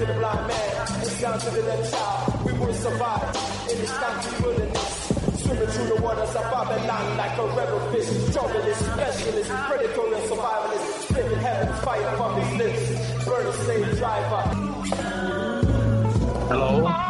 to the blind man, and down to the dead child. We will survive in this country wilderness. Swimming through the waters of Babylon like a rebel fish. Journalist, specialist, predator and survivalist. Spitting heaven fire from his lips. Burning slave driver. Hello? Ah!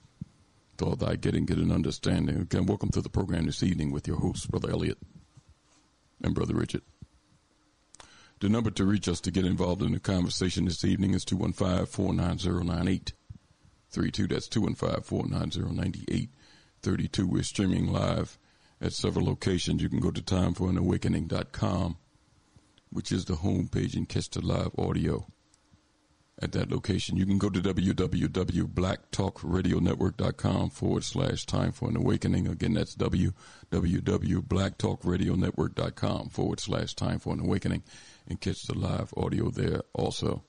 With all thy getting, get an understanding. Again, welcome to the program this evening with your host, Brother Elliott and Brother Richard. The number to reach us to get involved in the conversation this evening is 215 490 32. That's 215 490 32. We're streaming live at several locations. You can go to timeforanawakening.com which is the homepage, and catch the live audio at that location. You can go to www.blacktalkradionetwork.com forward slash time for an awakening. Again, that's www.blacktalkradionetwork.com forward slash time for an awakening and catch the live audio there also.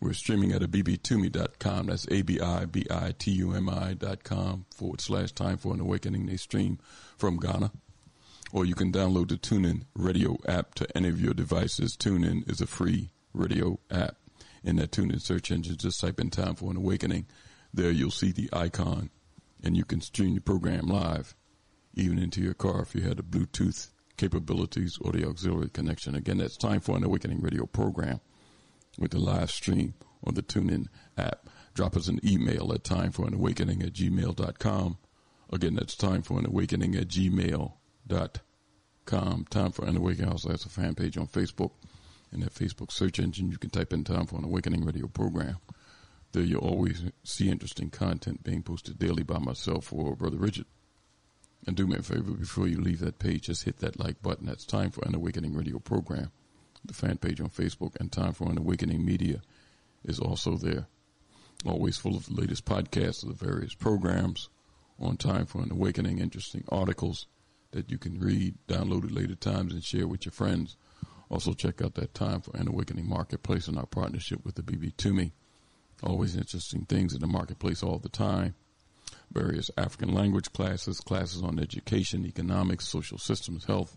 We're streaming at abibitumi.com. That's A-B-I-B-I-T-U-M-I dot com forward slash time for an awakening. They stream from Ghana or you can download the TuneIn radio app to any of your devices. TuneIn is a free radio app. In that TuneIn search engine, just type in Time for an Awakening. There you'll see the icon, and you can stream your program live, even into your car if you had the Bluetooth capabilities or the auxiliary connection. Again, that's Time for an Awakening radio program with the live stream on the TuneIn app. Drop us an email at timeforanawakening at gmail.com. Again, that's time for an awakening at gmail.com. Time for an Awakening also has a fan page on Facebook. In that Facebook search engine, you can type in Time for an Awakening radio program. There you'll always see interesting content being posted daily by myself or Brother Richard. And do me a favor before you leave that page, just hit that like button. That's Time for an Awakening radio program. The fan page on Facebook and Time for an Awakening media is also there. Always full of the latest podcasts of the various programs on Time for an Awakening, interesting articles that you can read, download at later times, and share with your friends. Also, check out that Time for an Awakening Marketplace and our partnership with the Abibitumi. Always interesting things in the marketplace all the time. Various African language classes, classes on education, economics, social systems, health,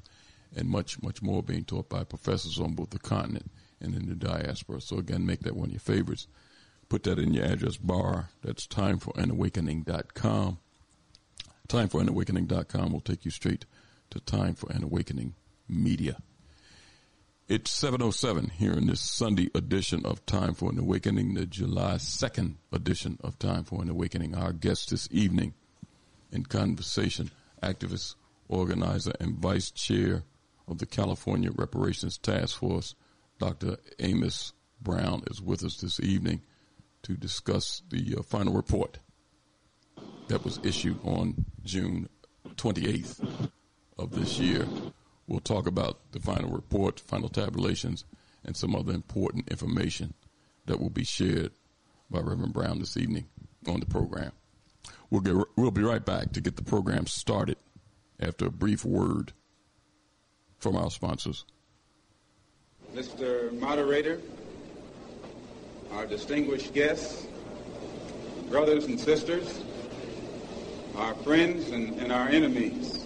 and much, much more being taught by professors on both the continent and in the diaspora. So, again, make that one of your favorites. Put that in your address bar. That's timeforanawakening.com. TimeForAnAwakening.com will take you straight to Time for an Awakening Media. It's 7.07 here in this Sunday edition of Time for an Awakening, the July 2nd edition of Time for an Awakening. Our guest this evening in conversation, activist, organizer, and vice chair of the California Reparations Task Force, Dr. Amos Brown, is with us this evening to discuss the uh, final report that was issued on June 28th of this year. We'll talk about the final report, final tabulations, and some other important information that will be shared by Reverend Brown this evening on the program. We'll get we'll be right back to get the program started after a brief word from our sponsors. Mr. Moderator, our distinguished guests, brothers and sisters, our friends and, and our enemies.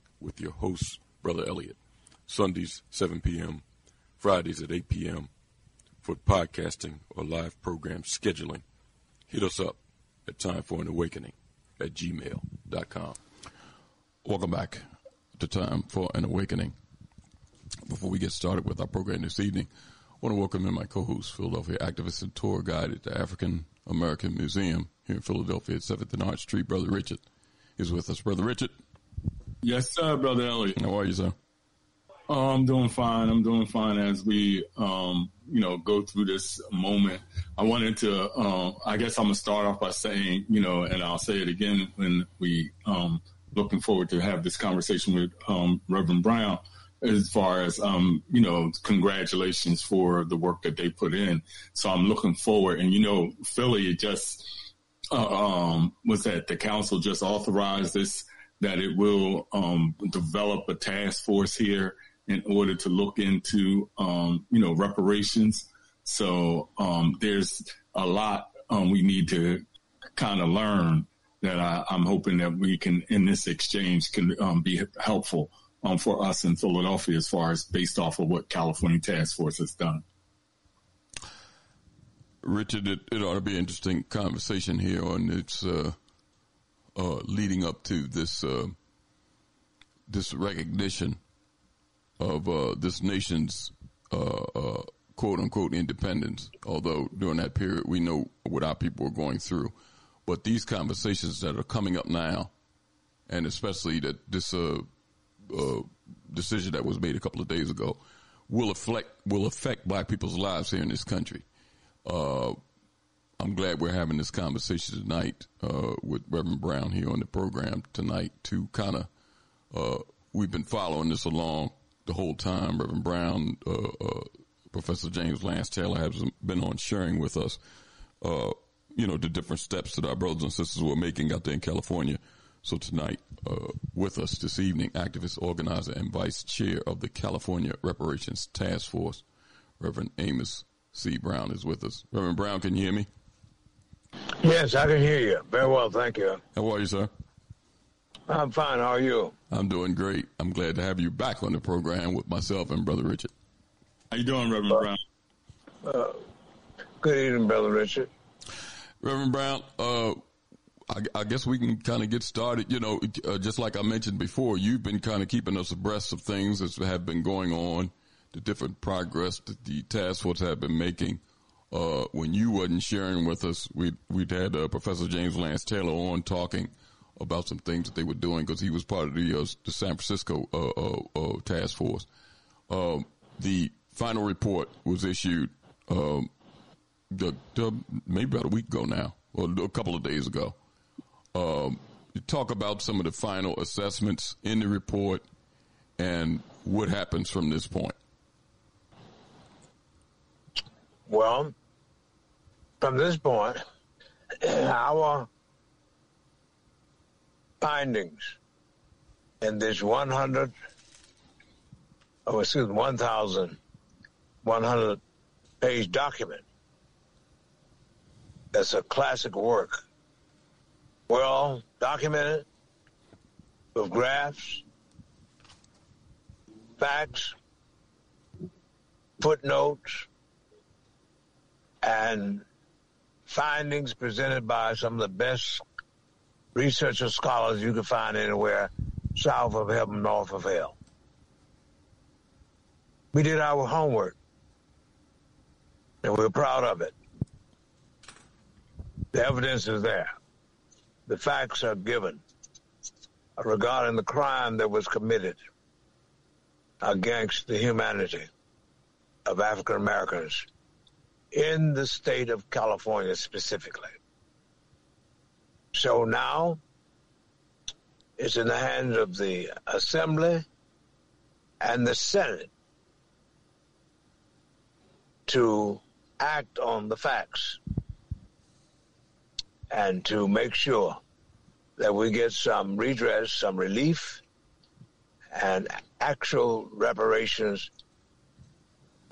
with your host, Brother Elliott. Sundays, 7 p.m., Fridays at 8 p.m. for podcasting or live program scheduling. Hit us up at Time for an Awakening at gmail.com. Welcome back to Time for an Awakening. Before we get started with our program this evening, I want to welcome in my co-host, Philadelphia activist and tour guide at the African American Museum here in Philadelphia at 7th and Arch Street. Brother Richard is with us. Brother Richard. Yes, sir, brother Elliott. How are you, sir? Oh, I'm doing fine. I'm doing fine as we, um, you know, go through this moment. I wanted to, um, I guess I'm gonna start off by saying, you know, and I'll say it again when we, um, looking forward to have this conversation with um, Reverend Brown. As far as um, you know, congratulations for the work that they put in. So I'm looking forward, and you know, Philly just uh, um, was that the council just authorized this that it will um, develop a task force here in order to look into, um, you know, reparations. So um, there's a lot um, we need to kind of learn that I, am hoping that we can, in this exchange, can um, be helpful um, for us in Philadelphia as far as based off of what California Task Force has done. Richard, it, it ought to be an interesting conversation here on its uh, uh, leading up to this uh, this recognition of uh, this nation's uh, uh, quote unquote independence. Although during that period, we know what our people were going through. But these conversations that are coming up now, and especially that this uh, decision that was made a couple of days ago, will affect will affect black people's lives here in this country. I'm glad we're having this conversation tonight uh, with Reverend Brown here on the program tonight to kind of uh, we've been following this along the whole time. Reverend Brown, uh, uh, Professor James Lance Taylor has been on sharing with us, uh, you know, the different steps that our brothers and sisters were making out there in California. So tonight, uh, with us this evening, activist, organizer, and vice chair of the California Reparations Task Force, Reverend Amos C. Brown is with us. Reverend Brown, can you hear me? Yes, I can hear you. Very well, thank you. How are you, sir? I'm fine. How are you? I'm doing great. I'm glad to have you back on the program with myself and Brother Richard. How you doing, Reverend Brown? Uh, good evening, Brother Richard. Reverend Brown, uh, I, I, guess we can kind of get started. You know, uh, just like I mentioned before, you've been kind of keeping us abreast of things that have been going on, the different progress that the task force have been making. Uh, when you wasn't sharing with us, we we'd had uh, Professor James Lance Taylor on talking about some things that they were doing because he was part of the uh, the San Francisco uh, uh, task force. Um, the final report was issued um, the, the, maybe about a week ago now, or a couple of days ago. Um, talk about some of the final assessments in the report and what happens from this point. Well, from this point, our findings in this 100, oh, excuse me, 1,100 page document that's a classic work, well documented with graphs, facts, footnotes, and findings presented by some of the best researchers, scholars you can find anywhere south of heaven, north of hell. We did our homework, and we're proud of it. The evidence is there. The facts are given regarding the crime that was committed against the humanity of African Americans in the state of California specifically. So now it's in the hands of the Assembly and the Senate to act on the facts and to make sure that we get some redress, some relief, and actual reparations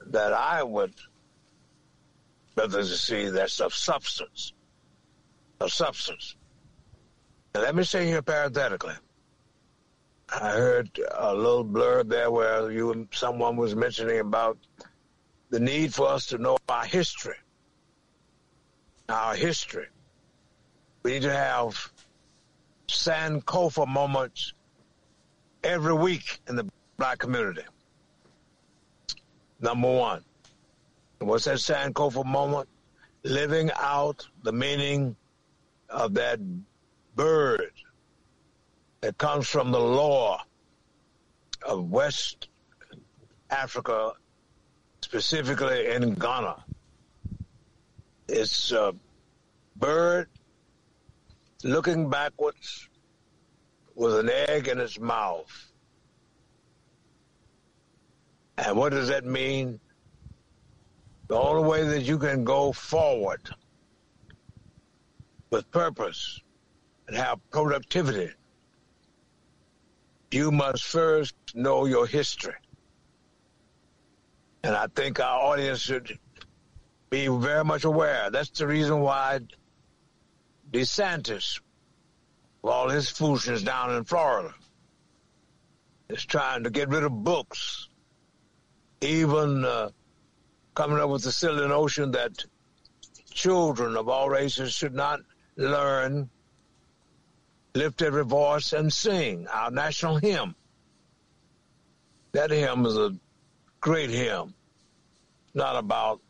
that I would rather see that's of substance. Of substance. And let me say here parenthetically, I heard a little blurb there where you someone was mentioning about the need for us to know our history. Our history. We need to have Sankofa moments every week in the black community. Number one. What's that Sankofa moment? Living out the meaning of that bird that comes from the law of West Africa, specifically in Ghana. It's a bird looking backwards with an egg in its mouth. And what does that mean? The only way that you can go forward with purpose and have productivity, you must first know your history. And I think our audience should be very much aware. That's the reason why DeSantis, with all his foolishness down in Florida, is trying to get rid of books, even uh, coming up with the silly notion that children of all races should not learn lift every voice and sing our national hymn. That hymn is a great hymn, not about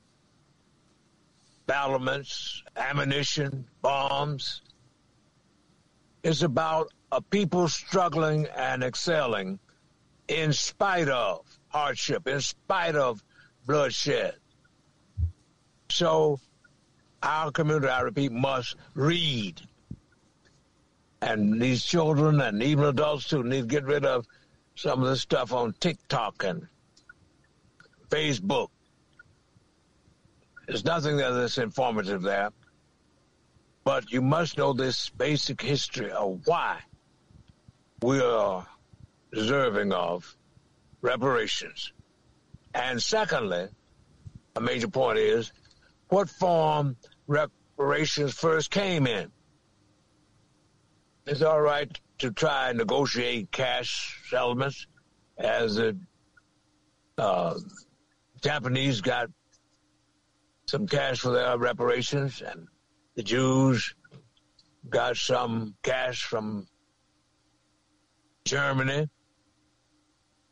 battlements, ammunition, bombs. It's about a people struggling and excelling in spite of hardship, in spite of bloodshed. So our community, I repeat, must read. And these children and even adults too need to get rid of some of the stuff on TikTok and Facebook. There's nothing there that's informative there. But you must know this basic history of why we are deserving of reparations. And secondly, a major point is what form reparations first came in. It's all right to try and negotiate cash settlements as the uh, Japanese got some cash for their reparations and the Jews got some cash from Germany.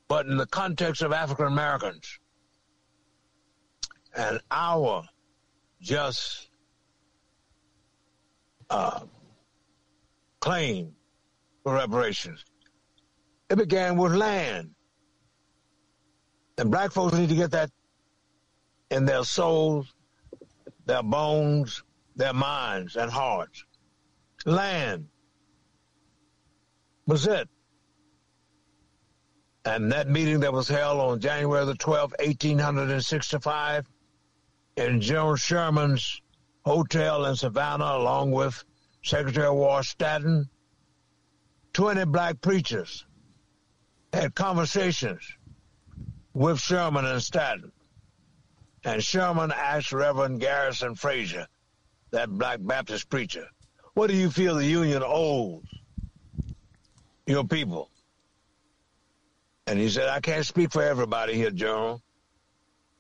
But in the context of African Americans and our just uh, claim for reparations. It began with land. And black folks need to get that in their souls, their bones, their minds and hearts. Land was it. And that meeting that was held on January the 12th, 1865, in General Sherman's hotel in Savannah, along with Secretary of War Stanton, 20 black preachers had conversations with Sherman and Stanton. And Sherman asked Reverend Garrison Frazier, that black Baptist preacher, what do you feel the Union owes your people? And he said, I can't speak for everybody here, General,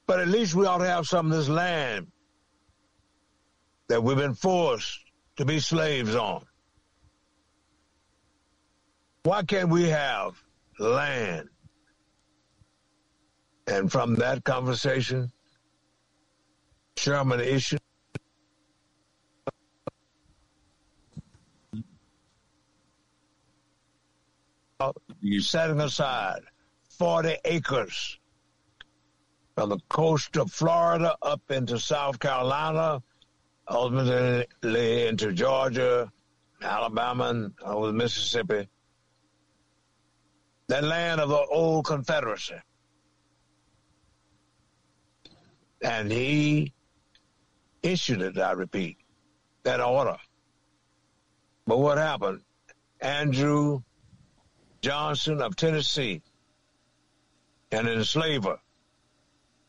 but at least we ought to have some of this land that we've been forced to be slaves on. Why can't we have land? And from that conversation, Sherman issued setting aside 40 acres from the coast of Florida up into South Carolina, ultimately into Georgia, Alabama, and over the Mississippi. That land of the old Confederacy. And he issued it, I repeat, that order. But what happened? Andrew Johnson of Tennessee, an enslaver,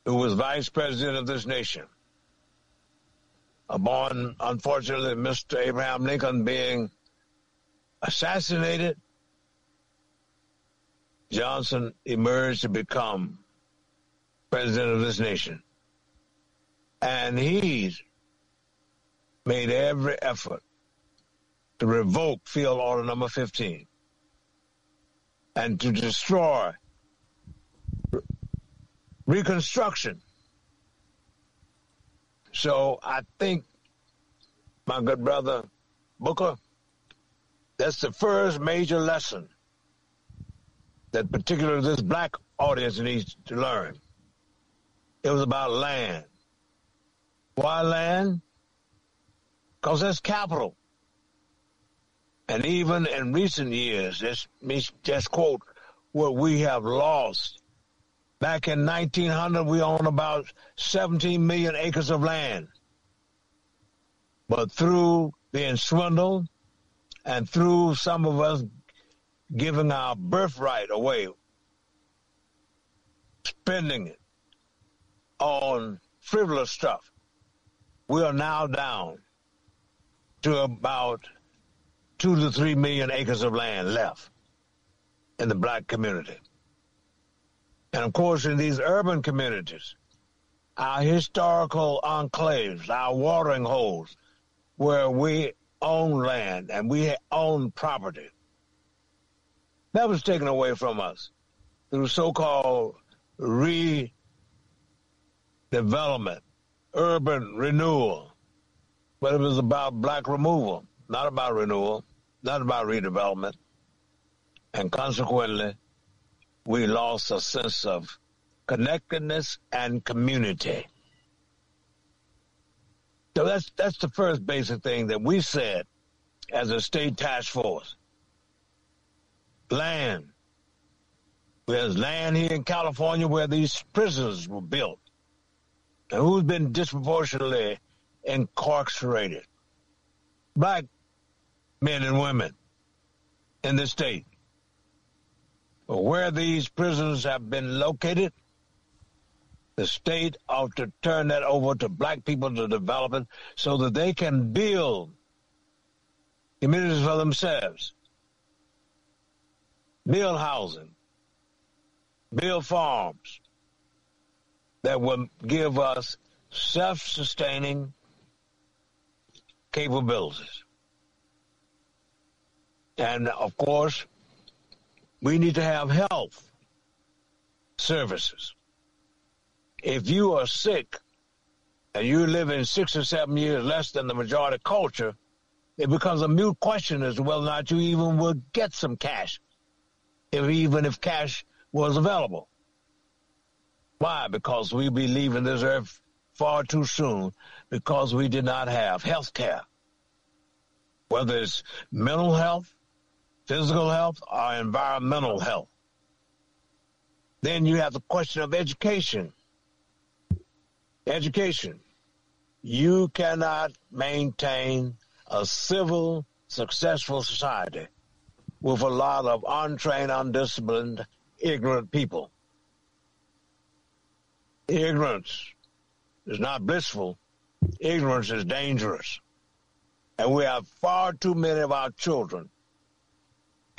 who was vice president of this nation. Upon, unfortunately, Mr. Abraham Lincoln being assassinated, Johnson emerged to become president of this nation. And he's made every effort to revoke field order number 15 and to destroy Reconstruction. So I think, my good brother Booker, that's the first major lesson that particularly this black audience needs to learn. It was about land. Why land? Because that's capital. And even in recent years, this just quote what we have lost Back in 1900, we owned about 17 million acres of land. But through being swindled and through some of us giving our birthright away, spending it on frivolous stuff, we are now down to about two to three million acres of land left in the black community. And of course, in these urban communities, our historical enclaves, our watering holes, where we own land and we own property, that was taken away from us. through so-called redevelopment, urban renewal. But it was about black removal, not about renewal, not about redevelopment. And consequently, we lost a sense of connectedness and community. So that's that's the first basic thing that we said as a state task force. Land. There's land here in California where these prisons were built. And who's been disproportionately incarcerated? Black men and women in the state. Where these prisons have been located, the state ought to turn that over to black people to develop it so that they can build communities for themselves, build housing, build farms that will give us self-sustaining capabilities. And of course, we need to have health services if you are sick and you live in six or seven years less than the majority culture, it becomes a mute question as to whether or not you even would get some cash, if even if cash was available. Why? Because we be leaving this earth far too soon because we did not have health care. Whether it's mental health, physical health, or environmental health. Then you have the question of education. Education. You cannot maintain a civil, successful society with a lot of untrained, undisciplined, ignorant people. Ignorance is not blissful. Ignorance is dangerous. And we have far too many of our children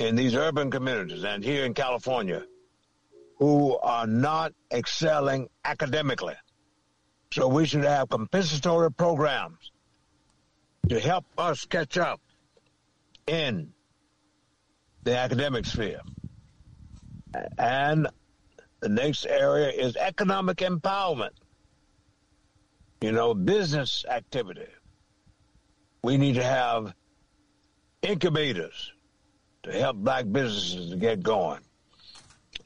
in these urban communities and here in California who are not excelling academically. So we should have compensatory programs to help us catch up in the academic sphere. And the next area is economic empowerment. You know, business activity. We need to have incubators to help black businesses to get going.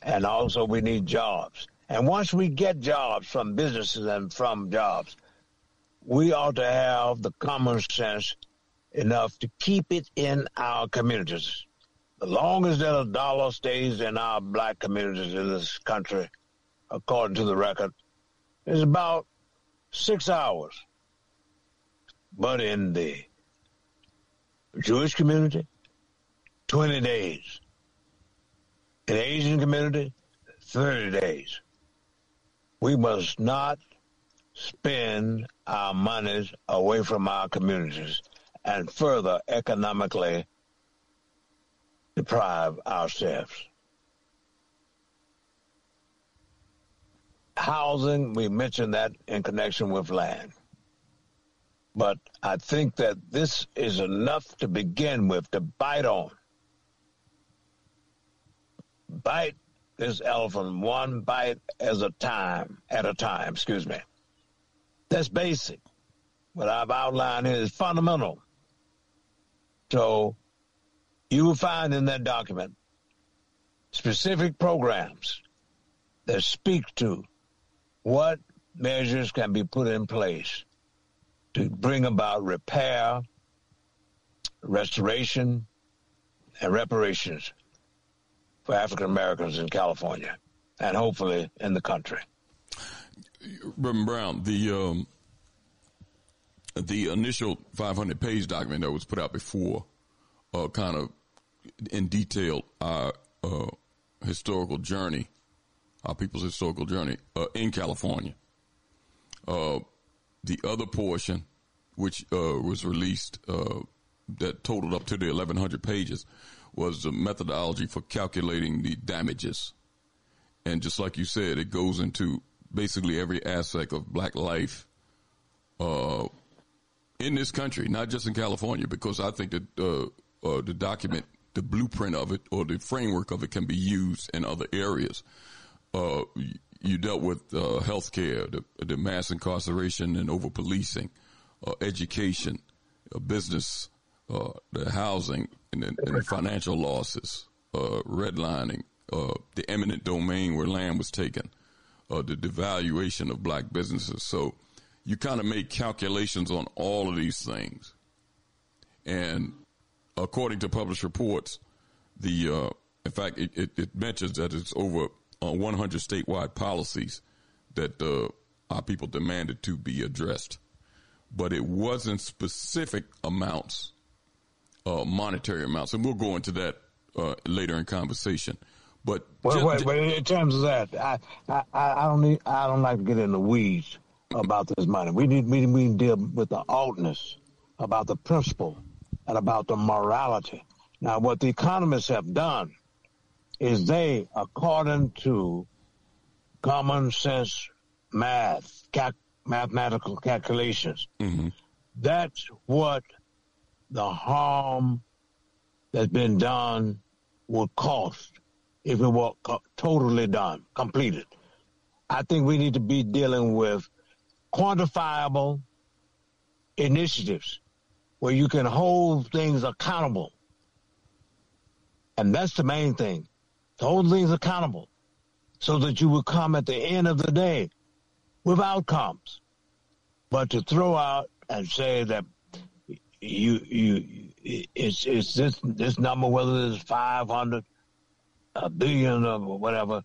And also we need jobs. And once we get jobs from businesses and from jobs, we ought to have the common sense enough to keep it in our communities. The longest that a dollar stays in our black communities in this country, according to the record, is about six hours. But in the Jewish community, 20 days. In Asian community, 30 days we must not spend our monies away from our communities and further economically deprive ourselves. Housing, we mentioned that in connection with land. But I think that this is enough to begin with to bite on. Bite this elephant one bite as a time, at a time, excuse me. That's basic. What I've outlined here is fundamental. So you will find in that document specific programs that speak to what measures can be put in place to bring about repair, restoration, and reparations for African Americans in California and hopefully in the country. Reverend Brown, the um, the initial 500 page document that was put out before, uh, kind of in detail our uh, historical journey, our people's historical journey uh, in California. Uh, the other portion, which uh, was released, uh, that totaled up to the 1,100 pages, was the methodology for calculating the damages. And just like you said, it goes into basically every aspect of black life uh, in this country, not just in California, because I think that uh, uh, the document the blueprint of it or the framework of it can be used in other areas. Uh, you dealt with uh, healthcare, the, the mass incarceration and over policing, uh, education, business, the housing, and and financial losses, uh, redlining, uh, the eminent domain where land was taken, uh, the devaluation of black businesses. So you kind of make calculations on all of these things. And according to published reports, the uh, in fact it, it, it, mentions that it's over uh, 100 statewide policies that uh, our people demanded to be addressed, but it wasn't specific amounts, uh, monetary amounts, and we'll go into that uh, later in conversation. But well, wait, wait, in terms of that, I, I, I don't need, I don't like to get in the weeds about this money. We need, we, we need to deal with the oughtness about the principle and about the morality. Now, what the economists have done is they, according to common sense math, cal- mathematical calculations, mm-hmm. that's what the harm that's been done would cost if it were co- totally done, completed. I think we need to be dealing with quantifiable initiatives where you can hold things accountable. And that's the main thing. To hold things accountable so that you will come at the end of the day with outcomes. But to throw out and say that you you it's it's this this number whether it's five hundred a billion or whatever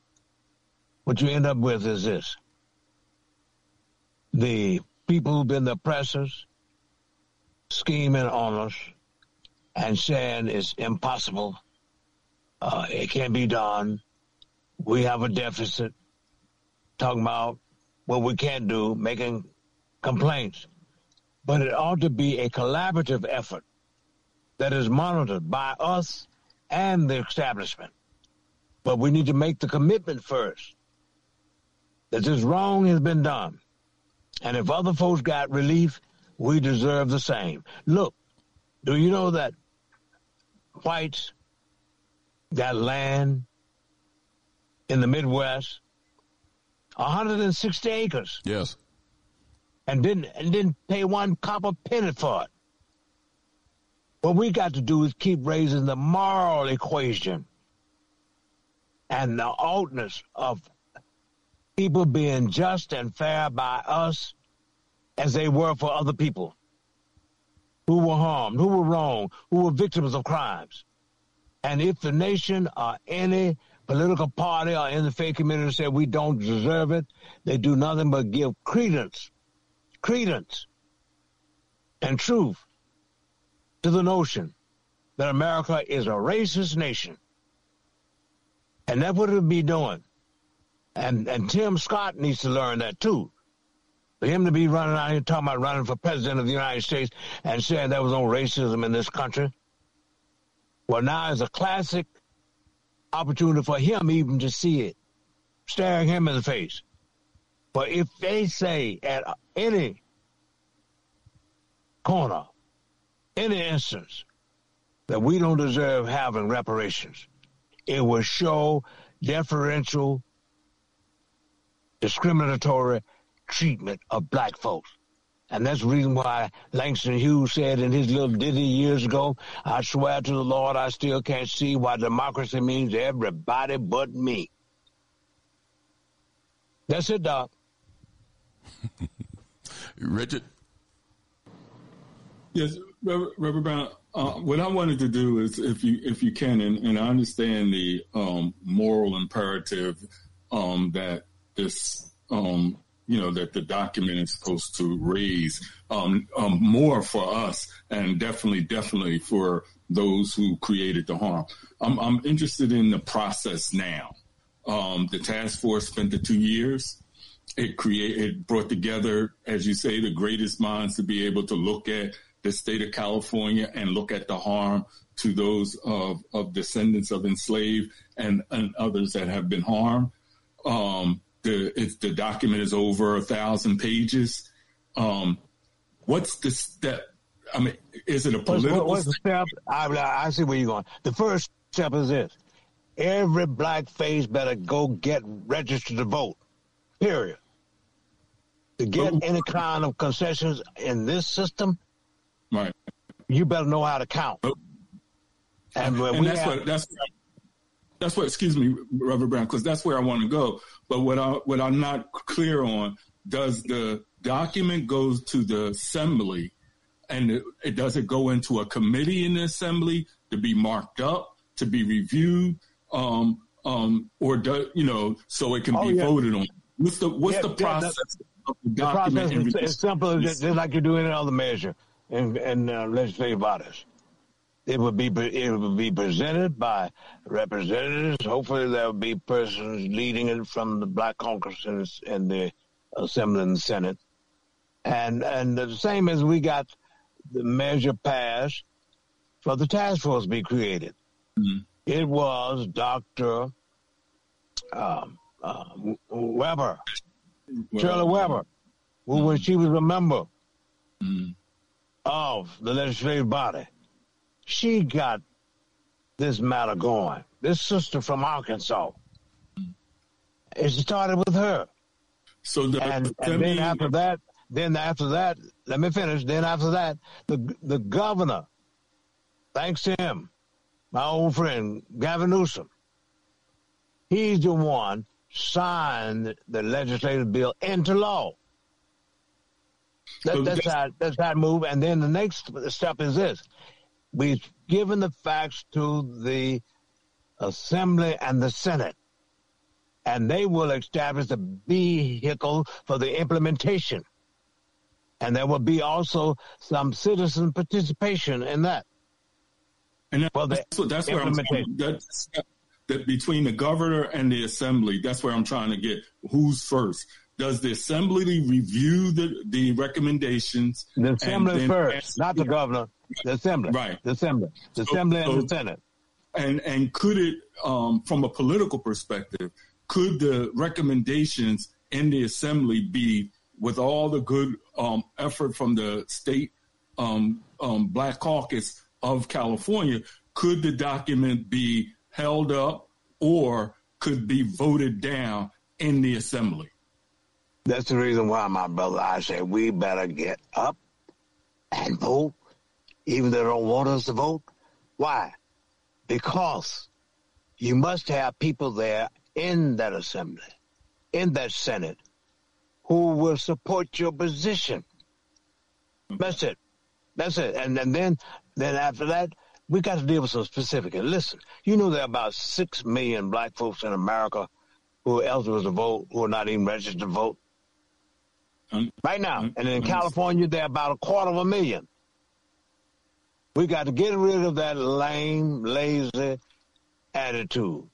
what you end up with is this the people who've been the oppressors scheming on us and saying it's impossible. Uh, it can't be done. We have a deficit. Talking about what we can't do, making complaints. But it ought to be a collaborative effort that is monitored by us and the establishment. But we need to make the commitment first that this wrong has been done. And if other folks got relief, we deserve the same. Look, do you know that whites got land in the Midwest, 160 acres. Yes. And didn't and didn't pay one copper penny for it. What we got to do is keep raising the moral equation and the oughtness of people being just and fair by us as they were for other people who were harmed, who were wronged, who were victims of crimes. And if the nation or any political party or in the faith community said we don't deserve it, they do nothing but give credence, credence, and truth to the notion that America is a racist nation. And that's what it would be doing. And and Tim Scott needs to learn that too. For him to be running out here talking about running for president of the United States and saying there was no racism in this country. Well, now is a classic opportunity for him even to see it, staring him in the face. But if they say at any corner, any instance, that we don't deserve having reparations, it will show deferential discriminatory treatment of black folks. And that's the reason why Langston Hughes said in his little ditty years ago, I swear to the Lord, I still can't see why democracy means everybody but me. That's it, Doc. Richard? Yes, Reverend, Reverend Brown. Uh, what I wanted to do is, if you if you can, and, and I understand the um, moral imperative um, that this um, you know that the document is supposed to raise um, um, more for us and definitely definitely for those who created the harm i'm, I'm interested in the process now um, the task force spent the two years it created it brought together as you say the greatest minds to be able to look at the state of california and look at the harm to those of, of descendants of enslaved and, and others that have been harmed um, the the document is over a thousand pages. Um, what's the step? I mean, is it a political? What's, step? I, I see where you're going. The first step is this: every black face better go get registered to vote. Period. To get any kind of concessions in this system, right? You better know how to count. And, and that's have, what that's that's what. Excuse me, Reverend Brown, because that's where I want to go. But what I what I'm not clear on does the document goes to the assembly, and it, it does it go into a committee in the assembly to be marked up, to be reviewed, um, um, or do, you know, so it can oh, be yeah. voted on. What's the what's yeah, the process yeah, of the, the? Process is, simple as just like you do any other measure in, in uh, legislative bodies. It would be it would be presented by representatives. Hopefully, there will be persons leading it from the Black Caucus and the Assembly and the Senate, and and the same as we got the measure passed for the task force be created. Mm-hmm. It was Doctor um, uh, Weber, well, Shirley Weber, who mm-hmm. was she was a member mm-hmm. of the legislative body she got this matter going. This sister from Arkansas. It started with her. So the, and, and then after that, then after that, let me finish. Then after that, the the governor, thanks to him, my old friend Gavin Newsom, he's the one signed the legislative bill into law. That, so that's how that's how it moved. And then the next step is this: We've given the facts to the Assembly and the Senate, and they will establish the vehicle for the implementation. And there will be also some citizen participation in that. And that's, that's, that's where I'm saying that's, that between the governor and the assembly, that's where I'm trying to get who's first. Does the assembly review the, the recommendations? The assembly first, not the governor. The assembly. Right. The assembly. The so, assembly and so, the Senate. And and could it, um, from a political perspective, could the recommendations in the assembly be, with all the good um, effort from the state um, um Black Caucus of California, could the document be held up or could be voted down in the assembly? That's the reason why, my brother, I say we better get up and vote even though they don't want us to vote. Why? Because you must have people there in that assembly, in that Senate, who will support your position. That's it. That's it. And, and then, then after that, we got to deal with some specific. And listen, you know there are about six million black folks in America who are eligible to vote, who are not even registered to vote. right now. And in California, there are about a quarter of a million. We got to get rid of that lame, lazy attitude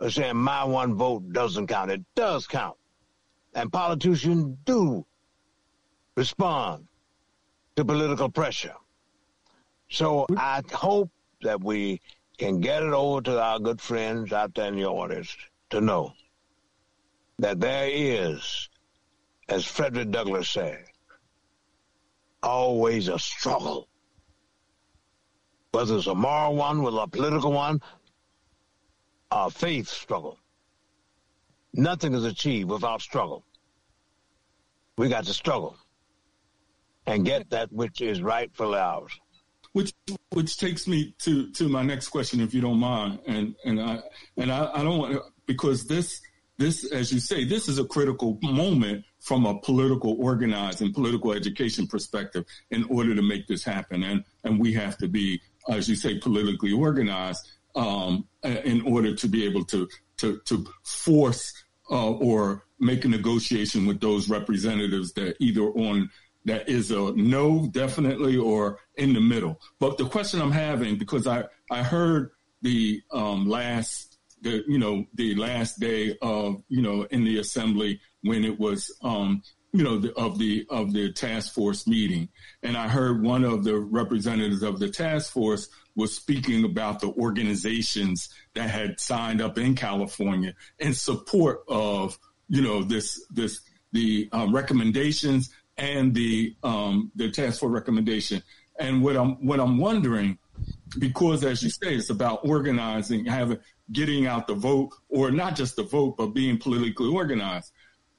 of saying my one vote doesn't count. It does count. And politicians do respond to political pressure. So I hope that we can get it over to our good friends out there in the audience to know that there is, as Frederick Douglass said, always a struggle whether it's a moral one, whether a political one, a faith struggle. Nothing is achieved without struggle. We got to struggle and get that which is rightfully ours. Which which takes me to, to my next question, if you don't mind, and and I and I, I don't want to, because this this as you say this is a critical moment from a political organizing political education perspective in order to make this happen. And and we have to be as you say, politically organized um, in order to be able to to, to force uh, or make a negotiation with those representatives that either on that is a no, definitely, or in the middle. But the question I'm having, because I I heard the um, last the you know the last day of you know in the assembly when it was um, you know, the, of the of the task force meeting, and I heard one of the representatives of the task force was speaking about the organizations that had signed up in California in support of you know this this the uh, recommendations and the um, the task force recommendation. And what I'm what I'm wondering, because as you say, it's about organizing, having getting out the vote, or not just the vote, but being politically organized.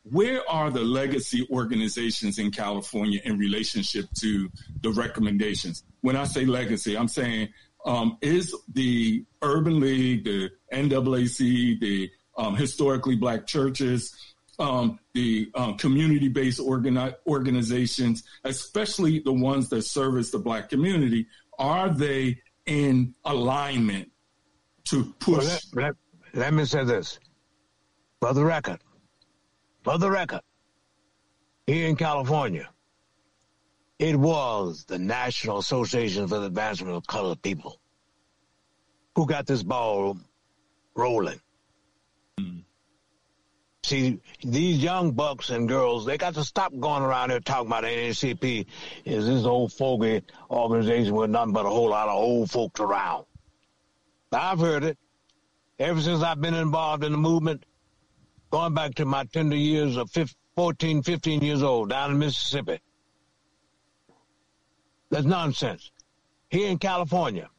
Where are the legacy organizations in California in relationship to the recommendations? When I say legacy, I'm saying um, is the Urban League, the NAAC, the um, historically black churches, um, the um, community-based organi- organizations, especially the ones that service the black community, are they in alignment to push? Well, let, let, let me say this, for the record, for the record, here in California, it was the National Association for the Advancement of Colored People who got this ball rolling. Mm. See, these young bucks and girls, they got to stop going around here talking about the NAACP is this old fogey organization with nothing but a whole lot of old folks around. I've heard it ever since I've been involved in the movement, going back to my tender years of 15, 14, 15 years old down in Mississippi. That's nonsense. Here in California,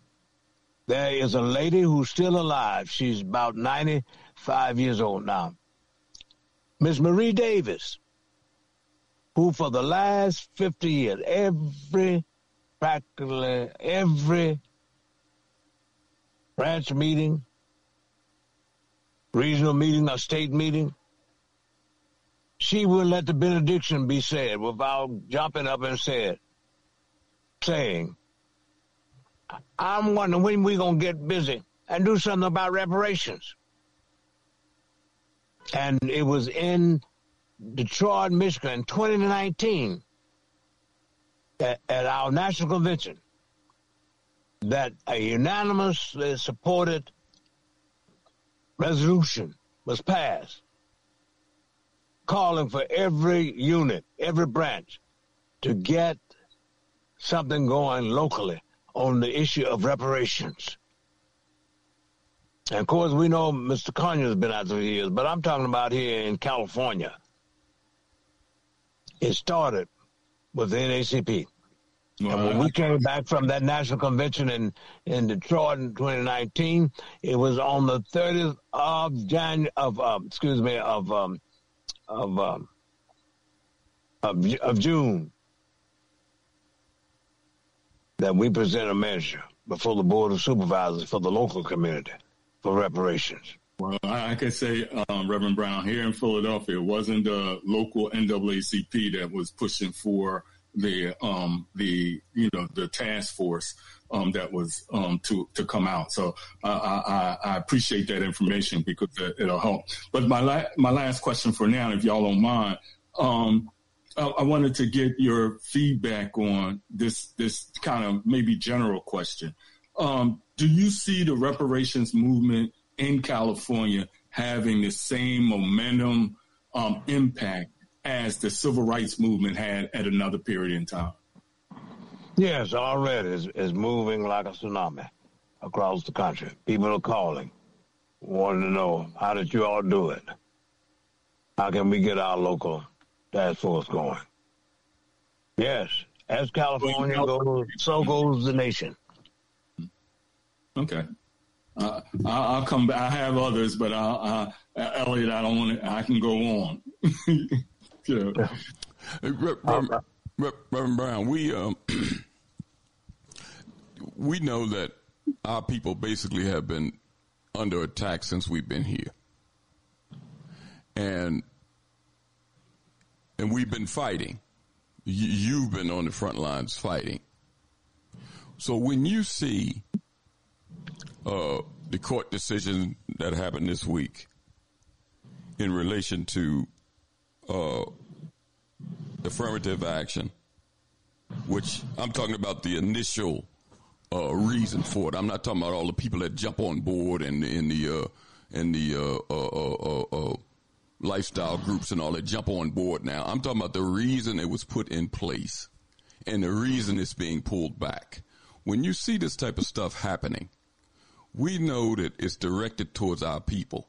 there is a lady who's still alive. She's about 95 years old now. Miss Marie Davis, who for the last 50 years, every, practically every branch meeting, regional meeting, or state meeting, she will let the benediction be said without jumping up and said, saying, I'm wondering when we're gonna get busy and do something about reparations. And it was in Detroit, Michigan, in 2019, at, at our national convention, that a unanimously uh, supported resolution was passed calling for every unit, every branch to get something going locally on the issue of reparations. And of course, we know Mr. Conyers has been out for years, but I'm talking about here in California. It started with the NAACP. Well, and when we came back from that national convention in, in Detroit in 2019, it was on the 30th of Jan of um, excuse me of um, of, um, of of June that we present a measure before the Board of Supervisors for the local community for reparations. Well, I, can say, um, Reverend Brown, here in Philadelphia, it wasn't the local NAACP that was pushing for the um, the you know the task force um, that was um, to to come out. So I, I, I, appreciate that information because it'll help. But my la- my last question for now, if y'all don't mind, um, I, wanted to get your feedback on this this kind of maybe general question. Um, do you see the reparations movement in California having the same momentum um, impact as the civil rights movement had at another period in time? Yes, already is is moving like a tsunami across the country. People are calling, wanting to know how did you all do it? How can we get our local that's what's going. Yes, as California goes, so goes the nation. Okay. Uh, I'll come back. I have others, but uh, uh, Elliott, I don't want to. I can go on. yeah. Reverend, Reverend Brown, we um, we know that our people basically have been under attack since we've been here, and and we've been fighting. You've been on the front lines fighting. So when you see uh, the court decision that happened this week in relation to uh, affirmative action, which I'm talking about the initial uh, reason for it. I'm not talking about all the people that jump on board and in the in the uh, uh, uh, lifestyle groups and all that jump on board now. I'm talking about the reason it was put in place and the reason it's being pulled back. When you see this type of stuff happening, we know that it's directed towards our people.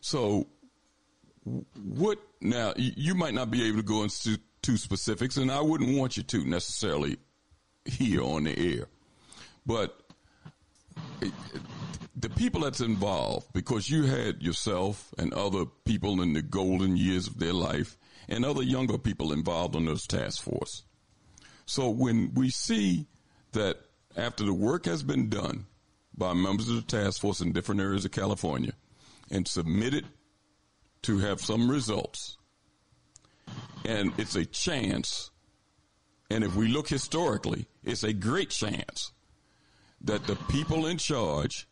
So what now you might not be able to go into specifics and I wouldn't want you to necessarily here on the air. But the people that's involved, because you had yourself and other people in the golden years of their life and other younger people involved on this task force. So when we see that after the work has been done by members of the task force in different areas of California and submitted to have some results, and it's a chance, and if we look historically, it's a great chance that the people in charge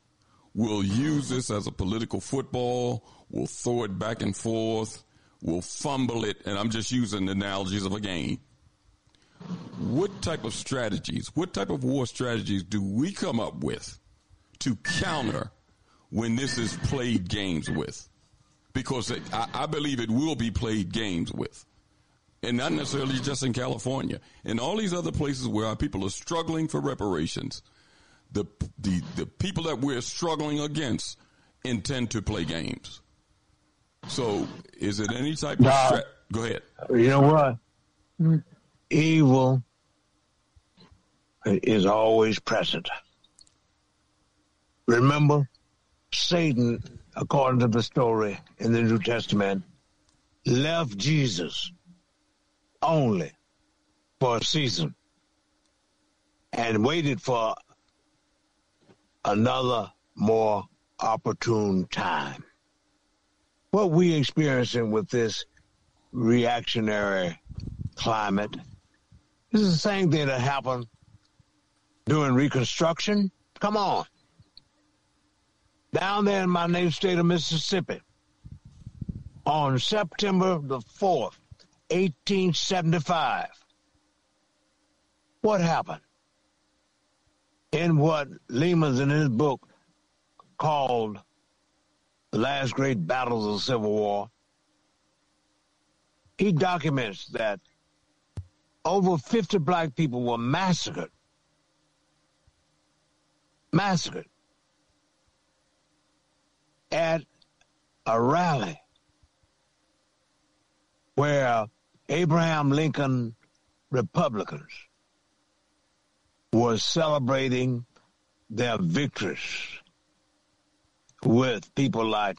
will use this as a political football, will throw it back and forth, will fumble it, and I'm just using the analogies of a game. What type of strategies, what type of war strategies do we come up with to counter when this is played games with? Because I, I believe it will be played games with. And not necessarily just in California. In all these other places where our people are struggling for reparations, the, the, the people that we're struggling against intend to play games. So, is it any type of stra- go ahead? You know what? Evil is always present. Remember, Satan, according to the story in the New Testament, left Jesus only for a season and waited for another more opportune time what we experiencing with this reactionary climate this is the same thing that happened during Reconstruction. Come on. Down there in my native state of Mississippi, on September the 4th, 1875, what happened? In what Lemann's in his book called the last great battles of the Civil War, he documents that over 50 black people were massacred. Massacred at a rally where Abraham Lincoln Republicans were celebrating their victories with people like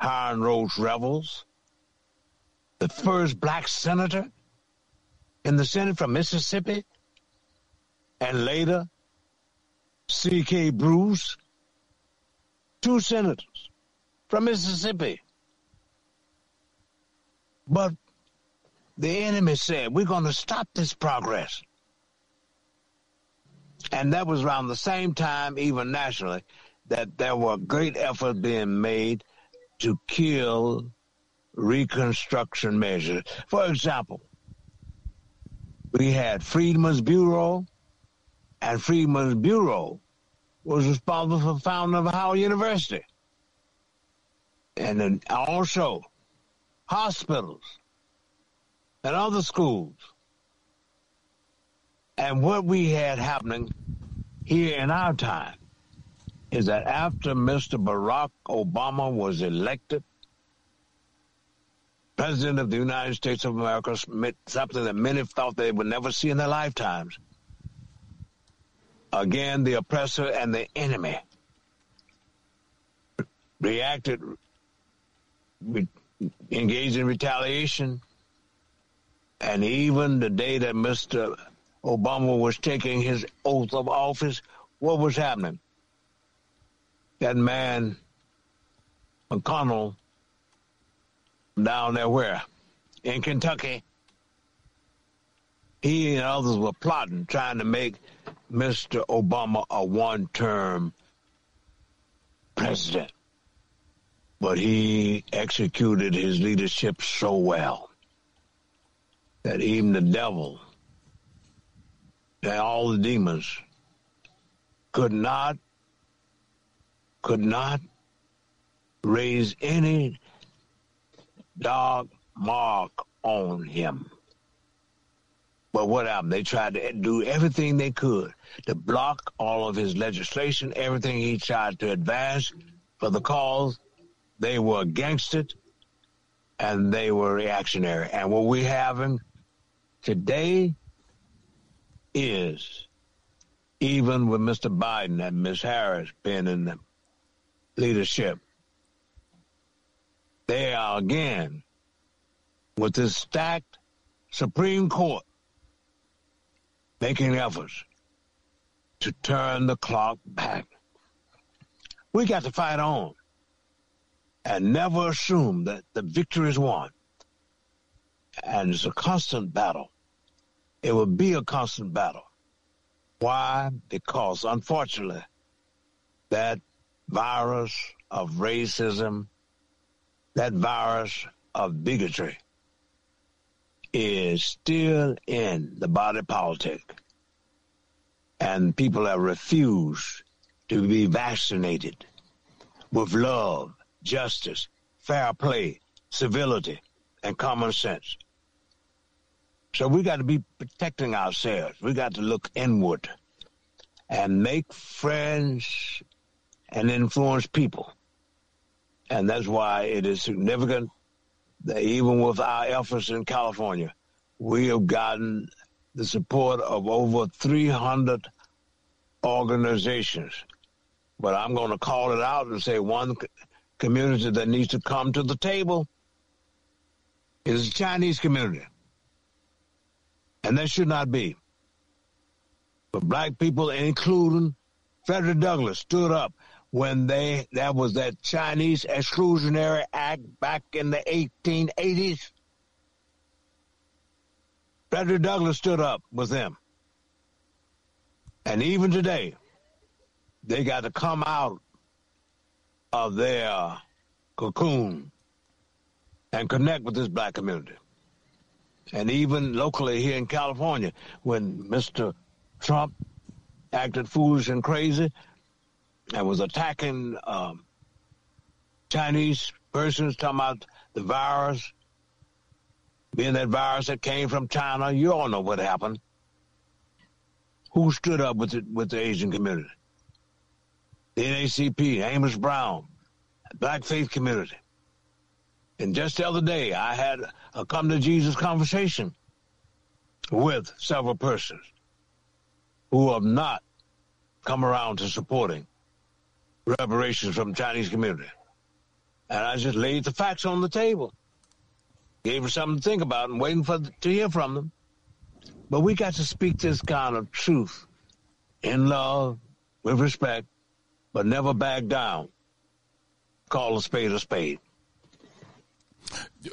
Hiram Rhodes Revels, the first black senator in the Senate from Mississippi, and later B.K. Bruce, two senators from Mississippi. But the enemy said, we're going to stop this progress. And that was around the same time, even nationally, that there were great efforts being made to kill Reconstruction measures. For example, we had Freedmen's Bureau, and Freedmen's Bureau was responsible for founding of Howard University. And then also hospitals and other schools. And what we had happening here in our time is that after Mr. Barack Obama was elected President of the United States of America, something that many thought they would never see in their lifetimes. Again, the oppressor and the enemy reacted, engaged in retaliation, and even the day that Mr. Obama was taking his oath of office, what was happening? That man, McConnell, down there where? In Kentucky. He and others were plotting, trying to make Mr. Obama a one term president. But he executed his leadership so well that even the devil and all the demons could not could not raise any dog mark on him. But what happened? They tried to do everything they could to block all of his legislation, everything he tried to advance for the cause. They were against it and they were reactionary. And what we having today is, even with Mr. Biden and Ms. Harris being in the leadership, they are again with this stacked Supreme Court making efforts to turn the clock back. We got to fight on and never assume that the victory is won. And it's a constant battle. It will be a constant battle. Why? Because unfortunately, that virus of racism, that virus of bigotry is still in the body politic. And people have refused to be vaccinated with love, justice, fair play, civility, and common sense. So we got to be protecting ourselves. We got to look inward and make friends and influence people. And that's why it is significant even with our efforts in California, we have gotten the support of over 300 organizations. But I'm going to call it out and say one community that needs to come to the table is the Chinese community. And that should not be. But black people, including Frederick Douglass, stood up when they that was that Chinese Exclusionary Act back in the 1880s. Frederick Douglass stood up with them. And even today, they got to come out of their cocoon and connect with this black community. And even locally here in California, when Mr. Trump acted foolish and crazy and was attacking um, Chinese persons, talking about the virus, being that virus that came from China, you all know what happened. Who stood up with the, with the Asian community? The NACP, Amos Brown, Black Faith Community. And just the other day, I had a come to Jesus conversation with several persons who have not come around to supporting reparations from the Chinese community. And I just laid the facts on the table, gave them something to think about, and waiting for to hear from them. But we got to speak this kind of truth in love, with respect, but never back down. Call a spade a spade.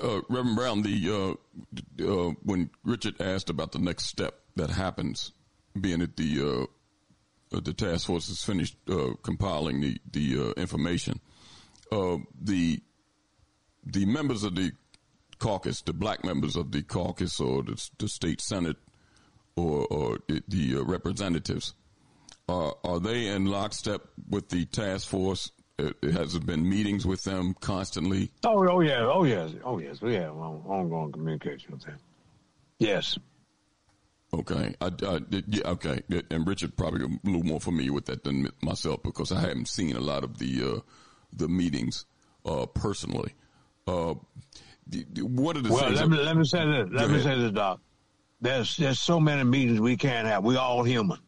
Uh, Reverend Brown, the uh, uh, when Richard asked about the next step that happens, being at the uh, the task force has finished uh, compiling the the uh, information, the the members of the caucus, the black members of the caucus or the, the state senate or, or the representatives, are are they in lockstep with the task force it, it has been meetings with them constantly. Oh, oh yeah, oh yes, oh yes. We have ongoing communication with them. Yes. Okay, I, I, yeah, okay, and Richard probably a little more familiar with that than myself because I haven't seen a lot of the uh, the meetings uh, personally. Uh, what are the well? Let me let me say this. Let me say this, Doc. There's there's so many meetings we can't have. We all human,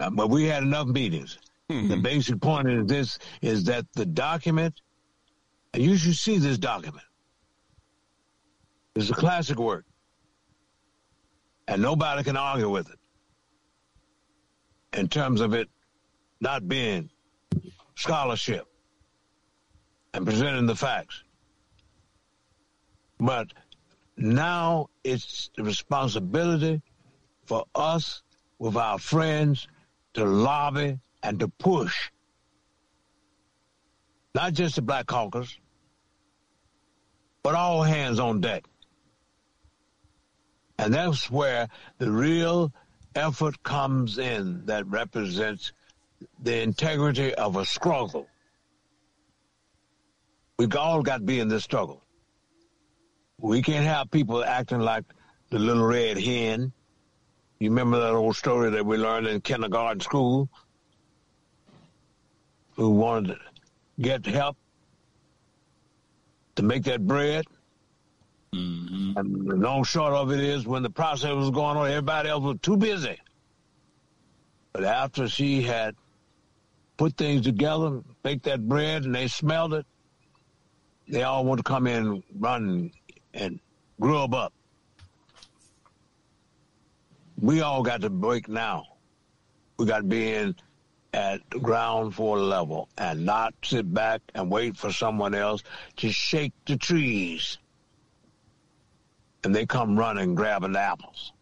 uh, but we had enough meetings. Mm-hmm. The basic point is this is that the document, and you should see this document. It's a classic work. And nobody can argue with it. In terms of it not being scholarship and presenting the facts. But now it's the responsibility for us with our friends to lobby and to push not just the Black Caucus, but all hands on deck. And that's where the real effort comes in that represents the integrity of a struggle. We've all got to be in this struggle. We can't have people acting like the little red hen. You remember that old story that we learned in kindergarten school? who wanted to get help to make that bread. Mm-hmm. And the long short of it is when the process was going on, everybody else was too busy. But after she had put things together, baked that bread, and they smelled it, they all want to come in, run, and grub up. We all got to break now. We got to be in at ground floor level and not sit back and wait for someone else to shake the trees. And they come running grabbing apples.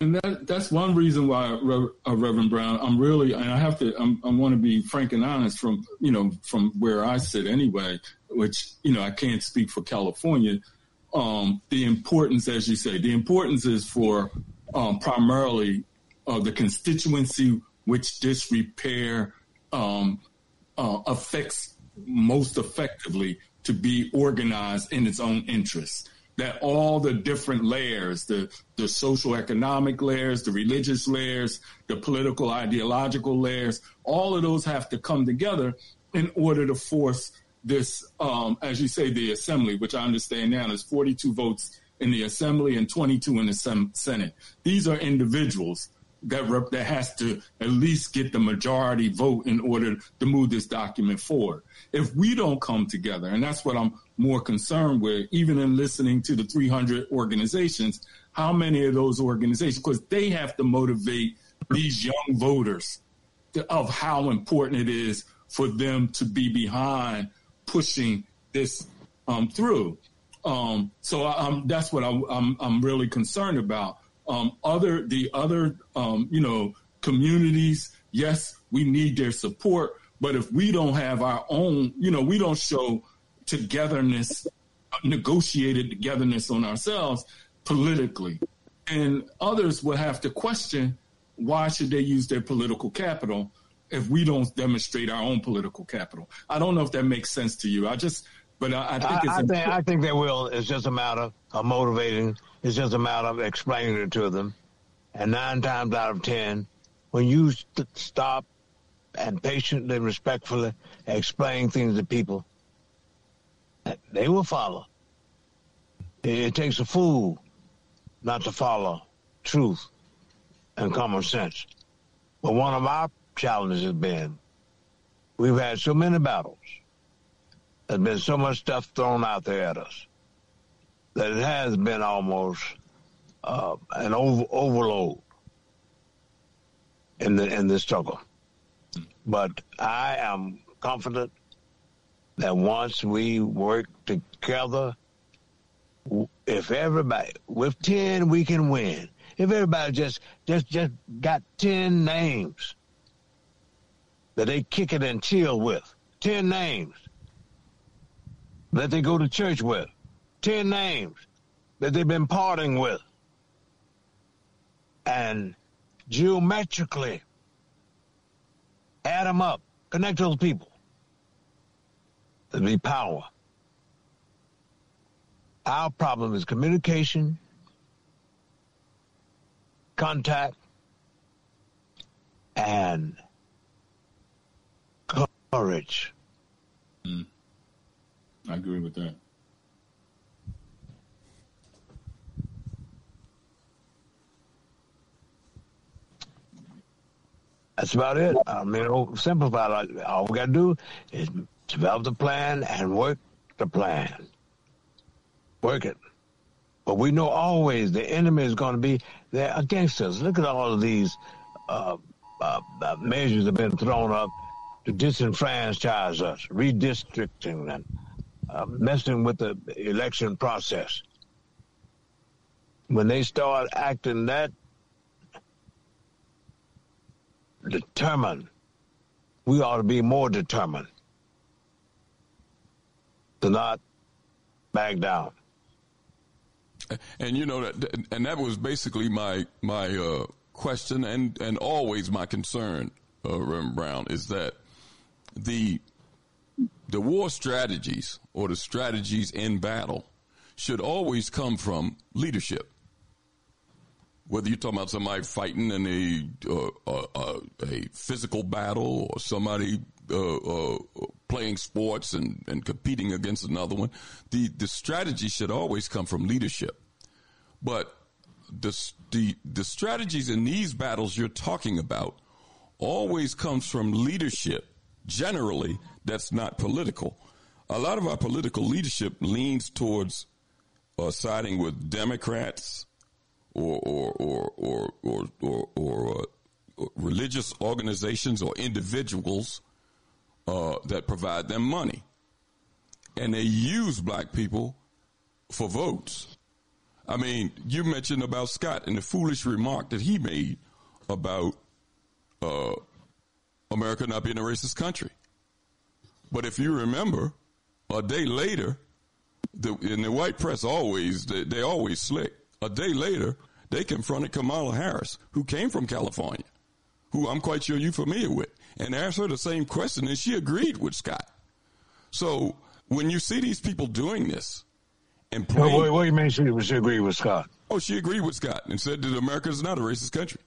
And that, that's one reason why, uh, Reverend Brown, I'm really, and I have to, I'm, i want to be frank and honest from, you know, from where I sit anyway, which, you know, I can't speak for California. Um, the importance, as you say, the importance is for um, primarily uh, the constituency which this repair um, uh, affects most effectively to be organized in its own interests that all the different layers, the, the social economic layers, the religious layers, the political ideological layers, all of those have to come together in order to force this, um, as you say, the assembly, which I understand now is 42 votes in the assembly and 22 in the Senate. These are individuals that rep- that has to at least get the majority vote in order to move this document forward. If we don't come together, and that's what I'm more concerned with, even in listening to the 300 organizations, how many of those organizations, because they have to motivate these young voters to, of how important it is for them to be behind pushing this um, through. Um, so I, that's what I, I'm, I'm really concerned about um, other the other um, you know communities. Yes, we need their support, but if we don't have our own, you know, we don't show togetherness, negotiated togetherness on ourselves politically, and others will have to question why should they use their political capital if we don't demonstrate our own political capital. I don't know if that makes sense to you. I just, but I, I think I, I think I think they will. It's just a matter of motivating it's just a matter of explaining it to them. And nine times out of ten, when you st- stop and patiently, respectfully explain things to people, they will follow. It, it takes a fool not to follow truth and common sense. But one of our challenges has been we've had so many battles. There's been so much stuff thrown out there at us that it has been almost uh, an over- overload in the in the struggle. But I am confident that once we work together, if everybody with ten we can win. If everybody just just just got ten names that they kick it and chill with, ten names that they go to church with, 10 names that they've been parting with. And geometrically add them up, connect those people. There'll be power. Our problem is communication, contact, and courage. Mm. I agree with that. That's about it. I mean, simplify it. All we got to do is develop the plan and work the plan. Work it. But we know always the enemy is going to be there against us. Look at all of these uh, uh, uh, measures that have been thrown up to disenfranchise us, redistricting and uh, messing with the election process. When they start acting that determined. We ought to be more determined to not back down. And you know that, and that was basically my my uh, question, and and always my concern, uh, Reverend Brown, is that the the war strategies or the strategies in battle should always come from leadership whether you're talking about somebody fighting in a uh, uh, uh, a physical battle or somebody uh, uh, playing sports and, and competing against another one. The the strategy should always come from leadership. But the the the strategies in these battles you're talking about always comes from leadership. Generally, that's not political. A lot of our political leadership leans towards siding with Democrats or or or or or, or, or uh, religious organizations or individuals uh, that provide them money, and they use black people for votes. I mean, you mentioned about Scott and the foolish remark that he made about uh, America not being a racist country. But if you remember, a day later, the, in the white press always they, they always slick. A day later, they confronted Kamala Harris, who came from California, who I'm quite sure you're familiar with, and asked her the same question, and she agreed with Scott. So when you see these people doing this, and playing, what, what, do you mean she, she agreed with Scott? Oh, she agreed with Scott and said that America is not a racist country.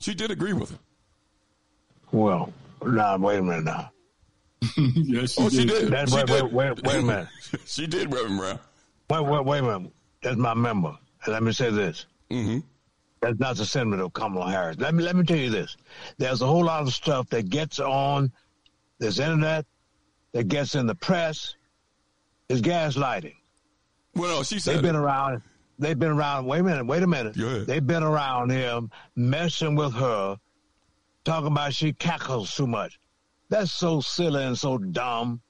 She did agree with him. Well, now wait a minute now. yes, she oh, did. she did. That, she wait, did. Wait, wait, wait, a minute. she did, Reverend Brown. Wait, wait, wait a minute. That's my member. Let me say this. Mm-hmm. That's not the sentiment of Kamala Harris. Let me let me tell you this. There's a whole lot of stuff that gets on this internet, that gets in the press, is gaslighting. Well, no, she said they've been it. around. They've been around. Wait a minute. Wait a minute. They've been around him, messing with her, talking about she cackles too much. That's so silly and so dumb.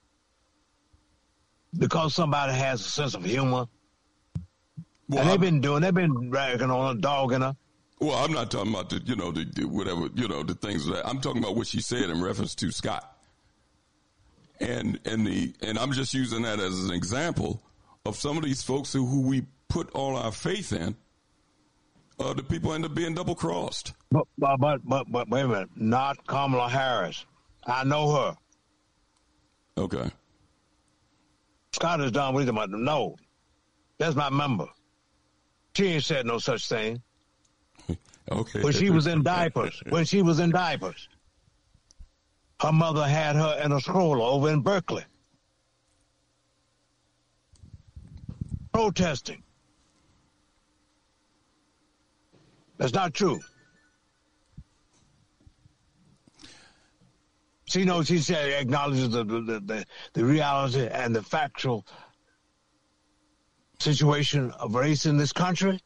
Because somebody has a sense of humor. Well, and they've been doing. They've been ragging on a dog in her. Well, I'm not talking about the, you know, the, the whatever, you know, the things that I'm talking about what she said in reference to Scott. And and the and I'm just using that as an example of some of these folks who, who we put all our faith in. Uh, the people end up being double crossed. But, but but but but wait a minute, not Kamala Harris. I know her. Okay. Scott is done with him. No, that's my member. She ain't said no such thing. okay. When she was in diapers, when she was in diapers, her mother had her in a stroller over in Berkeley. Protesting. That's not true. She knows she said acknowledges the, the, the, the reality and the factual situation of race in this country?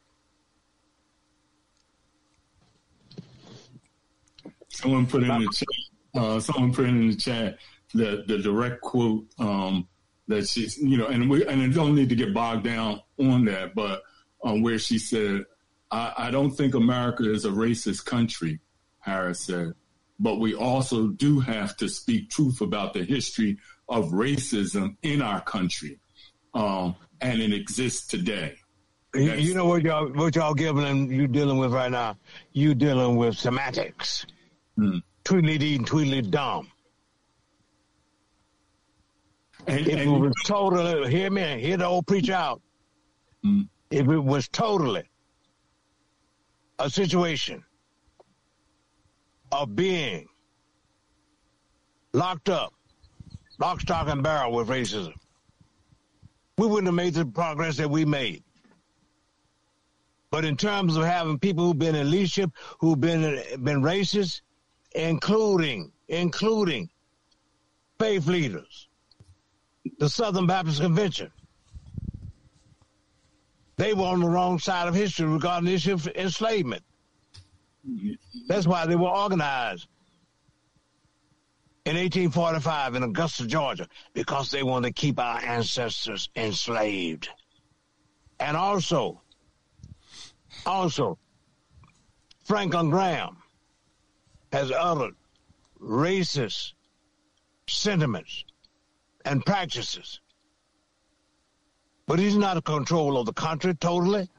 Someone put in the chat. Uh, someone put in the chat the the direct quote um, that she's you know, and we and I don't need to get bogged down on that, but um, where she said, I, "I don't think America is a racist country," Harris said, but we also do have to speak truth about the history of racism in our country. Um, and it exists today. You, you, know what y'all what y'all giving and you dealing with right now? You dealing with semantics. Hmm. Tweedly dee and tweedly dumb. And, if and, it was totally hear me, hear the old preacher out. Hmm. If it was totally a situation of being locked up, lock, stock, and barrel with racism, we wouldn't have made the progress that we made. But in terms of having people who've been in leadership, who've been been racist, including including faith leaders, the Southern Baptist Convention, they were on the wrong side of history regarding the issue of enslavement. That's why they were organized in 1845 in Augusta, Georgia, because they wanted to keep our ancestors enslaved. And also, also, Franklin Graham has uttered racist sentiments and practices. But he's not in control of the country totally.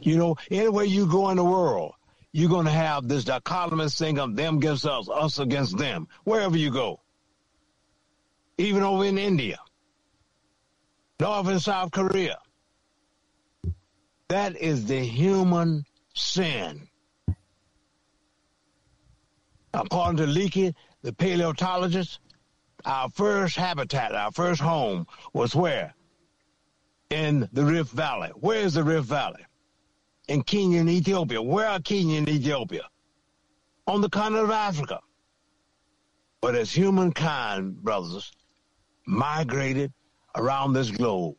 You know, anywhere you go in the world, you're going to have this dichotomous thing of them against us, us against them, wherever you go. Even over in India, North and South Korea. That is the human sin. According to Leakey, the paleontologist, our first habitat, our first home was where? In the Rift Valley. Where is the Rift Valley? In Kenya and Ethiopia. Where are Kenya and Ethiopia? On the continent of Africa. But as humankind, brothers, migrated around this globe,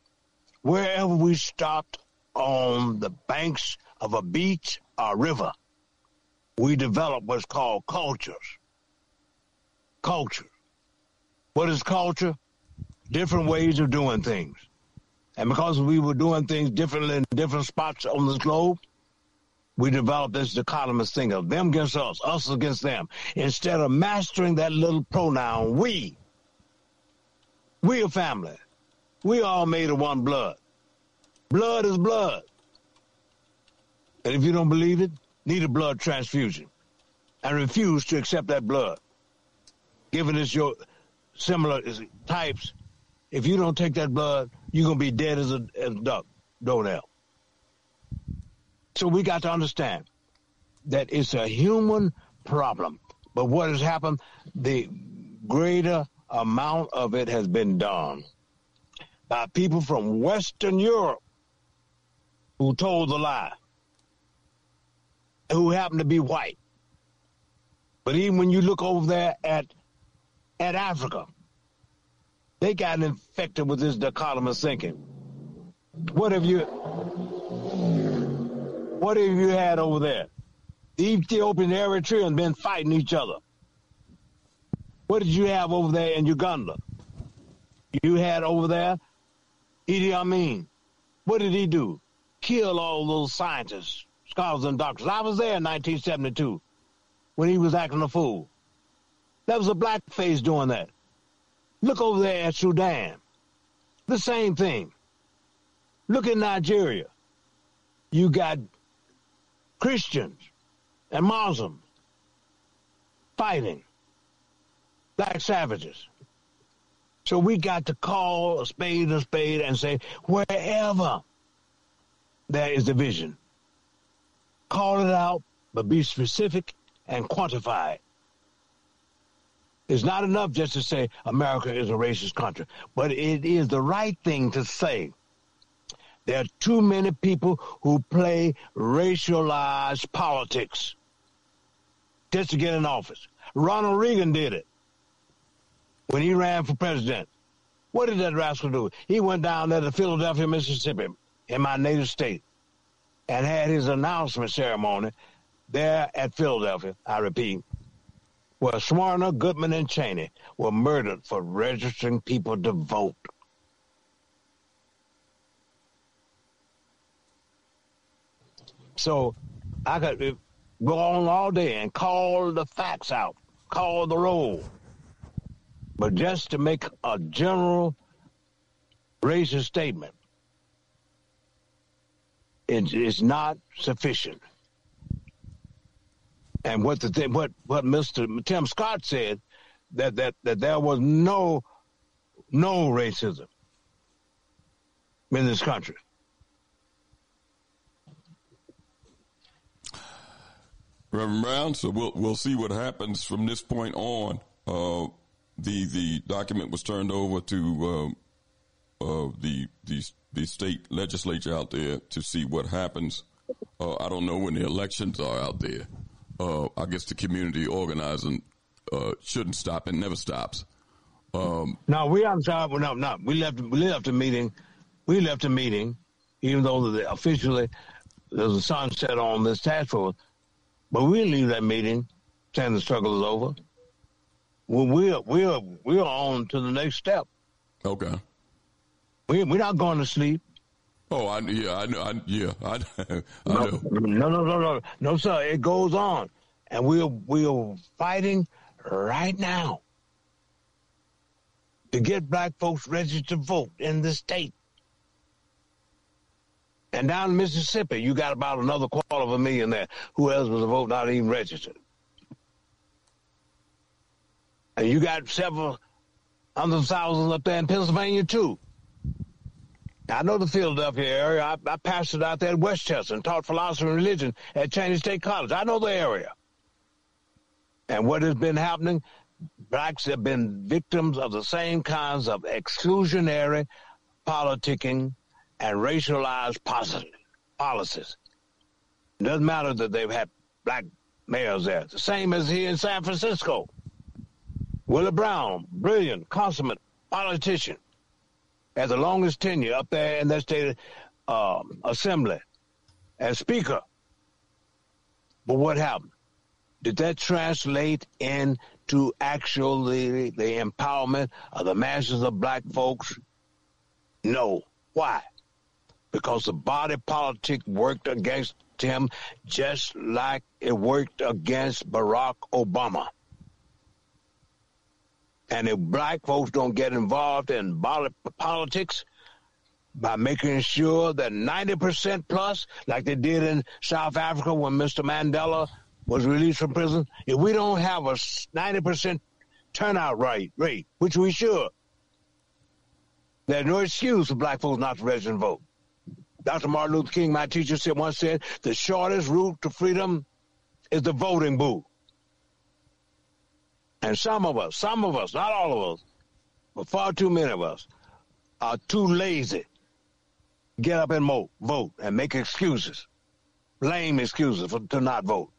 wherever we stopped on the banks of a beach or river, we developed what's called cultures. Culture. What is culture? Different ways of doing things. And because we were doing things differently in different spots on this globe, we developed this dichotomous thing of them against us, us against them. Instead of mastering that little pronoun, we, we a family. We all made of one blood. Blood is blood. And if you don't believe it, need a blood transfusion and refuse to accept that blood. Given it's your similar types, if you don't take that blood, you're going to be dead as a, as a duck, doornail. So we got to understand that it's a human problem. But what has happened, the greater amount of it has been done by people from Western Europe who told the lie, who happen to be white. But even when you look over there at at Africa, they got infected with this dichotomous thinking. What have you what have you had over there? The Ethiopian and Eritrean been fighting each other. What did you have over there in Uganda? You had over there Idi Amin. What did he do? Kill all those scientists, scholars, and doctors. I was there in 1972 when he was acting a fool. That was a black face doing that. Look over there at Sudan. The same thing. Look at Nigeria. You got Christians and Muslims fighting black savages. So we got to call a spade a spade and say, wherever there is division, call it out, but be specific and quantify it. It's not enough just to say America is a racist country, but it is the right thing to say. There are too many people who play racialized politics just to get in office. Ronald Reagan did it when he ran for president. What did that rascal do? He went down there to Philadelphia, Mississippi, in my native state, and had his announcement ceremony there at Philadelphia. I repeat, where Schwerner, Goodman, and Cheney were murdered for registering people to vote. So I could go on all day and call the facts out, call the roll. But just to make a general racist statement, it is not sufficient. And what the thing, what what Mr. Tim Scott said that that that there was no no racism in this country. Reverend Brown, so we'll we'll see what happens from this point on. Uh, the the document was turned over to uh, uh, the the the state legislature out there to see what happens. Uh, I don't know when the elections are out there. Uh, I guess the community organizing uh, shouldn't stop and never stops. Um, no, we on top. No, no, we left. We left the meeting. We left the meeting, even though the, officially there's a sunset on this task force. But we'll leave that meeting saying the struggle is over. Well, we're we're we're on to the next step. Okay. We we're not going to sleep. Oh, I yeah, I know. I, yeah, I, I no, know. No, no, no, no, no, sir. It goes on, and we're we're fighting right now to get black folks registered to vote in the state. And down in Mississippi, you got about another quarter of a million there who else was a vote not even registered. And you got several hundred thousands up there in Pennsylvania too. I know the Philadelphia area. I, I pastored out there at Westchester and taught philosophy and religion at Cheyney State College. I know the area. And what has been happening, blacks have been victims of the same kinds of exclusionary politicking and racialized policies. It doesn't matter that they've had black mayors there. The same as here in San Francisco. Willie Brown, brilliant, consummate politician, had the longest tenure up there in that state uh, assembly as speaker. But what happened? Did that translate into actually the empowerment of the masses of black folks? No. Why? Because the body politic worked against him just like it worked against Barack Obama. And if black folks don't get involved in politics by making sure that 90% plus, like they did in South Africa when Mr. Mandela was released from prison, if we don't have a 90% turnout rate, rate, which we should, there's no excuse for black folks not to register and vote. Dr. Martin Luther King, my teacher, said once said, the shortest route to freedom is the voting booth. And some of us, some of us, not all of us, but far too many of us, are too lazy. Get up and vote, vote, and make excuses, lame excuses for, to not vote.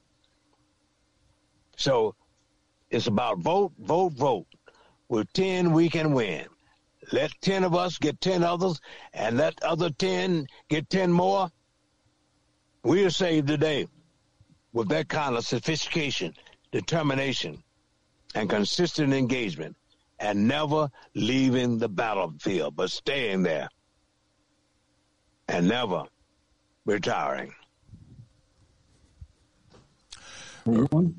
So it's about vote, vote, vote. With 10, we can win. Let 10 of us get 10 others, and let other 10 get 10 more. We are saved today with that kind of sophistication, determination, and consistent engagement and never leaving the battlefield, but staying there and never retiring. Reverend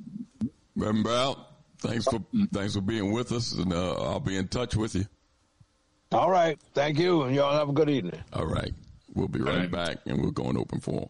Brown, thanks for thanks for being with us, and uh, I'll be in touch with you. All right, thank you, and y'all have a good evening. All right, we'll be right, right. back, and we'll go in open forum.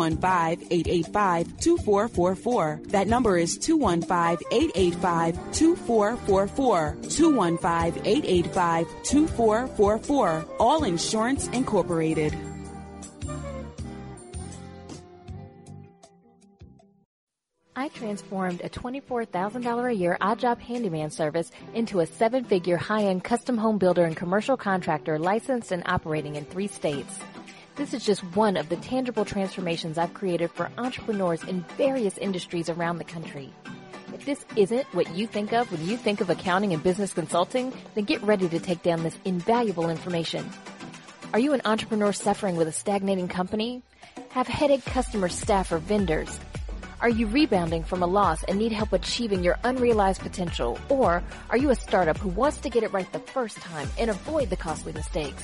2 215-885-2444. That number is 215-885-2444. 215-885-2444. All Insurance Incorporated. I transformed a $24,000 a year odd job handyman service into a seven figure high end custom home builder and commercial contractor licensed and operating in three states. This is just one of the tangible transformations I've created for entrepreneurs in various industries around the country. If this isn't what you think of when you think of accounting and business consulting, then get ready to take down this invaluable information. Are you an entrepreneur suffering with a stagnating company? Have headache customer staff or vendors? Are you rebounding from a loss and need help achieving your unrealized potential? Or are you a startup who wants to get it right the first time and avoid the costly mistakes?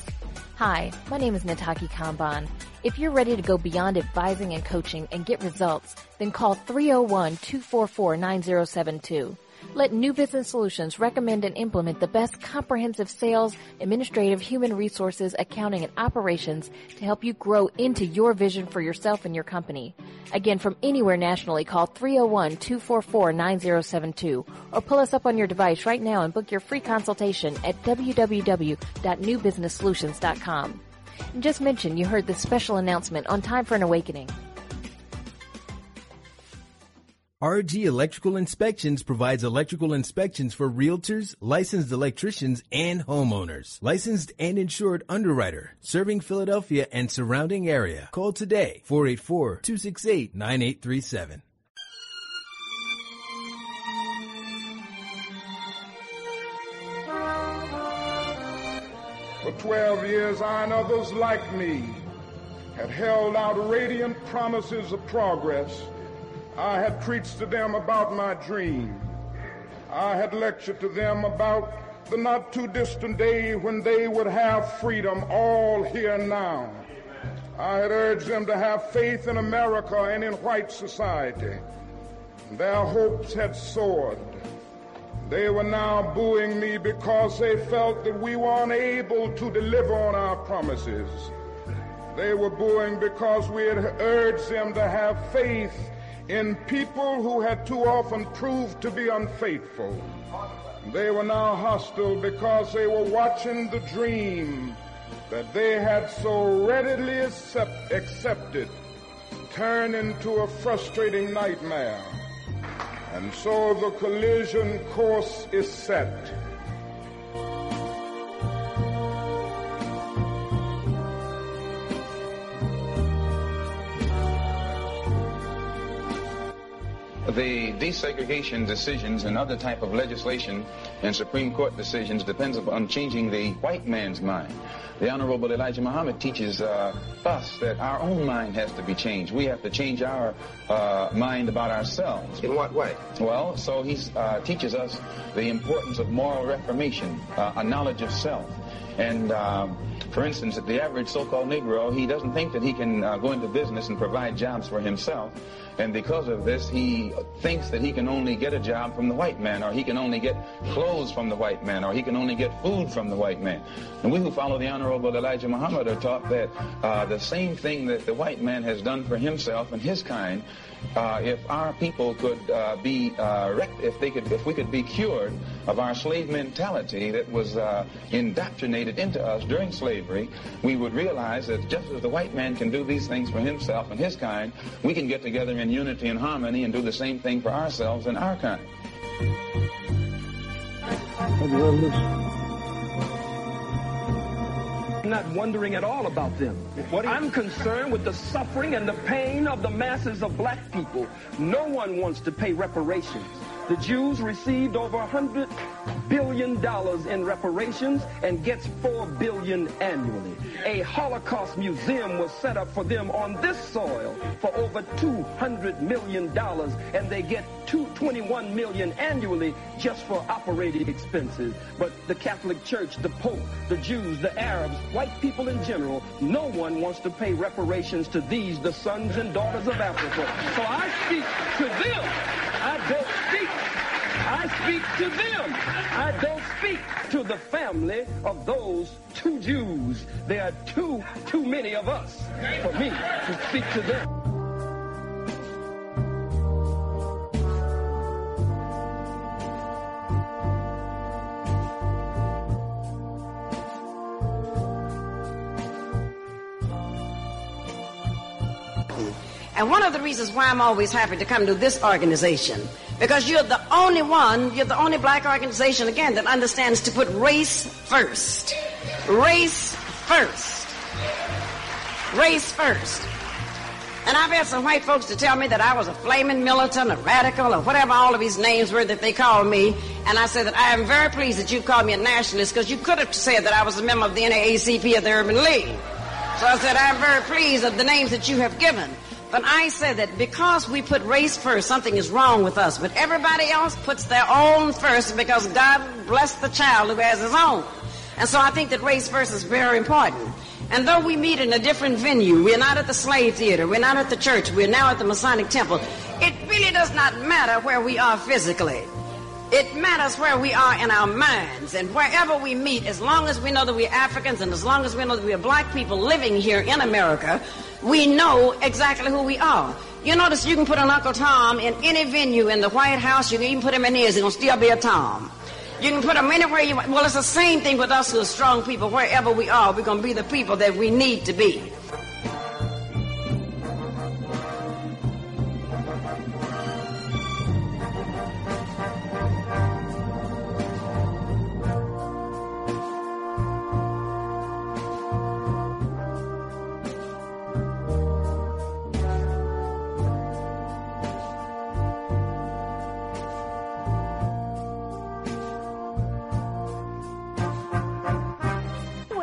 Hi, my name is Nataki Kamban. If you're ready to go beyond advising and coaching and get results, then call 301-244-9072. Let New Business Solutions recommend and implement the best comprehensive sales, administrative, human resources, accounting, and operations to help you grow into your vision for yourself and your company. Again, from anywhere nationally, call 301-244-9072 or pull us up on your device right now and book your free consultation at www.newbusinesssolutions.com. And just mention you heard this special announcement on Time for an Awakening. RG Electrical Inspections provides electrical inspections for realtors, licensed electricians, and homeowners. Licensed and insured underwriter, serving Philadelphia and surrounding area. Call today, 484-268-9837. For 12 years, I and others like me had held out radiant promises of progress. I had preached to them about my dream. I had lectured to them about the not too distant day when they would have freedom all here now. I had urged them to have faith in America and in white society. Their hopes had soared. They were now booing me because they felt that we were unable to deliver on our promises. They were booing because we had urged them to have faith in people who had too often proved to be unfaithful. They were now hostile because they were watching the dream that they had so readily accept, accepted turn into a frustrating nightmare. And so the collision course is set. The desegregation decisions and other type of legislation and Supreme Court decisions depends upon changing the white man's mind. The Honorable Elijah Muhammad teaches uh, us that our own mind has to be changed. We have to change our uh, mind about ourselves. In what way? Well, so he uh, teaches us the importance of moral reformation, uh, a knowledge of self. And um, for instance, the average so-called Negro, he doesn't think that he can uh, go into business and provide jobs for himself. And because of this, he thinks that he can only get a job from the white man, or he can only get clothes from the white man, or he can only get food from the white man. And we who follow the Honorable Elijah Muhammad are taught that uh, the same thing that the white man has done for himself and his kind uh, if our people could uh, be uh, if they could if we could be cured of our slave mentality that was uh, indoctrinated into us during slavery, we would realize that just as the white man can do these things for himself and his kind, we can get together unity and harmony and do the same thing for ourselves and our kind. I'm not wondering at all about them. I'm concerned with the suffering and the pain of the masses of black people. No one wants to pay reparations. The Jews received over $100 billion in reparations and gets 4 billion annually. A Holocaust museum was set up for them on this soil for over $200 million and they get $21 million annually just for operating expenses. But the Catholic Church, the Pope, the Jews, the Arabs, white people in general, no one wants to pay reparations to these, the sons and daughters of Africa. So I speak to them. I don't speak I speak to them. I don't speak to the family of those two Jews. There are too, too many of us for me to speak to them. And one of the reasons why I'm always happy to come to this organization, because you're the only one, you're the only black organization, again, that understands to put race first. Race first. Race first. And I've had some white folks to tell me that I was a flaming militant, a radical, or whatever all of these names were that they called me. And I said that I am very pleased that you called me a nationalist because you could have said that I was a member of the NAACP of the Urban League. So I said, I'm very pleased of the names that you have given. But I say that because we put race first, something is wrong with us. But everybody else puts their own first because God bless the child who has his own. And so I think that race first is very important. And though we meet in a different venue, we're not at the slave theater, we're not at the church, we're now at the Masonic temple, it really does not matter where we are physically. It matters where we are in our minds and wherever we meet, as long as we know that we're Africans and as long as we know that we're black people living here in America, we know exactly who we are. You notice you can put an Uncle Tom in any venue in the White House, you can even put him in his, he's to still be a Tom. You can put him anywhere you want. Well, it's the same thing with us who are strong people. Wherever we are, we're going to be the people that we need to be.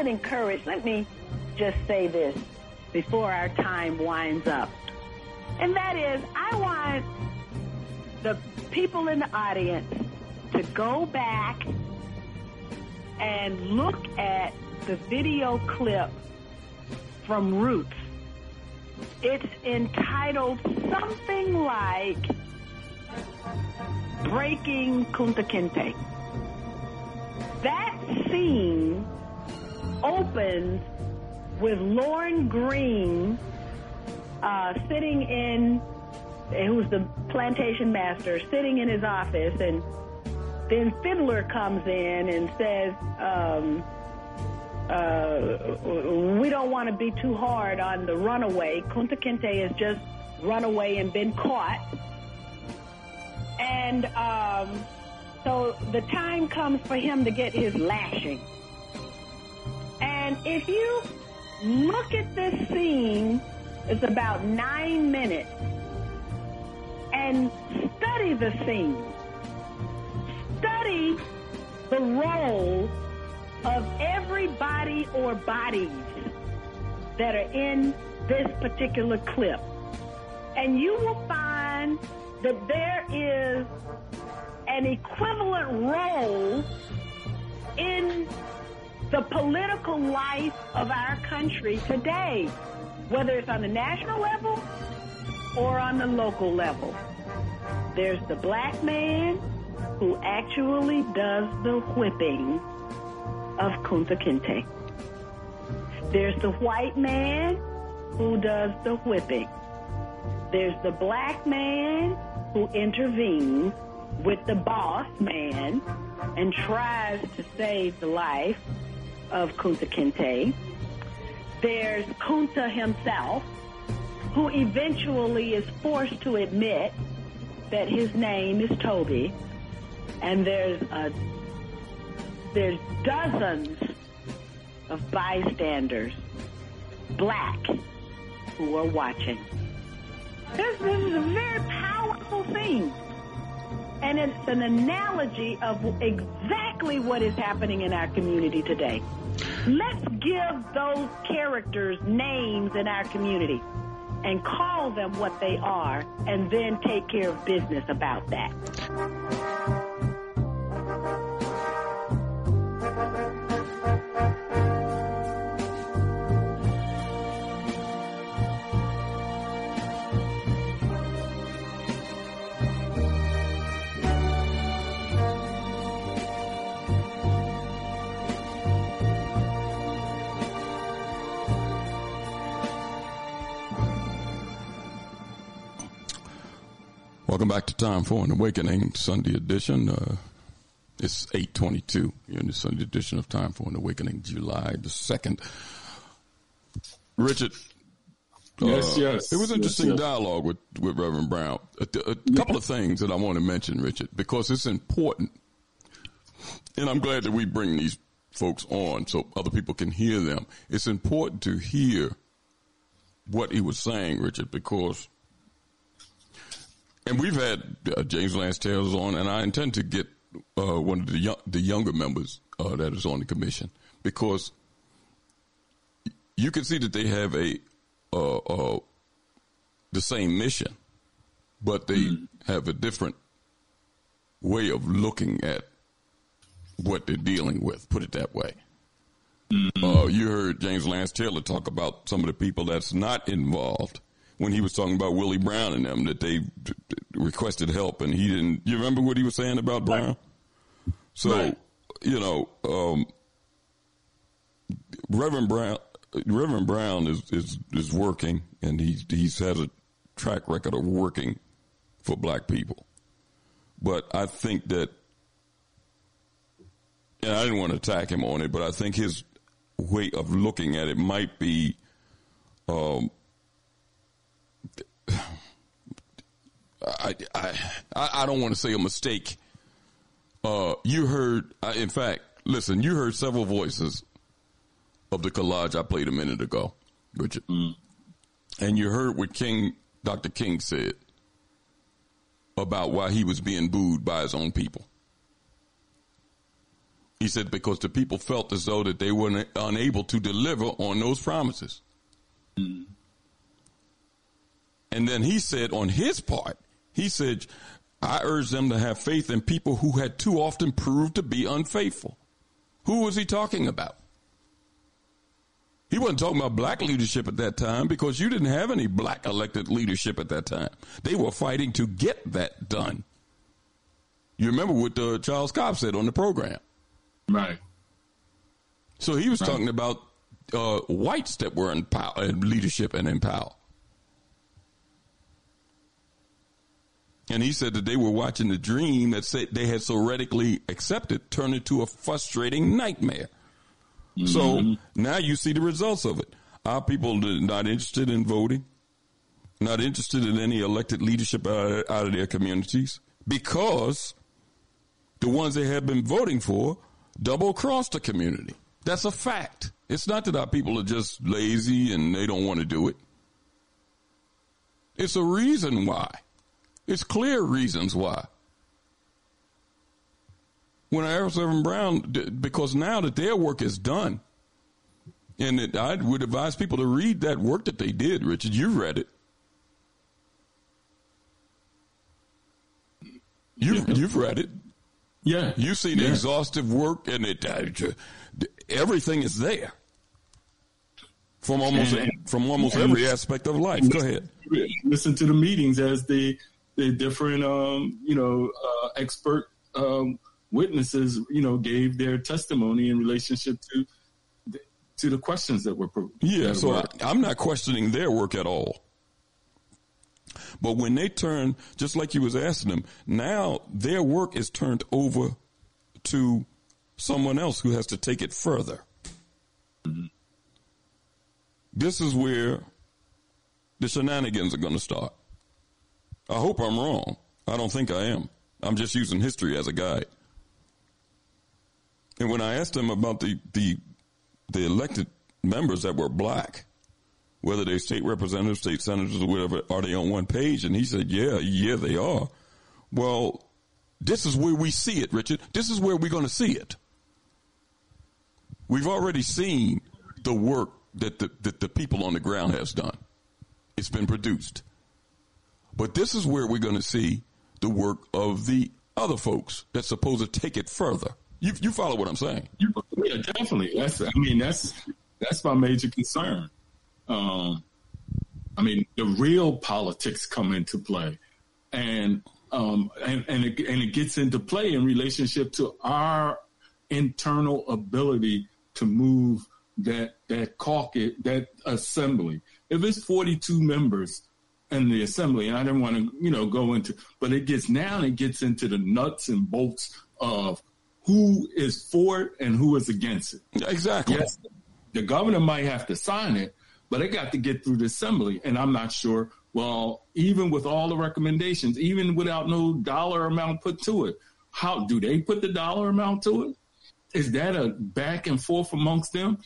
Encourage, let me just say this before our time winds up. And that is, I want the people in the audience to go back and look at the video clip from Roots. It's entitled something like Breaking Kunta Kinte. That scene opens with Lorne Greene uh, sitting in, who's the plantation master, sitting in his office, and then Fiddler comes in and says, um, uh, we don't want to be too hard on the runaway. Kunta Kinte has just run away and been caught. And um, so the time comes for him to get his lashing. And if you look at this scene, it's about nine minutes, and study the scene. Study the role of everybody or bodies that are in this particular clip. And you will find that there is an equivalent role in the political life of our country today, whether it's on the national level or on the local level. There's the black man who actually does the whipping of Kunta Kinte. There's the white man who does the whipping. There's the black man who intervenes with the boss man and tries to save the life of Kunta Kinte. There's Kunta himself, who eventually is forced to admit that his name is Toby. And there's a, there's dozens of bystanders, black, who are watching. This, this is a very powerful thing. And it's an analogy of exactly what is happening in our community today. Let's give those characters names in our community and call them what they are and then take care of business about that. Welcome back to Time for an Awakening Sunday edition. Uh, it's 822 here in the Sunday edition of Time for an Awakening, July the 2nd. Richard. Yes, uh, yes. It was interesting yes, yes. dialogue with, with Reverend Brown. A, a couple of things that I want to mention, Richard, because it's important. And I'm glad that we bring these folks on so other people can hear them. It's important to hear what he was saying, Richard, because and we've had uh, James Lance Taylor on, and I intend to get uh, one of the young, the younger members uh, that is on the commission because you can see that they have a uh, uh, the same mission, but they mm-hmm. have a different way of looking at what they're dealing with. Put it that way. Mm-hmm. Uh, you heard James Lance Taylor talk about some of the people that's not involved when he was talking about Willie Brown and them that they requested help and he didn't. You remember what he was saying about Brown? So, right. you know, um, Reverend Brown, Reverend Brown is, is, is working and he, he's has a track record of working for black people. But I think that, and I didn't want to attack him on it, but I think his way of looking at it might be, um, I, I, I don't want to say a mistake. Uh, you heard, in fact, listen, you heard several voices of the collage I played a minute ago, Richard. Mm. And you heard what King, Dr. King said about why he was being booed by his own people. He said because the people felt as though that they were unable to deliver on those promises. Mm. And then he said on his part, he said, I urge them to have faith in people who had too often proved to be unfaithful. Who was he talking about? He wasn't talking about black leadership at that time because you didn't have any black elected leadership at that time. They were fighting to get that done. You remember what uh, Charles Cobb said on the program. Right. So he was right. talking about uh, whites that were in, power, in leadership and in power. And he said that they were watching the dream that they had so radically accepted turn into a frustrating nightmare. Mm-hmm. So now you see the results of it. Our people are not interested in voting, not interested in any elected leadership out, out of their communities because the ones they have been voting for double cross the community. That's a fact. It's not that our people are just lazy and they don't want to do it. It's a reason why. It's clear reasons why. When I asked Reverend Brown, because now that their work is done, and it, I would advise people to read that work that they did, Richard. you've read it. You've, yeah. you've read it. Yeah. You've seen yeah. exhaustive work, and it uh, everything is there from almost and, from almost every aspect of life. Go ahead. Listen to the meetings as the the different, um, you know, uh, expert um, witnesses, you know, gave their testimony in relationship to the, to the questions that were. Put. Yeah, so I, I'm not questioning their work at all. But when they turn, just like you was asking them, now their work is turned over to someone else who has to take it further. Mm-hmm. This is where the shenanigans are going to start. I hope I'm wrong. I don't think I am. I'm just using history as a guide. And when I asked him about the, the, the elected members that were black, whether they're state representatives, state senators, or whatever, are they on one page? And he said, yeah, yeah, they are. Well, this is where we see it, Richard. This is where we're going to see it. We've already seen the work that the, that the people on the ground has done. It's been produced. But this is where we're going to see the work of the other folks that's supposed to take it further. You you follow what I'm saying? Yeah, definitely. That's I mean that's that's my major concern. Um, I mean the real politics come into play, and um, and and it, and it gets into play in relationship to our internal ability to move that that caucus that assembly. If it's 42 members in the assembly, and I didn't want to, you know, go into, but it gets now it gets into the nuts and bolts of who is for it and who is against it. Exactly. Yes, the governor might have to sign it, but it got to get through the assembly, and I'm not sure. Well, even with all the recommendations, even without no dollar amount put to it, how do they put the dollar amount to it? Is that a back and forth amongst them?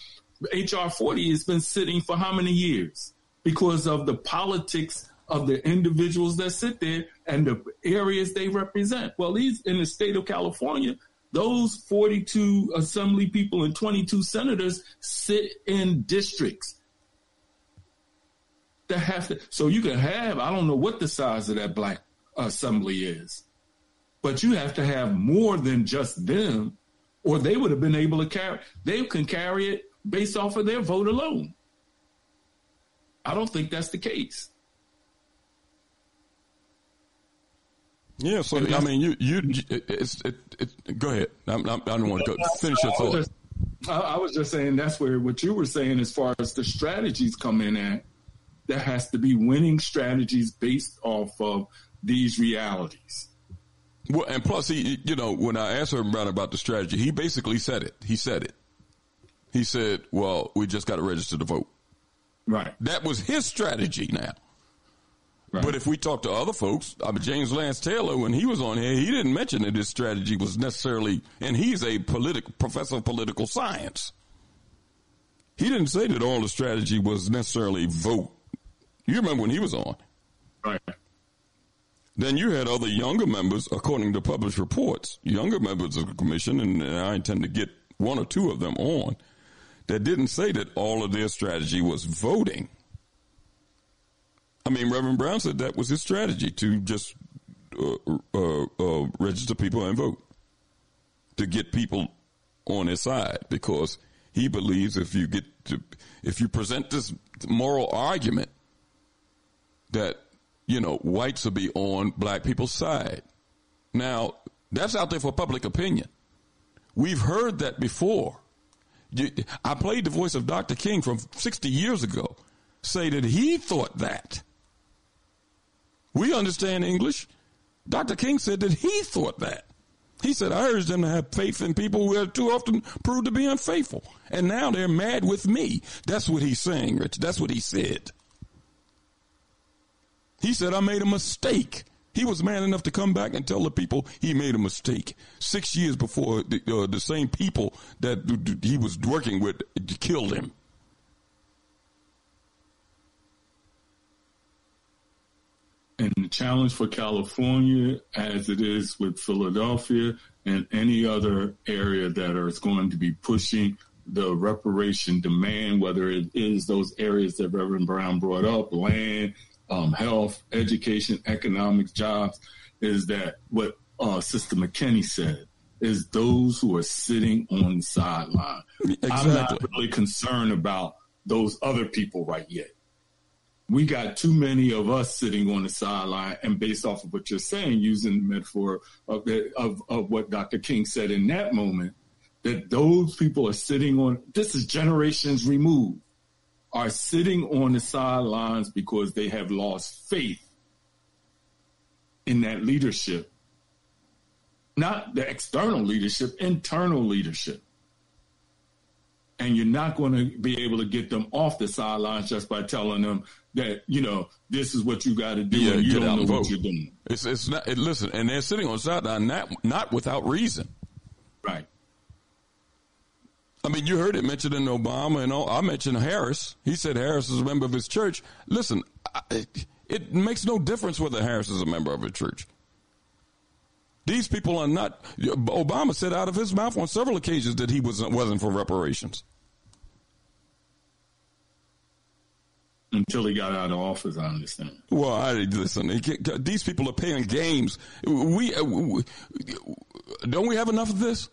HR 40 has been sitting for how many years? Because of the politics of the individuals that sit there and the areas they represent. Well, these in the state of California, those 42 assembly people and 22 senators sit in districts that have to. So you can have, I don't know what the size of that black assembly is, but you have to have more than just them, or they would have been able to carry, they can carry it based off of their vote alone. I don't think that's the case. Yeah, so I mean, you you it's it, it, go ahead. I'm, I'm, I do not want to go finish your thought. I, I was just saying that's where what you were saying as far as the strategies come in at. There has to be winning strategies based off of these realities. Well, and plus, he, you know, when I asked him about about the strategy, he basically said it. He said it. He said, "Well, we just got to register to vote." Right. That was his strategy. Now, Right. But if we talk to other folks, I mean, James Lance Taylor, when he was on here, he didn't mention that his strategy was necessarily, and he's a political professor of political science. He didn't say that all the strategy was necessarily vote. You remember when he was on? Right. Then you had other younger members, according to published reports, younger members of the commission, and I intend to get one or two of them on, that didn't say that all of their strategy was voting. I mean, Reverend Brown said that was his strategy to just uh, uh, uh, register people and vote to get people on his side because he believes if you get to, if you present this moral argument that you know whites will be on black people's side. Now that's out there for public opinion. We've heard that before. I played the voice of Dr. King from 60 years ago say that he thought that. We understand English. Dr. King said that he thought that. He said, I urge them to have faith in people who have too often proved to be unfaithful. And now they're mad with me. That's what he's saying, Rich. That's what he said. He said, I made a mistake. He was man enough to come back and tell the people he made a mistake. Six years before the, uh, the same people that he was working with killed him. And the challenge for California, as it is with Philadelphia and any other area that is going to be pushing the reparation demand, whether it is those areas that Reverend Brown brought up, land, um, health, education, economics, jobs, is that what uh, Sister McKinney said is those who are sitting on the sideline. Exactly. I'm not really concerned about those other people right yet we got too many of us sitting on the sideline. And based off of what you're saying, using the metaphor of, the, of, of what Dr. King said in that moment, that those people are sitting on, this is generations removed, are sitting on the sidelines because they have lost faith in that leadership. Not the external leadership, internal leadership and you're not going to be able to get them off the sidelines just by telling them that you know this is what you got to do, yeah, and you don't know what you're doing. It's it's not. It, listen, and they're sitting on sideline not not without reason. Right. I mean, you heard it mentioned in Obama, and all. I mentioned Harris. He said Harris is a member of his church. Listen, I, it makes no difference whether Harris is a member of a church. These people are not. Obama said out of his mouth on several occasions that he was wasn't for reparations. Until he got out of office, I understand. Well, I listen. These people are playing games. We, uh, we don't we have enough of this?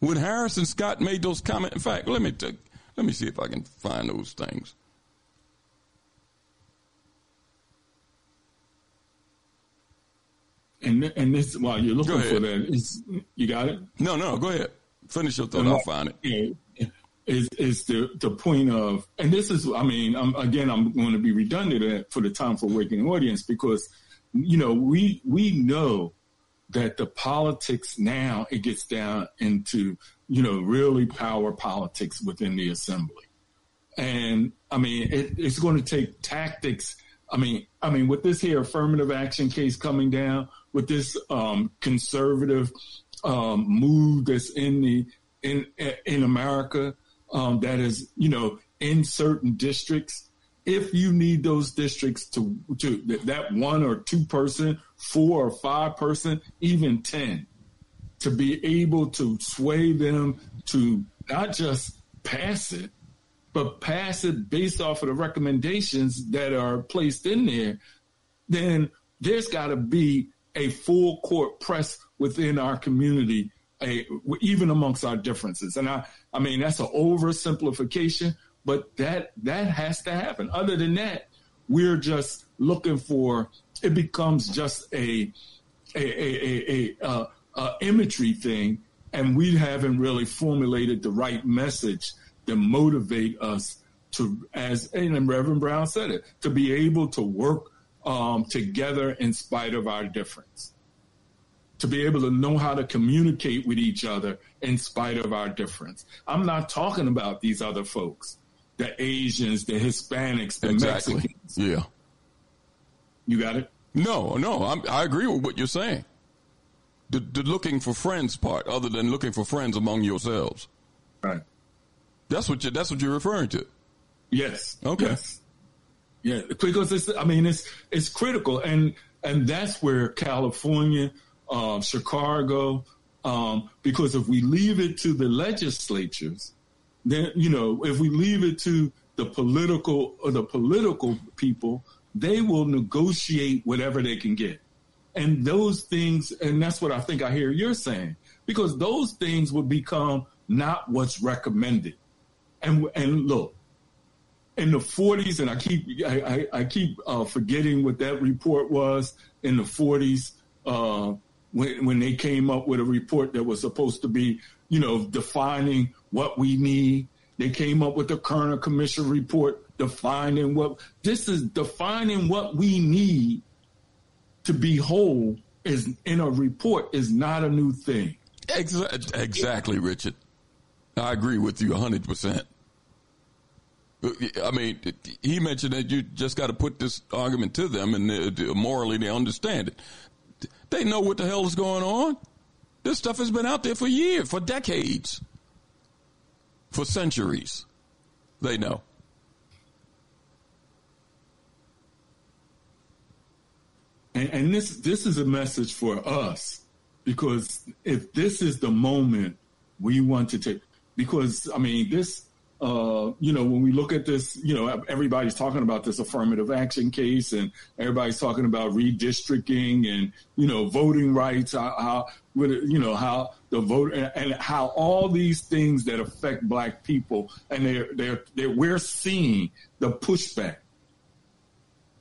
When Harris and Scott made those comments, in fact, let me take, let me see if I can find those things. And and this while you're looking for that, you got it? No, no, go ahead. Finish your thought. I'll find it. Is is the the point of and this is I mean I'm, again I'm going to be redundant for the time for working audience because you know we we know that the politics now it gets down into you know really power politics within the assembly and I mean it, it's going to take tactics I mean I mean with this here affirmative action case coming down with this um, conservative um, move that's in the in in America um, that is you know in certain districts. If you need those districts to to that one or two person, four or five person, even ten, to be able to sway them to not just pass it, but pass it based off of the recommendations that are placed in there, then there's got to be a full court press within our community, a, even amongst our differences. And I, I mean, that's an oversimplification, but that that has to happen. Other than that, we're just looking for. It becomes just a a a, a, a, imagery thing, and we haven't really formulated the right message to motivate us to, as and Reverend Brown said it, to be able to work um, together in spite of our difference to be able to know how to communicate with each other in spite of our difference. I'm not talking about these other folks, the Asians, the Hispanics, the exactly. Mexicans. Yeah. You got it? No, no, I'm, i agree with what you're saying. The, the looking for friends part, other than looking for friends among yourselves. Right. That's what you. That's what you're referring to. Yes. Okay. Yes. Yeah, because it's. I mean, it's it's critical, and and that's where California, um, Chicago, um, because if we leave it to the legislatures, then you know, if we leave it to the political or the political people, they will negotiate whatever they can get, and those things, and that's what I think I hear you're saying, because those things would become not what's recommended, and and look, in the 40s, and I keep I, I, I keep uh, forgetting what that report was in the 40s uh, when when they came up with a report that was supposed to be you know defining what we need. They came up with the Kerner Commission report defining what this is defining what we need to be whole is in a report is not a new thing. Exactly, Richard. I agree with you 100%. I mean, he mentioned that you just got to put this argument to them, and uh, morally they understand it. They know what the hell is going on. This stuff has been out there for years, for decades, for centuries. They know. And, and this this is a message for us because if this is the moment we want to take, because I mean this uh, you know, when we look at this, you know, everybody's talking about this affirmative action case and everybody's talking about redistricting and, you know, voting rights, how, how you know, how the vote and, how all these things that affect black people and they're, they're, they're, we're seeing the pushback.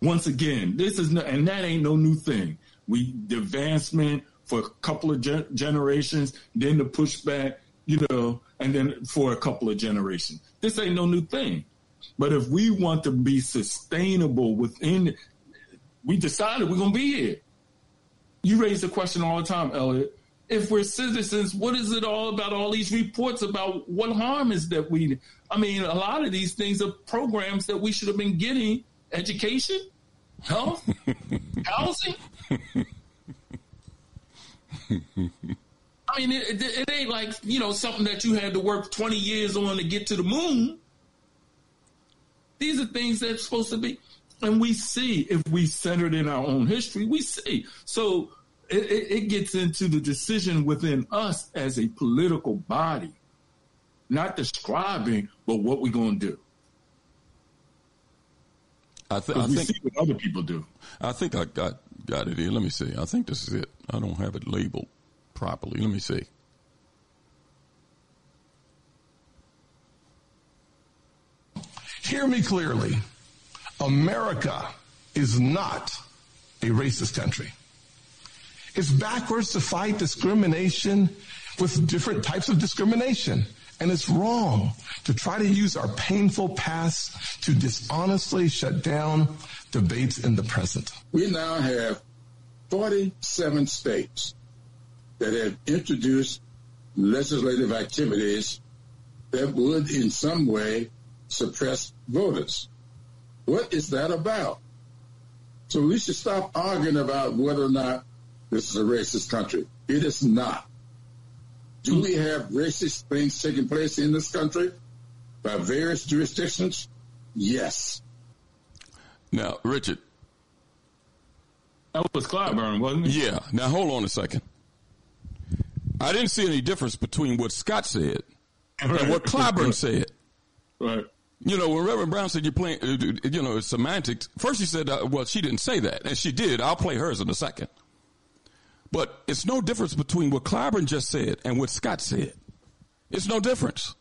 Once again, this is, no, and that ain't no new thing. We, the advancement for a couple of ge- generations, then the pushback, you know, and then for a couple of generations. This ain't no new thing. But if we want to be sustainable within, we decided we're going to be here. You raise the question all the time, Elliott. If we're citizens, what is it all about? All these reports about what harm is that we? I mean, a lot of these things are programs that we should have been getting: education, health, housing. I mean, it, it, ain't like, you know, something that you had to work 20 years on to get to the moon. These are things that's supposed to be. And we see, if we centered in our own history, we see. So it, it gets into the decision within us as a political body, not describing, but what we're going to do. I, th- I think what other people do. I think I got got it here. Let me see. I think this is it. I don't have it labeled properly. Let me see. Hear me clearly. America is not a racist country. It's backwards to fight discrimination with different types of discrimination. And it's wrong to try to use our painful past to dishonestly shut down debates in the present. We now have 47 states that have introduced legislative activities that would in some way suppress voters. What is that about? So we should stop arguing about whether or not this is a racist country. It is not. Do we have racist things taking place in this country by various jurisdictions? Yes. Now, Richard. That was Clyburn, wasn't it? Yeah. Now, hold on a second. I didn't see any difference between what Scott said right. and what Clyburn said. Right. You know, when Reverend Brown said you're playing, uh, you know, it's semantics. First, he said, uh, well, she didn't say that, and she did. I'll play hers in a second. But it's no difference between what Clyburn just said and what Scott said. It's no difference.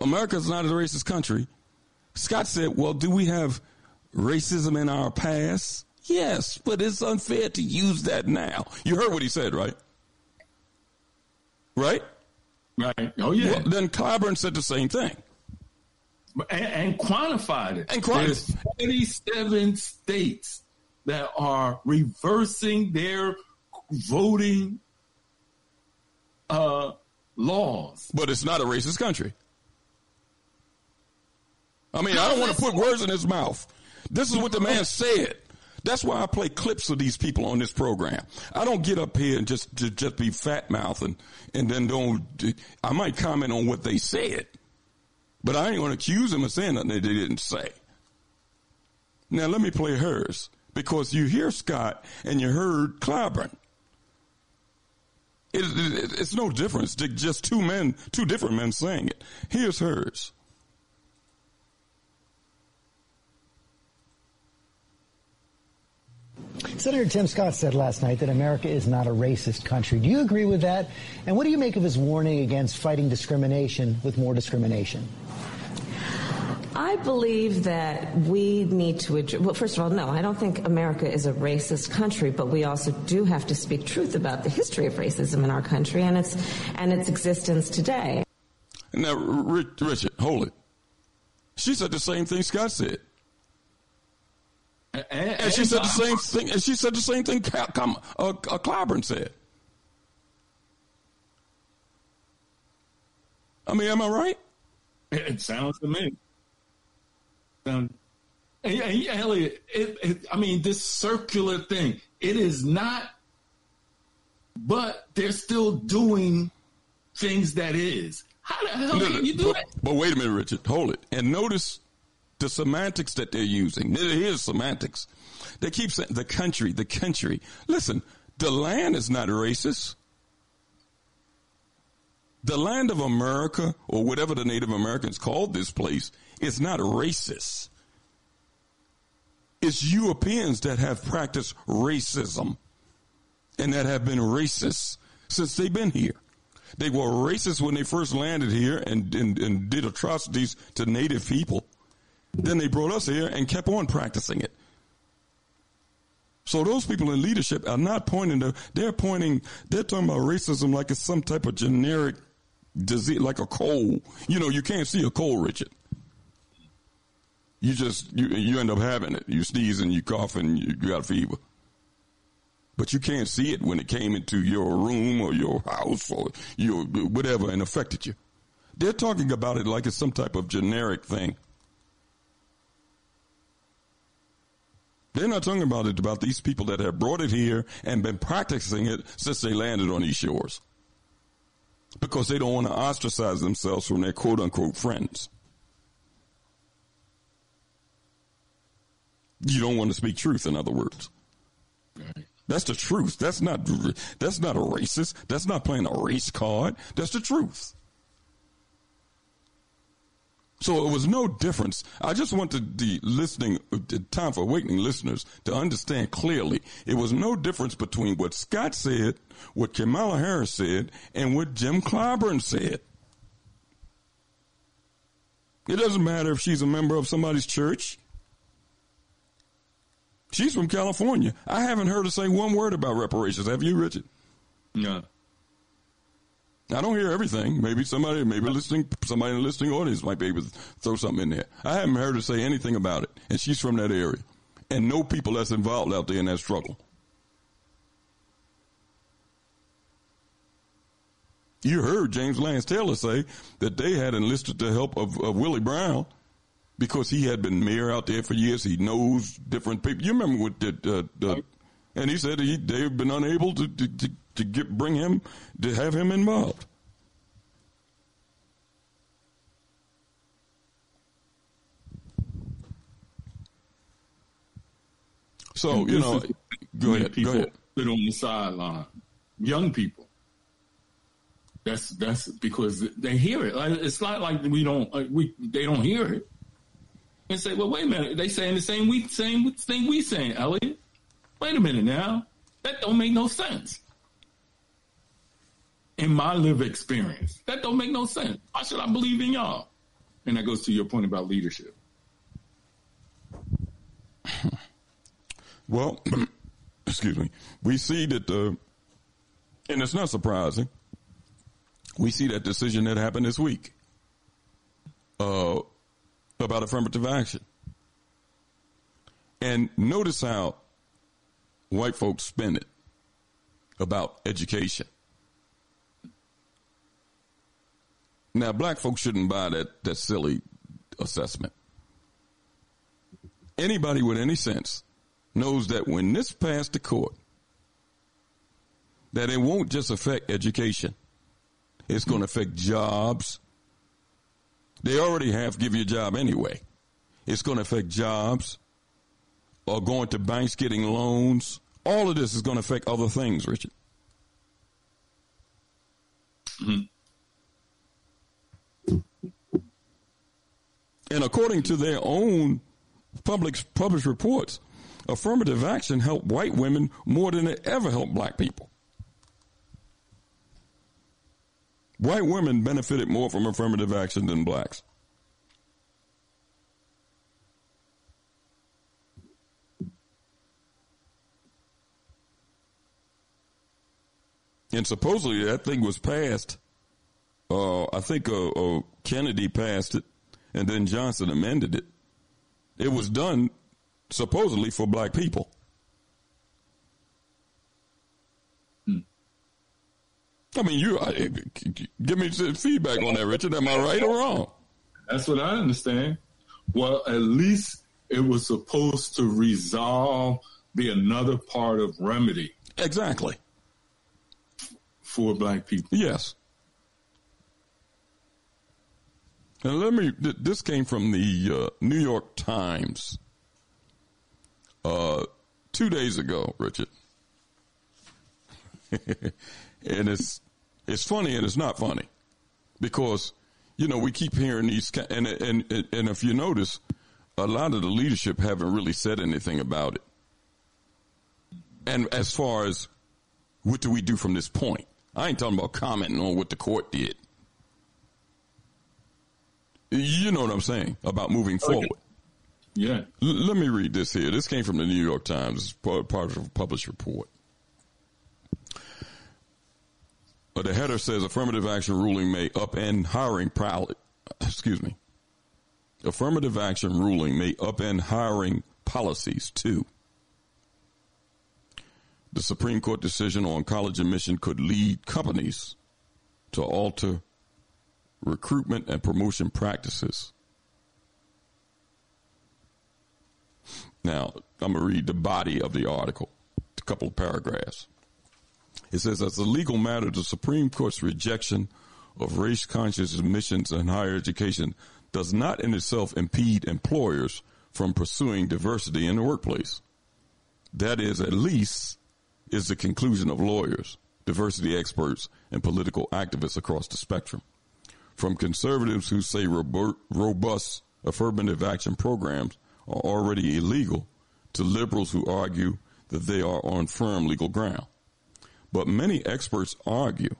America's not a racist country. Scott said, well, do we have racism in our past? Yes, but it's unfair to use that now. You heard what he said, right? Right? Right. Oh, yeah. Well, then Clyburn said the same thing. And, and quantified it. And quantified. There's 37 states that are reversing their voting uh, laws. But it's not a racist country. I mean, I don't want to put words in his mouth. This is what the man said. That's why I play clips of these people on this program. I don't get up here and just just, just be fat mouth and, and then don't. I might comment on what they said, but I ain't going to accuse them of saying nothing they didn't say. Now let me play hers because you hear Scott and you heard Clyburn. It, it, it's no difference. Just two men, two different men saying it. Here's hers. Senator Tim Scott said last night that America is not a racist country. Do you agree with that? And what do you make of his warning against fighting discrimination with more discrimination? I believe that we need to address, well, first of all, no, I don't think America is a racist country, but we also do have to speak truth about the history of racism in our country and its, and its existence today. Now, Richard, hold it. She said the same thing Scott said. And, and, and she said the same thing. And she said the same thing. Uh, uh, Clyburn said. I mean, am I right? It sounds to me. Um, and, and Elliott, it, it, I mean, this circular thing. It is not, but they're still doing things that is. How the hell no, can you do but, that? But wait a minute, Richard. Hold it. And notice the semantics that they're using. It is semantics. They keep saying the country, the country. Listen, the land is not racist. The land of America, or whatever the Native Americans called this place, is not racist. It's Europeans that have practiced racism and that have been racist since they've been here. They were racist when they first landed here and, and, and did atrocities to native people. Then they brought us here and kept on practicing it. So those people in leadership are not pointing to, they're pointing, they're talking about racism like it's some type of generic disease, like a cold. You know, you can't see a cold, Richard. You just, you, you end up having it. You sneeze and you cough and you got a fever. But you can't see it when it came into your room or your house or your whatever and affected you. They're talking about it like it's some type of generic thing. They're not talking about it about these people that have brought it here and been practicing it since they landed on these shores. Because they don't want to ostracize themselves from their quote unquote friends. You don't want to speak truth, in other words. That's the truth. That's not that's not a racist. That's not playing a race card. That's the truth. So it was no difference. I just wanted the listening, the time for awakening listeners to understand clearly. It was no difference between what Scott said, what Kamala Harris said, and what Jim Clyburn said. It doesn't matter if she's a member of somebody's church. She's from California. I haven't heard her say one word about reparations. Have you, Richard? No. I don't hear everything. Maybe somebody, maybe listening, somebody in the listening audience might be able to throw something in there. I haven't heard her say anything about it, and she's from that area, and know people that's involved out there in that struggle. You heard James Lance Taylor say that they had enlisted the help of, of Willie Brown because he had been mayor out there for years. He knows different people. You remember what the, uh, the and he said he, they've been unable to, to, to to get, bring him, to have him involved. So, you know, go ahead, people go ahead. Sit on the sideline. Young people. That's that's because they hear it. It's not like we don't uh, we they don't hear it. And say, well, wait a minute. They saying the same we same thing we saying, Elliott. Wait a minute now. That don't make no sense in my live experience. That don't make no sense. Why should I believe in y'all? And that goes to your point about leadership. Well, excuse me. We see that the, and it's not surprising. We see that decision that happened this week uh, about affirmative action. And notice how white folks spin it about education. Now, black folks shouldn't buy that, that silly assessment. Anybody with any sense knows that when this passed the court, that it won't just affect education. It's going to affect jobs. They already have to give you a job anyway. It's going to affect jobs or going to banks getting loans. All of this is going to affect other things, Richard. Mm-hmm. And according to their own public published reports, affirmative action helped white women more than it ever helped black people. White women benefited more from affirmative action than blacks. And supposedly that thing was passed. Uh, I think uh, uh, Kennedy passed it, and then Johnson amended it. It was done supposedly for black people. Hmm. I mean, you I, give me feedback on that, Richard. Am I right or wrong? That's what I understand. Well, at least it was supposed to resolve, be another part of remedy. Exactly. For black people. Yes. And let me, this came from the uh, New York Times uh, two days ago, Richard. and it's, it's funny and it's not funny because, you know, we keep hearing these, and, and, and if you notice, a lot of the leadership haven't really said anything about it. And as far as what do we do from this point? I ain't talking about commenting on what the court did. You know what I'm saying about moving okay. forward. Yeah. L- let me read this here. This came from the New York Times, part, part of a published report. Uh, the header says affirmative action ruling may upend hiring proudly. Excuse me. Affirmative action ruling may upend hiring policies too. The Supreme Court decision on college admission could lead companies to alter recruitment and promotion practices. Now, I'm going to read the body of the article, a couple of paragraphs. It says, as a legal matter, the Supreme Court's rejection of race conscious admissions in higher education does not in itself impede employers from pursuing diversity in the workplace. That is, at least, is the conclusion of lawyers, diversity experts, and political activists across the spectrum from conservatives who say robust affirmative action programs are already illegal to liberals who argue that they are on firm legal ground. But many experts argue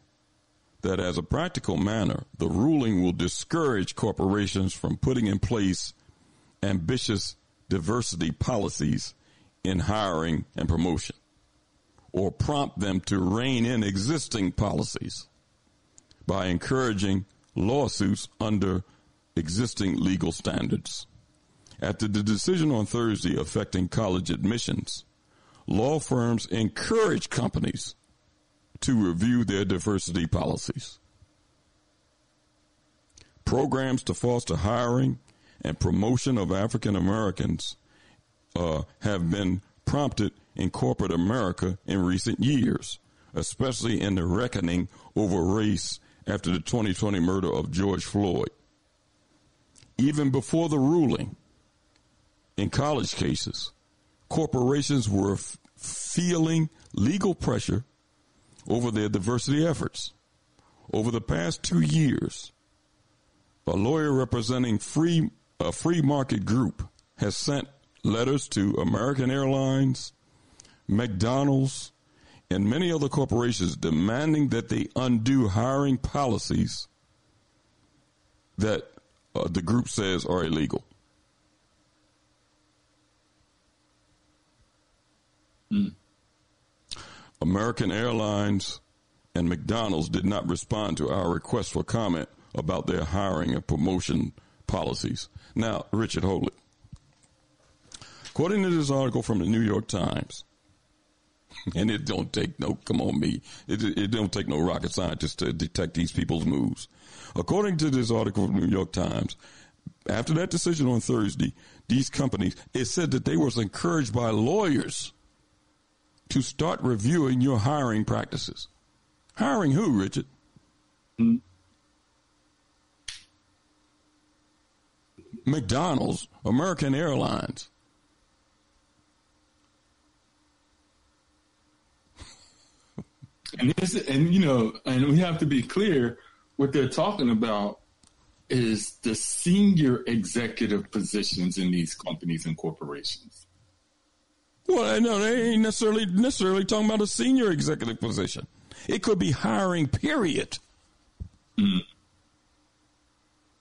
that as a practical matter, the ruling will discourage corporations from putting in place ambitious diversity policies in hiring and promotion or prompt them to rein in existing policies by encouraging lawsuits under existing legal standards. After the decision on Thursday affecting college admissions, law firms encourage companies to review their diversity policies. Programs to foster hiring and promotion of African Americans uh, have been prompted in corporate America in recent years, especially in the reckoning over race after the 2020 murder of George Floyd. Even before the ruling, in college cases, corporations were f- feeling legal pressure over their diversity efforts. Over the past two years, a lawyer representing free, a free market group has sent letters to American Airlines, McDonald's, and many other corporations demanding that they undo hiring policies that uh, the group says are illegal. Mm. American Airlines and McDonald's did not respond to our request for comment about their hiring and promotion policies. Now, Richard Holley, according to this article from the New York Times, and it don't take no, come on me, it, it don't take no rocket scientist to detect these people's moves. According to this article from the New York Times, after that decision on Thursday, these companies, it said that they was encouraged by lawyers to start reviewing your hiring practices. Hiring who, Richard? Hmm. McDonald's, American Airlines. And this, and you know, and we have to be clear. What they're talking about is the senior executive positions in these companies and corporations. Well, no, they ain't necessarily necessarily talking about a senior executive position. It could be hiring, period. Mm.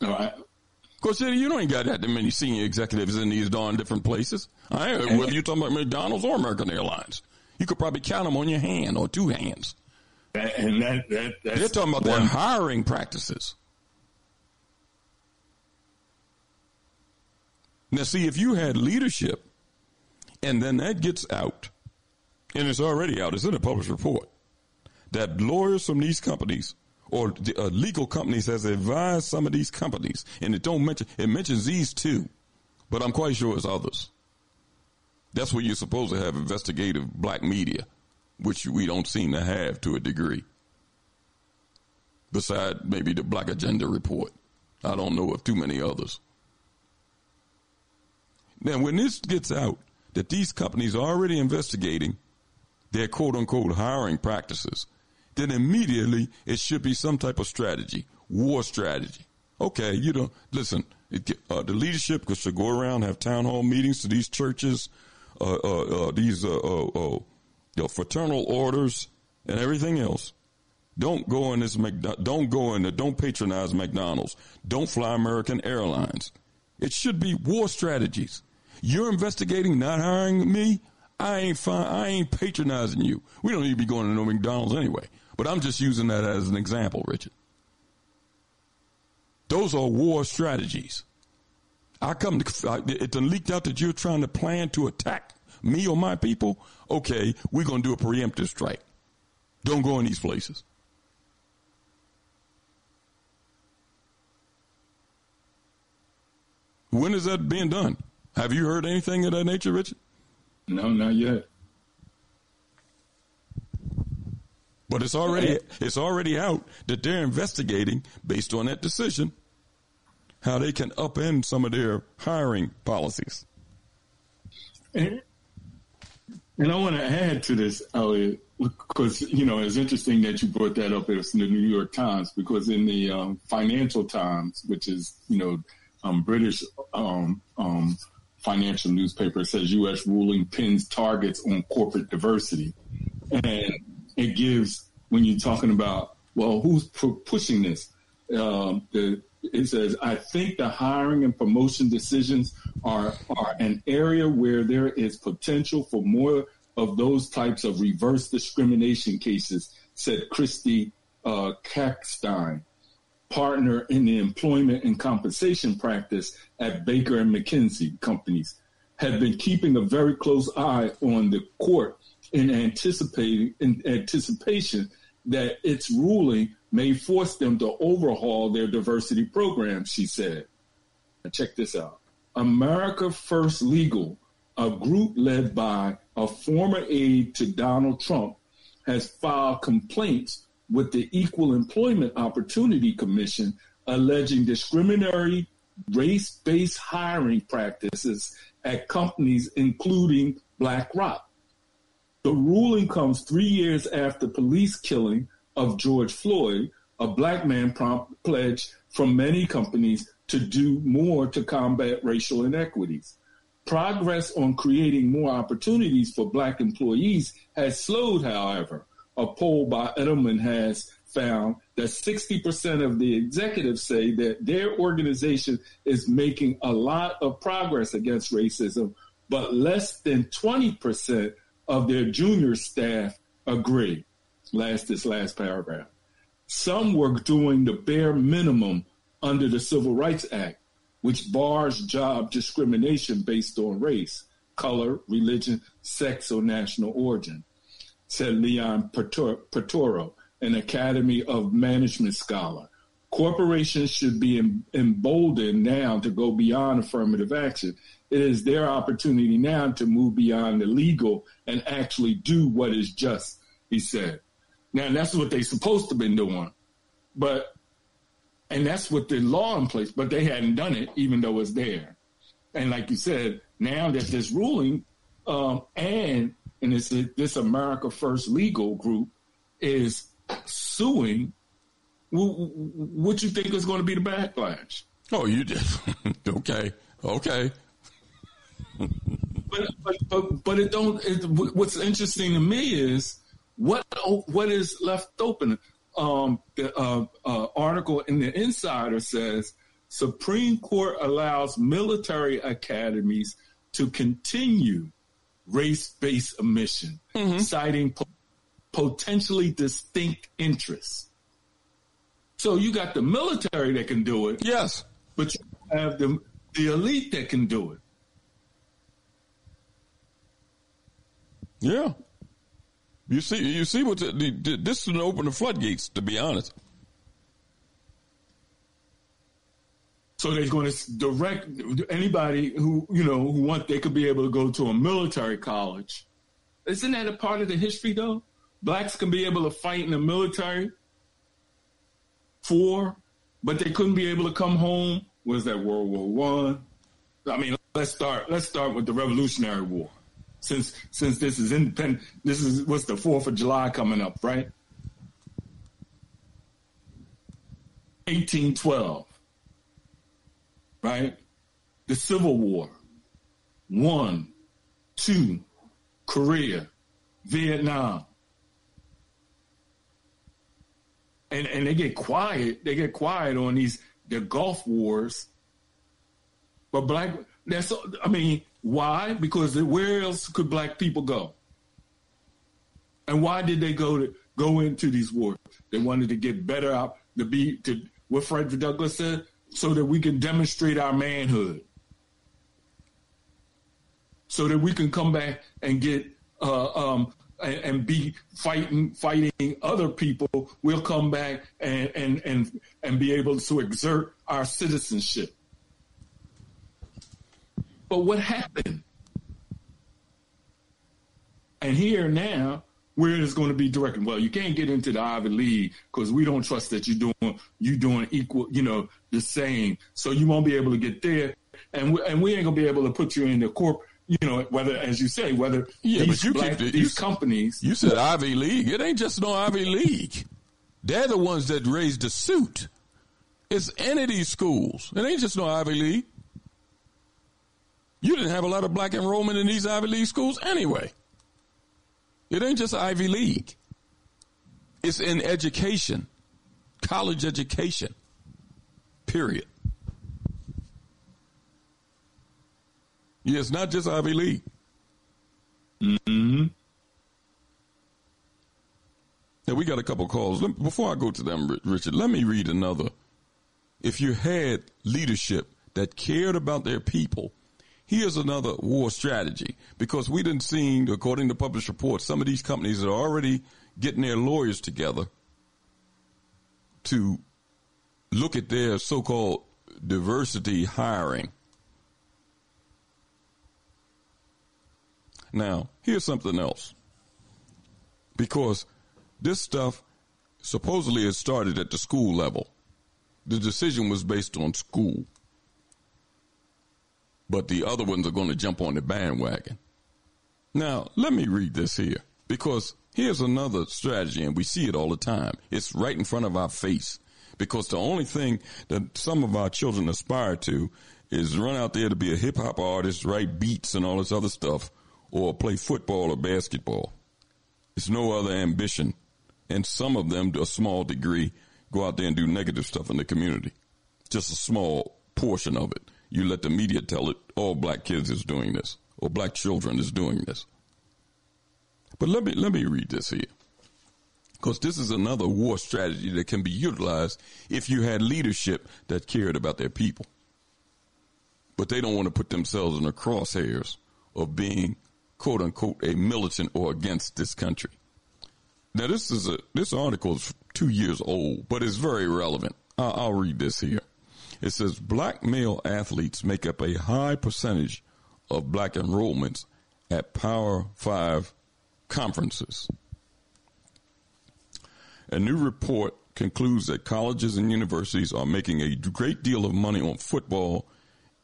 All right. Because you don't got that many senior executives in these darn different places. I, whether you're talking about McDonald's or American Airlines, you could probably count them on your hand or two hands. And that, that they're talking about one. their hiring practices. Now, see, if you had leadership, and then that gets out, and it's already out, it's in a published report that lawyers from these companies or the, uh, legal companies has advised some of these companies, and it don't mention it mentions these two, but I'm quite sure it's others. That's where you're supposed to have investigative black media, which we don't seem to have to a degree. Beside maybe the Black Agenda report, I don't know of too many others. Now, when this gets out that these companies are already investigating their quote unquote hiring practices, then immediately it should be some type of strategy, war strategy. Okay, you know, listen, it, uh, the leadership should go around, have town hall meetings to these churches, uh, uh, uh these uh, fraternal orders, and everything else. Don't go in this. Don't go in. There. Don't patronize McDonald's. Don't fly American Airlines. It should be war strategies. You're investigating not hiring me. I ain't fine. I ain't patronizing you. We don't need to be going to no McDonald's anyway. But I'm just using that as an example, Richard. Those are war strategies. I come to, it leaked out that you're trying to plan to attack me or my people. Okay, we're going to do a preemptive strike. Don't go in these places. When is that being done? Have you heard anything of that nature, Richard? No, not yet. But it's already it's already out that they're investigating based on that decision how they can upend some of their hiring policies. And, and I want to add to this, Elliott, because you know it's interesting that you brought that up. It's in the New York Times because in the um, Financial Times, which is you know um, British um, um financial newspaper, says U.S. ruling pins targets on corporate diversity, and it gives when you're talking about well, who's pushing this? Um, the, it says, I think the hiring and promotion decisions are are an area where there is potential for more of those types of reverse discrimination cases, said Christy uh, Katzenstein, partner in the employment and compensation practice at Baker and McKenzie companies, have been keeping a very close eye on the court in anticipating in anticipation that its ruling may force them to overhaul their diversity program, she said. Now check this out. America First Legal, a group led by a former aide to Donald Trump, has filed complaints with the Equal Employment Opportunity Commission alleging discriminatory race based hiring practices at companies, including BlackRock. The ruling comes three years after police killing of George Floyd, a black man prompt pledge from many companies to do more to combat racial inequities. Progress on creating more opportunities for black employees has slowed, however. A poll by Edelman has found that 60% of the executives say that their organization is making a lot of progress against racism, but less than 20% of their junior staff agree. Last this last paragraph. Some were doing the bare minimum under the Civil Rights Act, which bars job discrimination based on race, color, religion, sex, or national origin, said Leon Portoro, an Academy of Management scholar. Corporations should be emboldened now to go beyond affirmative action. It is their opportunity now to move beyond the legal and actually do what is just, he said. Now that's what they're supposed to be doing, but and that's what the law in place. But they hadn't done it, even though it's there. And like you said, now that this ruling, um, and and it's this America First legal group is suing. What you think is going to be the backlash? Oh, you did. okay, okay. but, but, but but it don't. It, what's interesting to me is what what is left open? Um, the uh, uh, article in the Insider says Supreme Court allows military academies to continue race-based admission, mm-hmm. citing po- potentially distinct interests. So you got the military that can do it, yes, but you have the the elite that can do it. Yeah, you see, you see what the, the, this is open the floodgates. To be honest. So they're going to direct anybody who you know who want they could be able to go to a military college. Isn't that a part of the history though? Blacks can be able to fight in the military for, but they couldn't be able to come home. Was that World War One? I? I mean, let's start. Let's start with the Revolutionary War since since this is independent. This is what's the Fourth of July coming up, right? 1812, right? The Civil War, one, two, Korea, Vietnam. And and they get quiet, they get quiet on these the Gulf wars. But black that's I mean, why? Because where else could black people go? And why did they go to go into these wars? They wanted to get better out to be to what Frederick Douglass said, so that we can demonstrate our manhood. So that we can come back and get uh, um, and, and, be fighting fighting other people. We'll come back and and and and be able to exert our citizenship. But what happened? And here now, where is going to be directed? Well, you can't get into the Ivy League because we don't trust that you're doing you doing equal, you know, the same. So you won't be able to get there, and we, and we ain't gonna be able to put you in the corp. You know, whether as you say, whether yeah, these, you black, keep, these you, companies. You said Ivy League. It ain't just no Ivy League. They're the ones that raised the suit. It's any of these schools. It ain't just no Ivy League. You didn't have a lot of black enrollment in these Ivy League schools anyway. It ain't just Ivy League. It's in education, college education, period. Yeah, it's not just Ivy League. Mm-hmm. Now we got a couple calls. Before I go to them, Richard, let me read another. If you had leadership that cared about their people Here's another war strategy because we didn't see, according to published reports, some of these companies are already getting their lawyers together to look at their so-called diversity hiring. Now, here's something else. Because this stuff supposedly has started at the school level. The decision was based on school but the other ones are going to jump on the bandwagon. Now, let me read this here because here's another strategy, and we see it all the time. It's right in front of our face because the only thing that some of our children aspire to is run out there to be a hip hop artist, write beats and all this other stuff, or play football or basketball. It's no other ambition. And some of them, to a small degree, go out there and do negative stuff in the community. Just a small portion of it you let the media tell it all black kids is doing this or black children is doing this. But let me let me read this here. Because this is another war strategy that can be utilized if you had leadership that cared about their people. But they don't want to put themselves in the crosshairs of being quote unquote a militant or against this country. Now this is a this article is two years old, but it's very relevant. I'll, I'll read this here. It says black male athletes make up a high percentage of black enrollments at Power Five conferences. A new report concludes that colleges and universities are making a great deal of money on football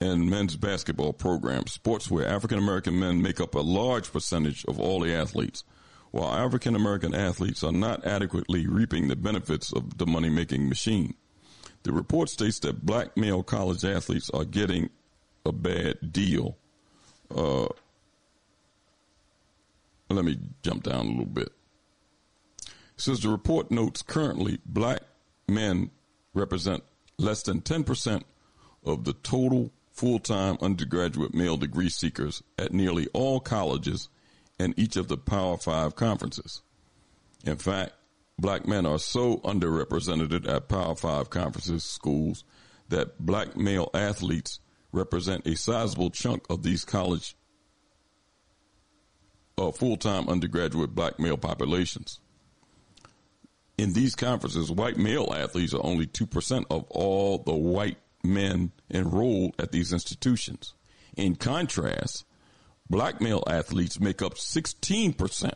and men's basketball programs, sports where African American men make up a large percentage of all the athletes, while African American athletes are not adequately reaping the benefits of the money making machine. The report states that black male college athletes are getting a bad deal. Uh, let me jump down a little bit. It says the report notes currently black men represent less than 10% of the total full time undergraduate male degree seekers at nearly all colleges and each of the Power Five conferences. In fact, black men are so underrepresented at Power Five conferences schools that black male athletes represent a sizable chunk of these college uh, full time undergraduate black male populations. In these conferences, white male athletes are only 2% of all the white men enrolled at these institutions. In contrast, black male athletes make up 16%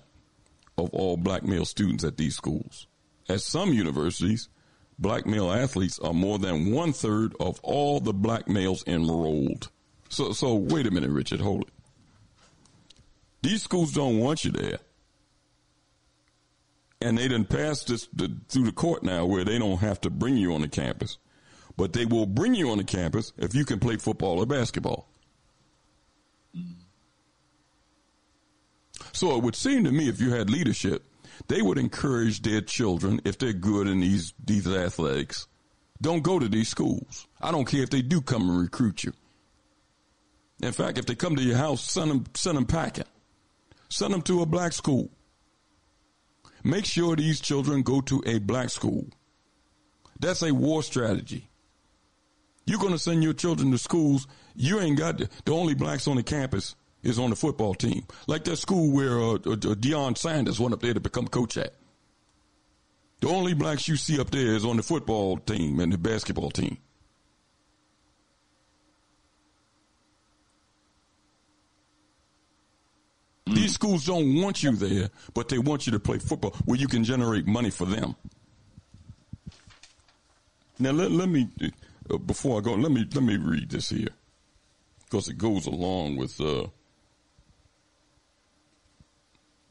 of all black male students at these schools. At some universities, black male athletes are more than one third of all the black males enrolled. So, so wait a minute, Richard, hold it. These schools don't want you there. And they didn't pass this the, through the court now where they don't have to bring you on the campus but they will bring you on the campus if you can play football or basketball. So it would seem to me if you had leadership, they would encourage their children, if they're good in these, these athletics, don't go to these schools. I don't care if they do come and recruit you. In fact, if they come to your house, send them, send them packing. Send them to a black school. Make sure these children go to a black school. That's a war strategy. You're going to send your children to schools. You ain't got the, the only blacks on the campus is on the football team, like that school where uh, uh, uh, Deion Sanders went up there to become coach at. The only blacks you see up there is on the football team and the basketball team. These schools don't want you there, but they want you to play football where you can generate money for them. Now let, let me uh, before I go, let me let me read this here because it goes along with uh,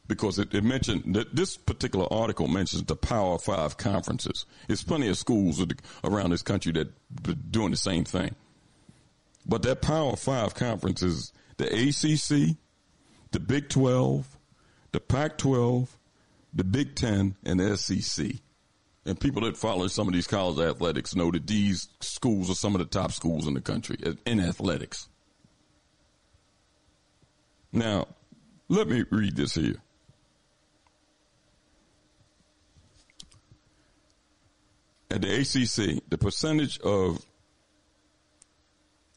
because it, it, mentioned that this particular article mentions the Power Five conferences. There's plenty of schools around this country that are doing the same thing, but that Power Five conferences, the ACC, the Big Twelve, the Pac-12, the Big Ten, and the SEC and people that follow some of these college athletics know that these schools are some of the top schools in the country in athletics. Now, let me read this here. At the ACC, the percentage of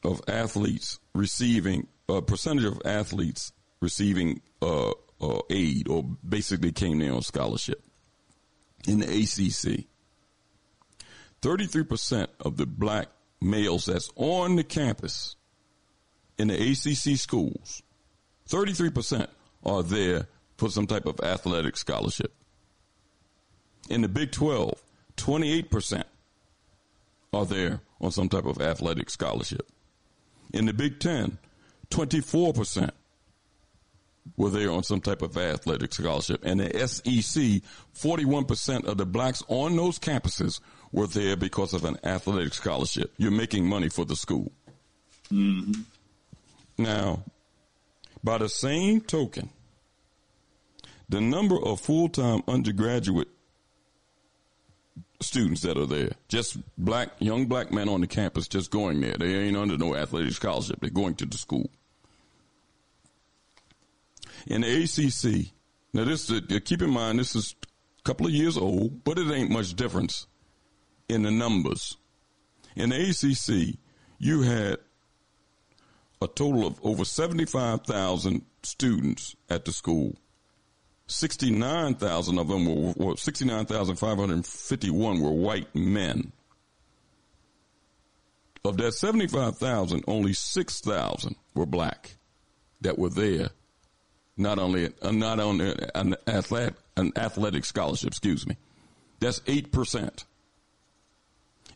of athletes receiving a uh, percentage of athletes receiving uh, uh, aid or basically came there on scholarship in the ACC. 33% of the black males that's on the campus in the ACC schools, 33% are there for some type of athletic scholarship. In the Big 12, 28% are there on some type of athletic scholarship. In the Big 10, 24% were there on some type of athletic scholarship. And the SEC, 41% of the blacks on those campuses were there because of an athletic scholarship. You're making money for the school. Mm-hmm. Now, by the same token, the number of full-time undergraduate students that are there, just black, young black men on the campus just going there. They ain't under no athletic scholarship. They're going to the school. In the ACC, Now, this uh, keep in mind this is a couple of years old, but it ain't much difference in the numbers. In the ACC, you had a total of over 75,000 students at the school. 69,000 of them were, were 69,551 were white men. Of that 75,000, only 6,000 were black that were there. Not only, uh, not on an athletic, an athletic scholarship, excuse me. That's 8%.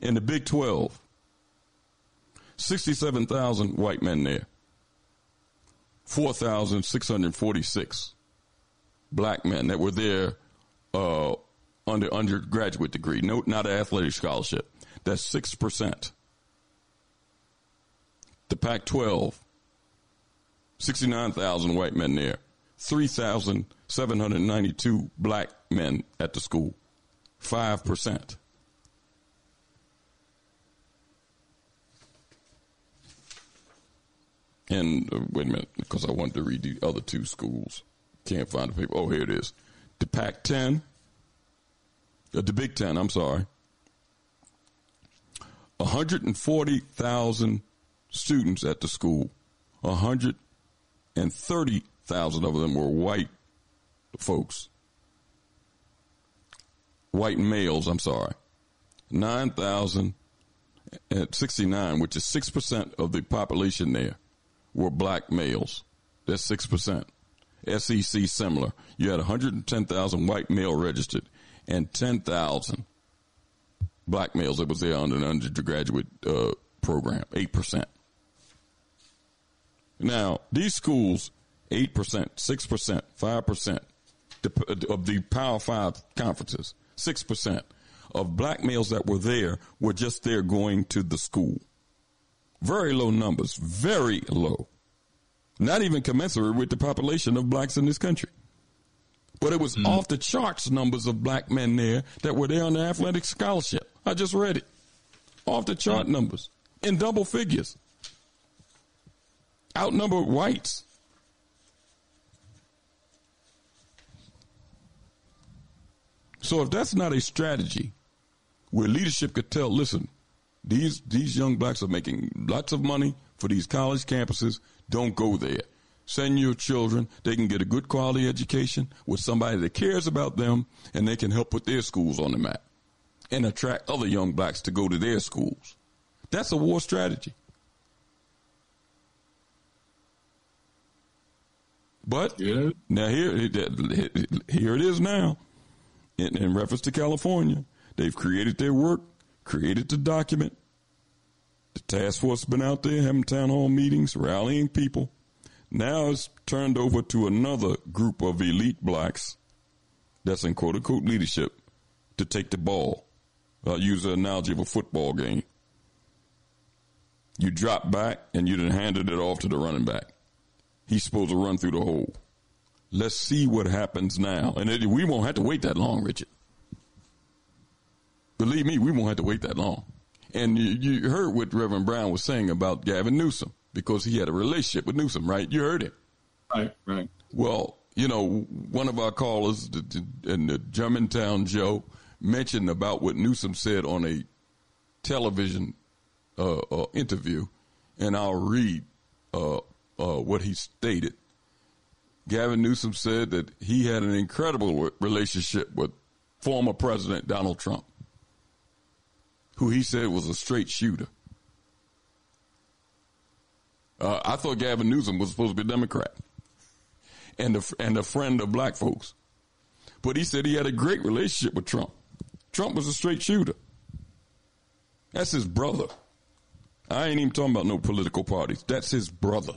In the Big 12, 67,000 white men there. 4,646 black men that were there uh, under undergraduate degree, no, not an athletic scholarship. That's 6%. The Pac 12, 69,000 white men there, 3,792 black men at the school, 5%. And uh, wait a minute, because I wanted to read the other two schools. Can't find the paper. Oh, here it is. The Pac 10, uh, the Big Ten, I'm sorry. 140,000 students at the school. 130,000 of them were white folks. White males, I'm sorry. 9,069, which is 6% of the population there were black males. That's 6%. SEC similar. You had 110,000 white male registered and 10,000 black males that was there under an undergraduate uh, program, 8%. Now, these schools, 8%, 6%, 5% of the Power Five conferences, 6% of black males that were there were just there going to the school. Very low numbers, very low. Not even commensurate with the population of blacks in this country. But it was mm. off the charts numbers of black men there that were there on the athletic scholarship. I just read it. Off the chart mm. numbers in double figures. Outnumbered whites. So if that's not a strategy where leadership could tell, listen, these these young blacks are making lots of money for these college campuses. Don't go there. Send your children. They can get a good quality education with somebody that cares about them and they can help put their schools on the map and attract other young blacks to go to their schools. That's a war strategy. But yeah. now here, here it is now. In, in reference to California, they've created their work created the document. The task force has been out there having town hall meetings, rallying people. Now it's turned over to another group of elite blacks that's in quote unquote leadership to take the ball. I'll use the analogy of a football game. You drop back and you then handed it off to the running back. He's supposed to run through the hole. Let's see what happens now. And it, we won't have to wait that long, Richard. Believe me, we won't have to wait that long. And you, you heard what Reverend Brown was saying about Gavin Newsom because he had a relationship with Newsom, right? You heard it. Right, right. Well, you know, one of our callers in the Germantown Joe mentioned about what Newsom said on a television uh, uh, interview, and I'll read uh, uh what he stated. Gavin Newsom said that he had an incredible relationship with former President Donald Trump who he said was a straight shooter. Uh, I thought Gavin Newsom was supposed to be a Democrat and a, and a friend of black folks. But he said he had a great relationship with Trump. Trump was a straight shooter. That's his brother. I ain't even talking about no political parties. That's his brother.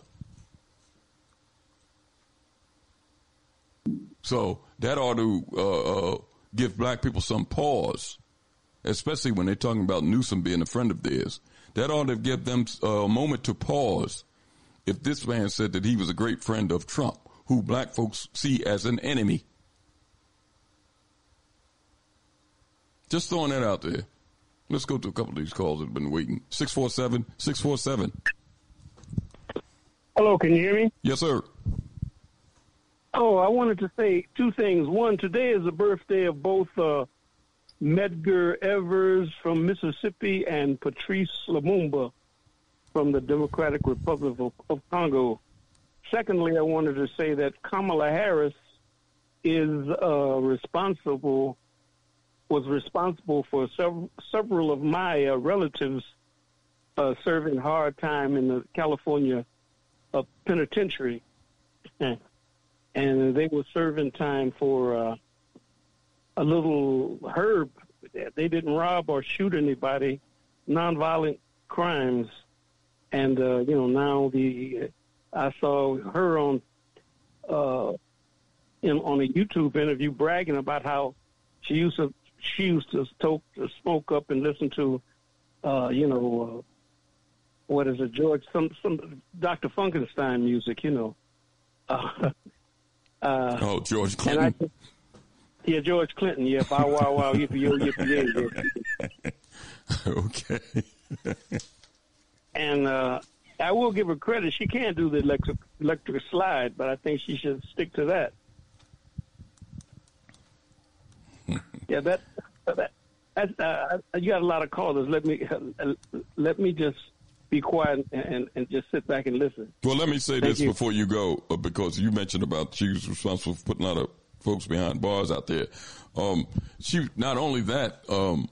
So that ought to uh, uh, give black people some pause especially when they're talking about Newsom being a friend of theirs. That ought to give them a moment to pause. If this man said that he was a great friend of Trump, who black folks see as an enemy. Just throwing that out there. Let's go to a couple of these calls that have been waiting. 647 647. Hello, can you hear me? Yes, sir. Oh, I wanted to say two things. One, today is the birthday of both uh, Medgar Evers from Mississippi and Patrice Lumumba from the Democratic Republic of, of Congo. Secondly, I wanted to say that Kamala Harris is uh, responsible was responsible for several, several of my uh, relatives uh, serving hard time in the California uh, penitentiary, and they were serving time for uh, a little herb. They didn't rob or shoot anybody, nonviolent crimes, and uh, you know now the I saw her on uh, in on a YouTube interview bragging about how she used to she used to smoke, smoke up and listen to, uh, you know, uh, what is it, George, some some Dr. Funkenstein music, you know. Uh, uh, oh, George Clinton. Yeah, George Clinton. Yeah, bow wow wow yippee yo yippee yay. okay. and uh, I will give her credit. She can do the electric electric slide, but I think she should stick to that. yeah, that that, that uh, you got a lot of callers. Let me uh, let me just be quiet and, and just sit back and listen. Well, let me say Thank this you. before you go, uh, because you mentioned about she was responsible for putting out a folks behind bars out there. Um, she not only that. Um,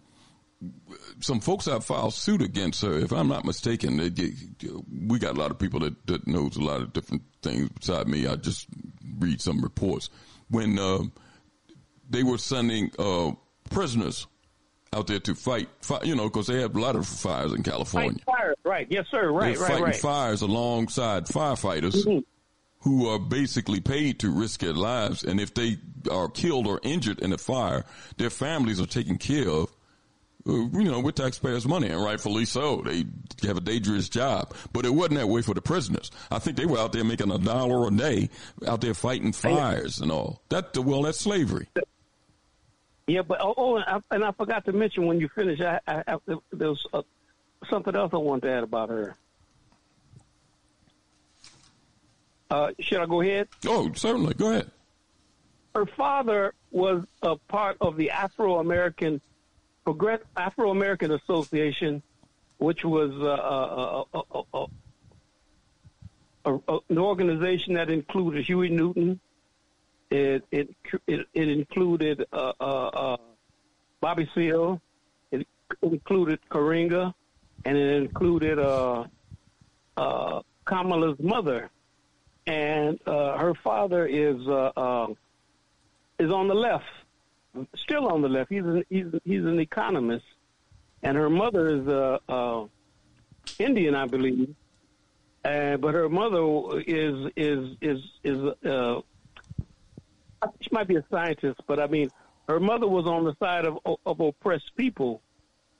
some folks have filed suit against her. If I'm not mistaken, they, they, we got a lot of people that, that knows a lot of different things beside me. I just read some reports when uh, they were sending uh, prisoners out there to fight, fight you know, because they have a lot of fires in California. Fire, right? Yes, sir. Right, They're right, fighting right. fires alongside firefighters Mm-hmm. Who are basically paid to risk their lives. And if they are killed or injured in a fire, their families are taken care of. uh, You know, with taxpayers' money, and rightfully so. They have a dangerous job, but it wasn't that way for the prisoners. I think they were out there making a dollar a day, out there fighting fires and all. That well, that's slavery. Yeah, but oh, oh and, I, and I forgot to mention when you finish, I, I, I there was uh, something else I wanted to add about her. Uh, should I go ahead? Oh, certainly. Go ahead. Her father was a part of the Afro American Progress Afro American Association, which was uh, uh, uh, uh, uh, uh, an organization that included Huey Newton. It it it, it included uh, uh, uh, Bobby Seale. It included Karenga, and it included uh, uh, Kamala's mother. And uh, her father is uh, uh, is on the left, still on the left. He's an, he's he's an economist, and her mother is uh, uh, Indian, I believe. Uh, but her mother is is is is uh, she might be a scientist, but I mean, her mother was on the side of of oppressed people,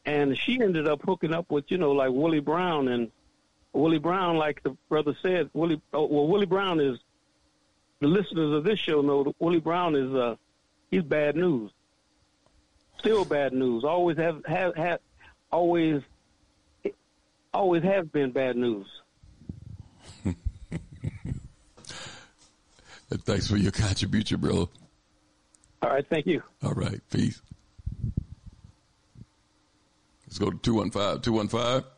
and she ended up hooking up with you know like Willie Brown and Willie Brown, like the brother said. Willie, oh, well, Willie Brown is the listeners of this show know that Willie Brown is uh he's bad news, still bad news. Always have have have always always have been bad news. Thanks for your contribution, bro. All right, thank you. All right, peace. Let's go to 215. 215.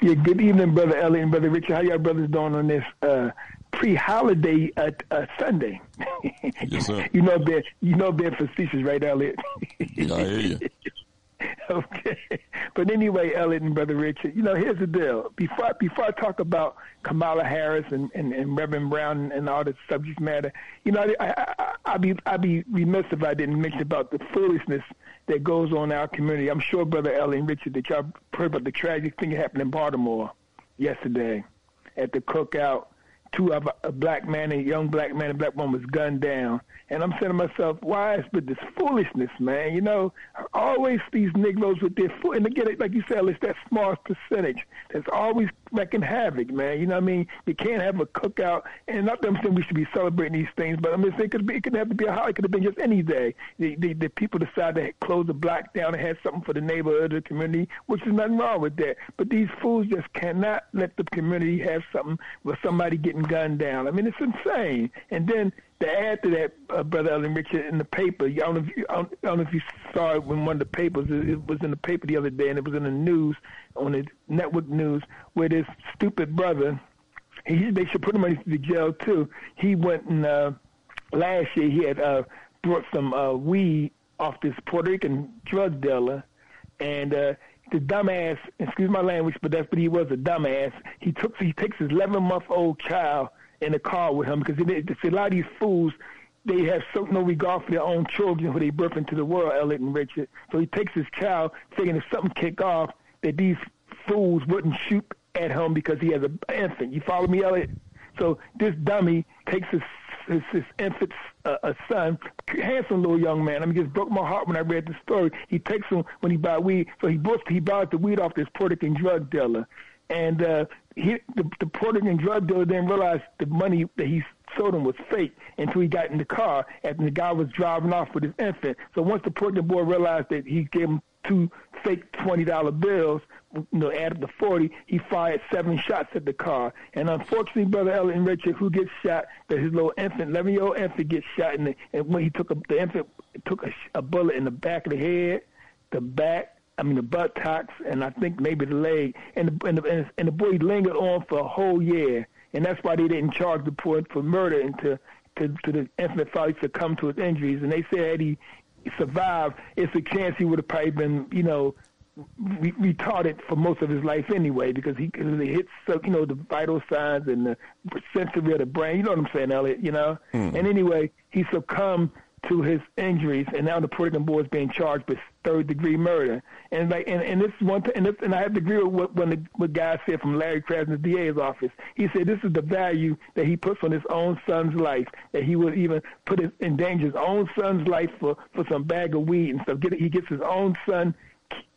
Yeah, good evening, Brother Elliot and Brother Richard. How y'all brothers doing on this uh, pre-holiday uh, uh, Sunday? Yes, sir. you know they're you know they're facetious, right, Elliot? Yeah, I hear you. okay. But anyway, Elliot and Brother Richard, you know, here's the deal. Before I, before I talk about Kamala Harris and, and, and Reverend Brown and all the subject matter, you know, I, I, I, I'd be I'd be remiss if I didn't mention about the foolishness that goes on in our community. I'm sure, Brother Elliot and Richard, that y'all heard about the tragic thing that happened in Baltimore yesterday at the cookout. Two of a, black man, and a young black man, and black woman was gunned down. And I'm saying to myself, why is with this foolishness, man? You know, always these Negroes with their foot, and again, like you said, it's that small percentage that's always wrecking havoc, man. You know what I mean? You can't have a cookout, and not that I'm saying we should be celebrating these things, but I'm just saying it could, be, it could have to be a holiday. It could have been just any day. The, the, the people decide to close the block down and have something for the neighborhood or the community, which is nothing wrong with that. But these fools just cannot let the community have something with somebody getting getting gunned down. I mean, it's insane. And then to add to that, uh, Brother Ellen Richard, in the paper, I don't, know if you, I, don't, I don't know if you saw it when one of the papers, it, it was in the paper the other day, and it was in the news, on the network news, where this stupid brother, he, they should put him in the jail too. He went and, uh, last year he had uh, brought some uh, weed off this Puerto Rican drug dealer, and uh, the dumbass, excuse my language, but that's but he was a dumbass. He took he takes his 11 month old child in the car with him because see, a lot of these fools they have so no regard for their own children who they birth into the world, Elliot and Richard. So he takes his child, thinking if something kick off, that these fools wouldn't shoot at him because he has an infant. You follow me, Elliot? So this dummy takes his his, his infant uh, a son, handsome little young man. I mean, it just broke my heart when I read the story. He takes him when he buy weed, so he bought he buys the weed off this Puerto Rican drug dealer, and uh, he the, the Puerto Rican drug dealer didn't realize the money that he sold him was fake until he got in the car and the guy was driving off with his infant. So once the Puerto Rican boy realized that he gave him two fake twenty dollar bills, you know, added the forty, he fired seven shots at the car. And unfortunately, brother Elliot Richard, who gets shot, that his little infant, eleven year old infant, gets shot, in the, and when he took a, the infant took a, a bullet in the back of the head, the back. I mean the buttocks, and I think maybe the leg, and the, and the, and the boy lingered on for a whole year, and that's why they didn't charge the boy for murder and to to, to the infant father come to his injuries. And they said he survived, it's a chance he would have probably been, you know, re- retarded for most of his life anyway because he cause it hits, you know, the vital signs and the sensory of the brain. You know what I'm saying, Elliot? You know. Mm. And anyway, he succumbed to his injuries, and now the Puerto Rican boy is being charged with third degree murder. And like, and, and this one, and, this, and I have to agree with what when the what guy said from Larry Krasner's DA's office. He said this is the value that he puts on his own son's life, that he would even put his, endanger his own son's life for for some bag of weed and stuff. Get he gets his own son,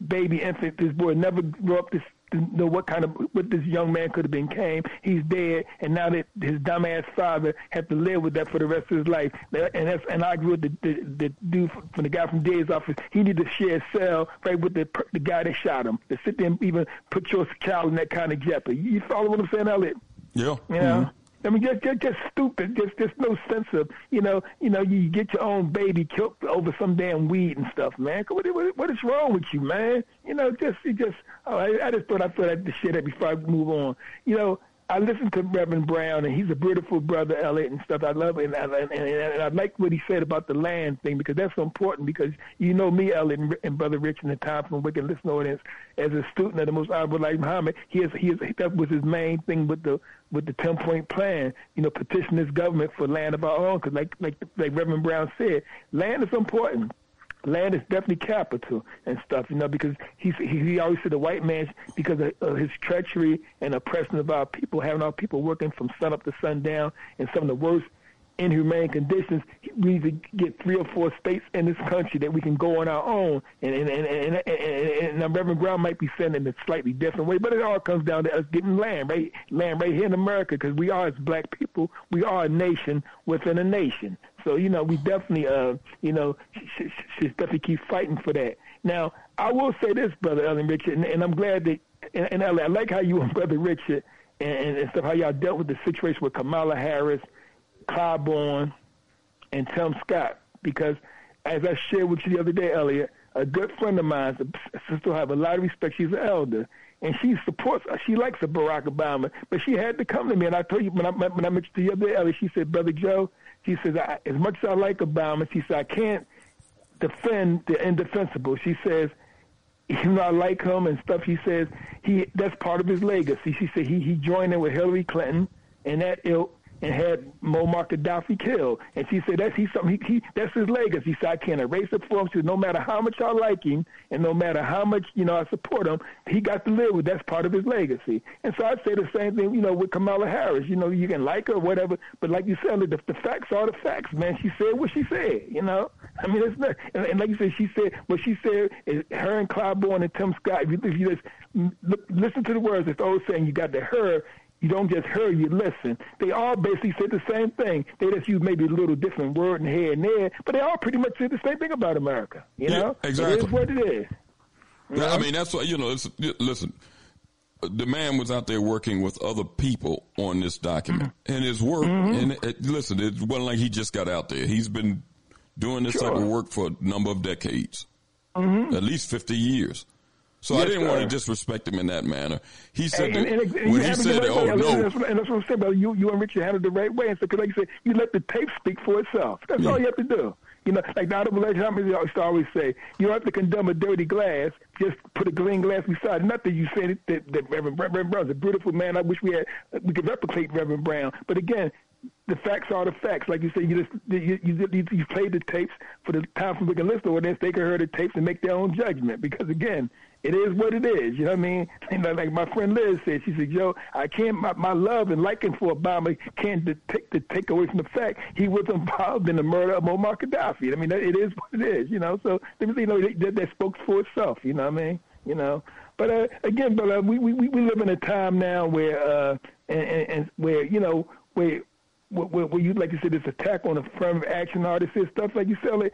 baby infant. This boy never grew up this to know what kind of what this young man could have became. He's dead, and now that his dumbass father had to live with that for the rest of his life. And that's and I agree with the the, the dude from the guy from DA's office. He need to share a cell right with the the guy that shot him. To sit there and even put your child in that kind of jeopardy. You follow what I'm saying, Elliot? Yeah. You know. Mm-hmm. I mean, just, just just stupid. Just just no sense of you know you know you get your own baby killed over some damn weed and stuff, man. What what, what is wrong with you, man? You know, just you just oh, I, I just thought I'd share that before I move on. You know, I listened to Reverend Brown, and he's a beautiful brother, Elliot, and stuff. I love it, and, and, and, and I like what he said about the land thing because that's so important. Because you know me, Elliot, and, and Brother Rich, and the time from Wicked Listen Audience, as a student of the Most Honorable Elijah Muhammad, he is he is that was his main thing with the with the ten point plan. You know, petition this government for land of our own. Because like like like Reverend Brown said, land is important land is definitely capital and stuff, you know, because he he always said the white man because of, of his treachery and oppression of our people, having our people working from sun up to sundown and some of the worst inhumane conditions, we need to get three or four states in this country that we can go on our own. And and and and, and, and, and Reverend Brown might be saying it in a slightly different way, but it all comes down to us getting land, right? Land right here in America, because we are as black people, we are a nation within a nation. So you know, we definitely, uh, you know, should, should definitely keep fighting for that. Now, I will say this, brother Ellen Richard, and, and I'm glad that, and, and I, like how you and brother Richard and, and stuff, how y'all dealt with the situation with Kamala Harris Clyburn, and Tim Scott because, as I shared with you the other day, Elliot, a good friend of mine, a sister, I have a lot of respect. She's an elder, and she supports. She likes Barack Obama, but she had to come to me. And I told you when I when I mentioned you the other day, Elliot, she said, "Brother Joe," she says, I, "As much as I like Obama, she said I can't defend the indefensible." She says, even though I like him and stuff, he says he that's part of his legacy. She said he he joined in with Hillary Clinton and that ilk and had Muammar Gaddafi killed. And she said that's he's something he, he that's his legacy. Said I can't erase it for him. She said no matter how much I like him and no matter how much you know I support him, he got to live with that's part of his legacy. And so I'd say the same thing, you know, with Kamala Harris. You know, you can like her or whatever, but like you said, the, the facts are the facts, man. She said what she said. You know, I mean, it's not. And, and like you said, she said what she said. Is her and Clyburn and Tim Scott. If you, if you just look, listen to the words, it's always saying you got the her you don't just hear, you listen. They all basically say the same thing. They just use maybe a little different word in here and there, but they all pretty much say the same thing about America. You yeah, know, exactly. It is what it is. Know? I mean, that's what you know. Listen, the man was out there working with other people on this document, Mm-hmm. and his work. And it, listen, it wasn't like he just got out there. He's been doing this type of work for a number of decades, at least fifty years. So I Mm-hmm. Didn't want to disrespect him in that manner. He said and, that and, and, when he said, the right "Oh no," that's what, and that's what I'm saying, brother. You, you and Richard handled the right way, and so, cause like you said, you let the tape speak for itself. That's all you have to do. You know, like the Honorable Elijah Muhammad used to always say, you don't have to condemn a dirty glass. Just put a clean glass beside. it. Not that you said it, that, that Reverend, Reverend Brown's a beautiful man. I wish we had we could replicate Reverend Brown. But again, the facts are the facts. Like you said, you just you you, you, you played the tapes for the time for we can listen to it, they can hear the tapes and make their own judgment. Because again, it is what it is. You know what I mean? And like- like my friend Liz said, she said, "Joe, I can't. My, my love and liking for Obama can't de- take to take away from the fact he was involved in the murder of Muammar Gaddafi. I mean, it is what it is. You know, so you know that, that spoke for itself. You know what I mean? You know, but uh, again, but uh, we, we we live in a time now where uh, and, and, and where you know where where, where you like you said this attack on affirmative action artists and stuff like you sell like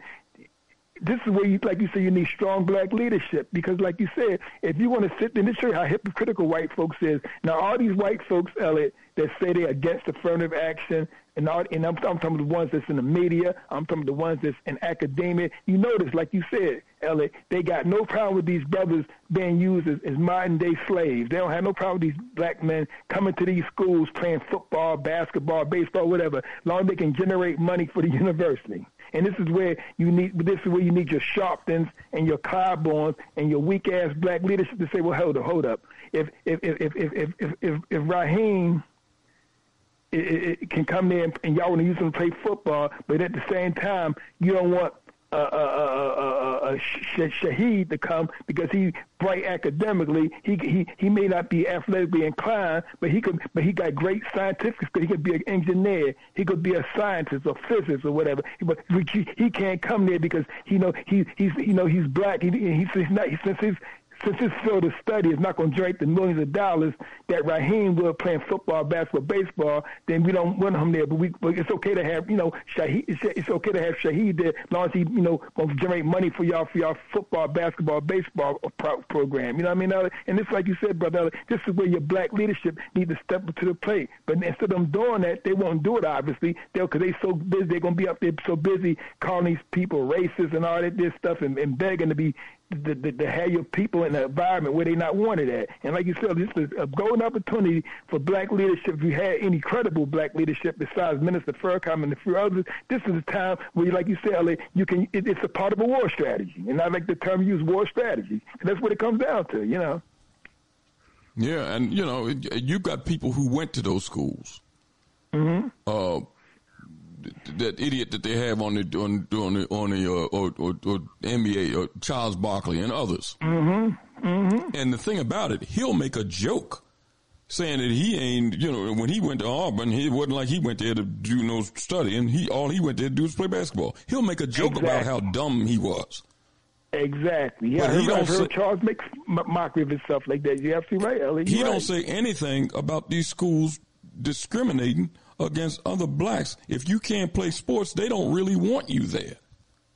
this is where you, like you say, you need strong black leadership because, like you said, if you want to sit and this shows how hypocritical white folks is. Now, all these white folks, Elliot, that say they're against affirmative action, and all, and I'm, I'm talking the ones that's in the media, I'm talking the ones that's in academia. You notice, like you said, Elliot, they got no problem with these brothers being used as, as modern day slaves. They don't have no problem with these black men coming to these schools playing football, basketball, baseball, whatever, as long as they can generate money for the university. And this is where you need. This is where you need your Sharptons and your Clyburns and your weak ass black leadership to say, "Well, hold up, hold up. If if if if if if, if, if Raheem it, it, can come there and, y'all want to use him to play football, but at the same time, you don't want uh, uh, uh, uh, uh, Sh- Shaheed to come because he's bright academically. He he he may not be athletically inclined, but he could. But he got great scientific. He could be an engineer. He could be a scientist or physicist or whatever. But he, he can't come there because he know he he's you know he's black. He, he's, he's not since he's since his field of study is not going to generate the millions of dollars that Raheem will playing football, basketball, baseball, then we don't want him there. But we, but it's okay to have, you know, Shaheed. It's, okay to have Shaheed there, as long as he, you know, going to generate money for y'all for y'all football, basketball, baseball pro- program. You know what I mean? And it's like you said, brother. This is where your black leadership need to step up to the plate. But instead of them doing that, they won't do it. Obviously, they'll because they so busy. They're going to be up there so busy calling these people racist and all that this stuff and, and begging to be to, to, to have your people in an environment where they're not wanted at. And like you said, this is a golden opportunity for black leadership. If you had any credible black leadership besides Minister Farrakhan and a few others, this is a time where, like you said, Ellie, you can. It, it's a part of a war strategy, and I like the term used, war strategy. And that's what it comes down to, you know. Yeah, and you know, you've got people who went to those schools. Mm-hmm. Uh, that idiot that they have on the on on the on the uh, or, or, or NBA or Charles Barkley and others. Mm-hmm. Mm-hmm. And the thing about it, he'll make a joke saying that he ain't, you know, when he went to Auburn, it wasn't like he went there to do no study, and he all he went there to do was play basketball. He'll make a joke about how dumb he was. Exactly. Yeah, But he don't say- Charles make m- mockery of himself like that. You're absolutely right, Ellie. He You're don't say anything about these schools discriminating against other blacks. If you can't play sports, they don't really want you there.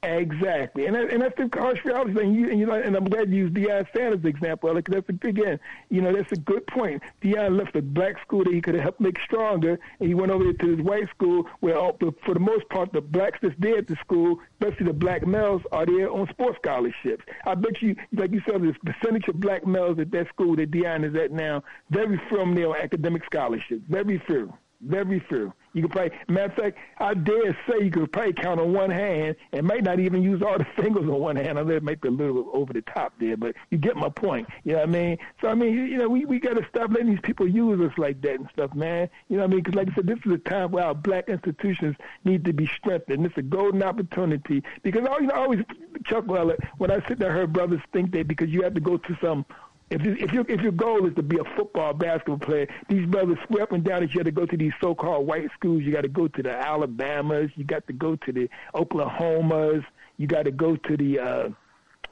Exactly, and that, and that's the harsh reality. And you, and you know, and I'm glad you used Deion Sanders example, because that's a, again, you know, that's a good point. Deion left a black school that he could have helped make stronger, and he went over to his white school, where all, for the most part, the blacks that's there at the school, especially the black males, are there on sports scholarships. I bet you, like you said, the percentage of black males at that school that Deion is at now, very of there on academic scholarships. Very few. Very few. You can probably, matter of fact, I dare say you could probably count on one hand and might not even use all the fingers on one hand. I know it might be a little over the top there, but you get my point. You know what I mean? So, I mean, you know, we, we got to stop letting these people use us like that and stuff, man. You know what I mean? Because, like I said, this is a time where our black institutions need to be strengthened. It's a golden opportunity. Because I, you know, I always chuckle at when I sit there hear brothers think that because you have to go to some if you, if your if your goal is to be a football basketball player, these brothers swear up and down that you have to go to these so-called white schools. You got to go to the Alabamas. You got to go to the Oklahomas. You got to go to the uh,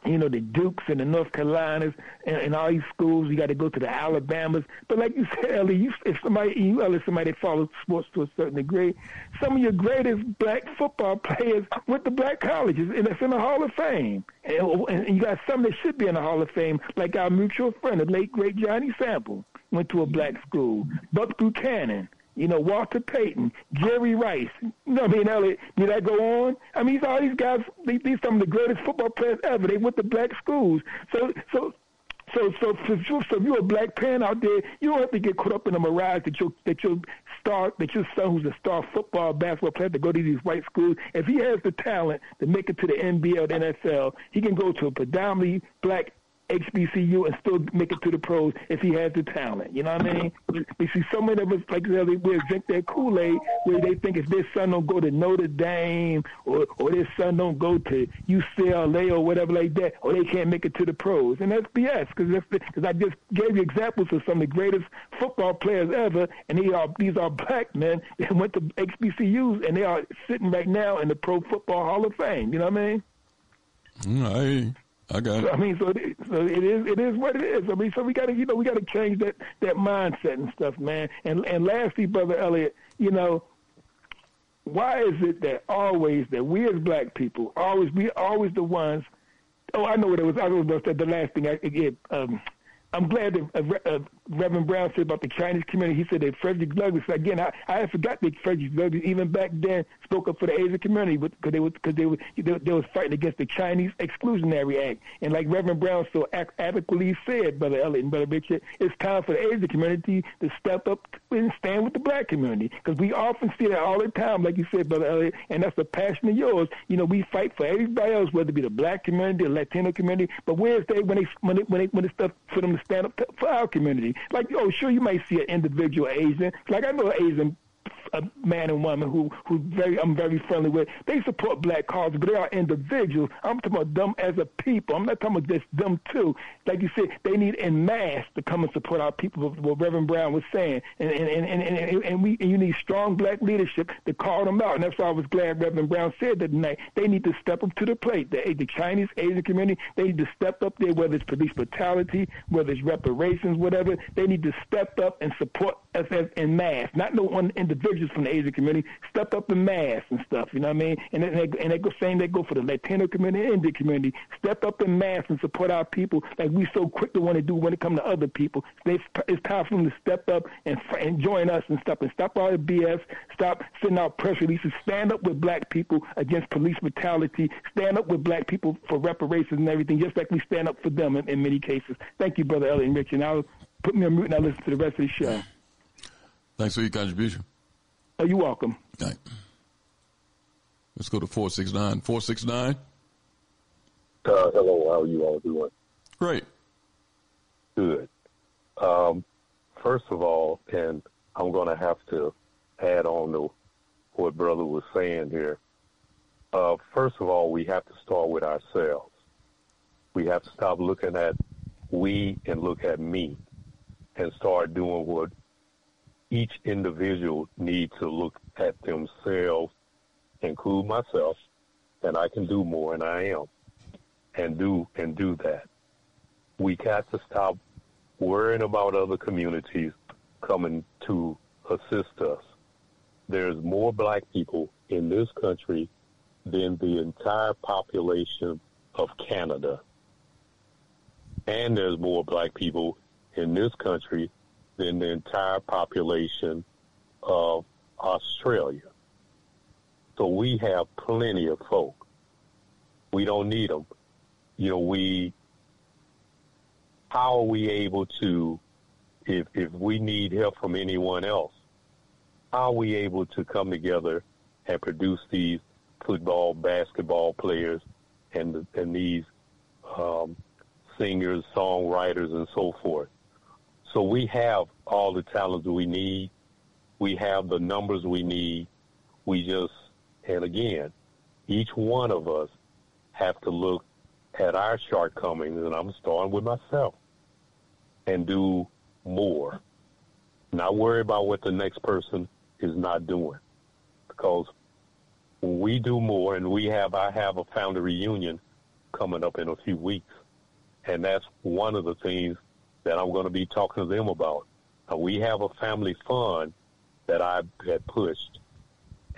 you know, the Dukes and the North Carolinas and, and all these schools. You got to go to the Alabamas. But like you said, Ellie, you, if somebody, you Ellie, somebody that follows sports to a certain degree, some of your greatest black football players went to black colleges, and it's in the Hall of Fame. And, and you got some that should be in the Hall of Fame, like our mutual friend, the late great Johnny Sample. went to a black school. Buck Buchanan, you know, Walter Payton, Jerry Rice. You know I mean, Elliot? Did that go on? I mean, all these guys, these, these some of the greatest football players ever. They went to black schools. So, so so, so, so, so if you're a black parent out there, you don't have to get caught up in the mirage that your that your star, that your son who's a star football, basketball player, to go to these white schools. If he has the talent to make it to the or the NFL, he can go to a predominantly black HBCU and still make it to the pros if he has the talent. You know what I mean? We see so many of us like they will drink that Kool Aid where they think if their son don't go to Notre Dame or or their son don't go to UCLA or whatever like that, or they can't make it to the pros, and that's BS because because I just gave you examples of some of the greatest football players ever, and they are these are black men that went to HBCUs and they are sitting right now in the Pro Football Hall of Fame. You know what I mean? Mm, I got it. I mean, so it, so it is it is what it is. I mean, so we got to you know we got to change that that mindset and stuff, man. And and lastly, brother Elliot, you know, why is it that always that we as black people always we always the ones? Oh, I know what it was. I was about to say the last thing I it, um, I'm glad that uh, uh, Reverend Brown said about the Chinese community. He said that Frederick Douglass. Again, I, I forgot that Frederick Douglass even back then spoke up for the Asian community because they was because they, were, they they was fighting against the Chinese Exclusionary Act. And like Reverend Brown so adequately said, Brother Elliot and Brother Richard, it's time for the Asian community to step up and stand with the black community because we often see that all the time, like you said, Brother Elliot, and that's the passion of yours. You know, we fight for everybody else, whether it be the black community, the Latino community, but where's they when they when they when they when it's stuff for them to stand up for our community. Like, oh, sure, you might see an individual Asian. Like, I know an Asian a man and woman who who very I'm very friendly with. They support black causes, but they are individuals. I'm talking about them as a people. I'm not talking about just them too. Like you said, they need en masse to come and support our people. What Reverend Brown was saying, and and and and, and, and we and you need strong black leadership to call them out. And that's why I was glad Reverend Brown said that tonight. They need to step up to the plate. The, the Chinese Asian community, they need to step up there. Whether it's police brutality, whether it's reparations, whatever, they need to step up and support us as en masse, not no one individual from the Asian community stepped up in mass and stuff. You know what I mean? And they, and they go saying they go for the Latino community, and Indian community, step up in mass and support our people like we so quick to want to do when it comes to other people. They, it's time for them to step up and, and join us and stuff and stop all the BS. Stop sending out press releases. Stand up with black people against police brutality. Stand up with black people for reparations and everything, just like we stand up for them in, in many cases. Thank you, brother Elliot and Rich. And I'll put me on mute and I'll listen to the rest of the show. Thanks for your contribution. Oh, you're welcome. All right. Let's go to 469. 469. Uh, hello, how are you all doing? Great. Good. Um, first of all, and I'm going to have to add on to what Brother was saying here. Uh, first of all, we have to start with ourselves. We have to stop looking at we and look at me and start doing what each individual needs to look at themselves, include myself, and I can do more, and I am, and do and do that. We got to stop worrying about other communities coming to assist us. There's more black people in this country than the entire population of Canada. And there's more black people in this country than the entire population of Australia. So we have plenty of folk. We don't need them. You know, we, how are we able to, if, if we need help from anyone else, how are we able to come together and produce these football, basketball players and, and these um, singers, songwriters, and so forth? So we have all the talents we need. We have the numbers we need. We just, and again, each one of us have to look at our shortcomings, and I'm starting with myself, and do more. Not worry about what the next person is not doing. Because when we do more, and we have, I have a founder reunion coming up in a few weeks, and that's one of the things that I'm going to be talking to them about. Uh, we have a family fund that I had pushed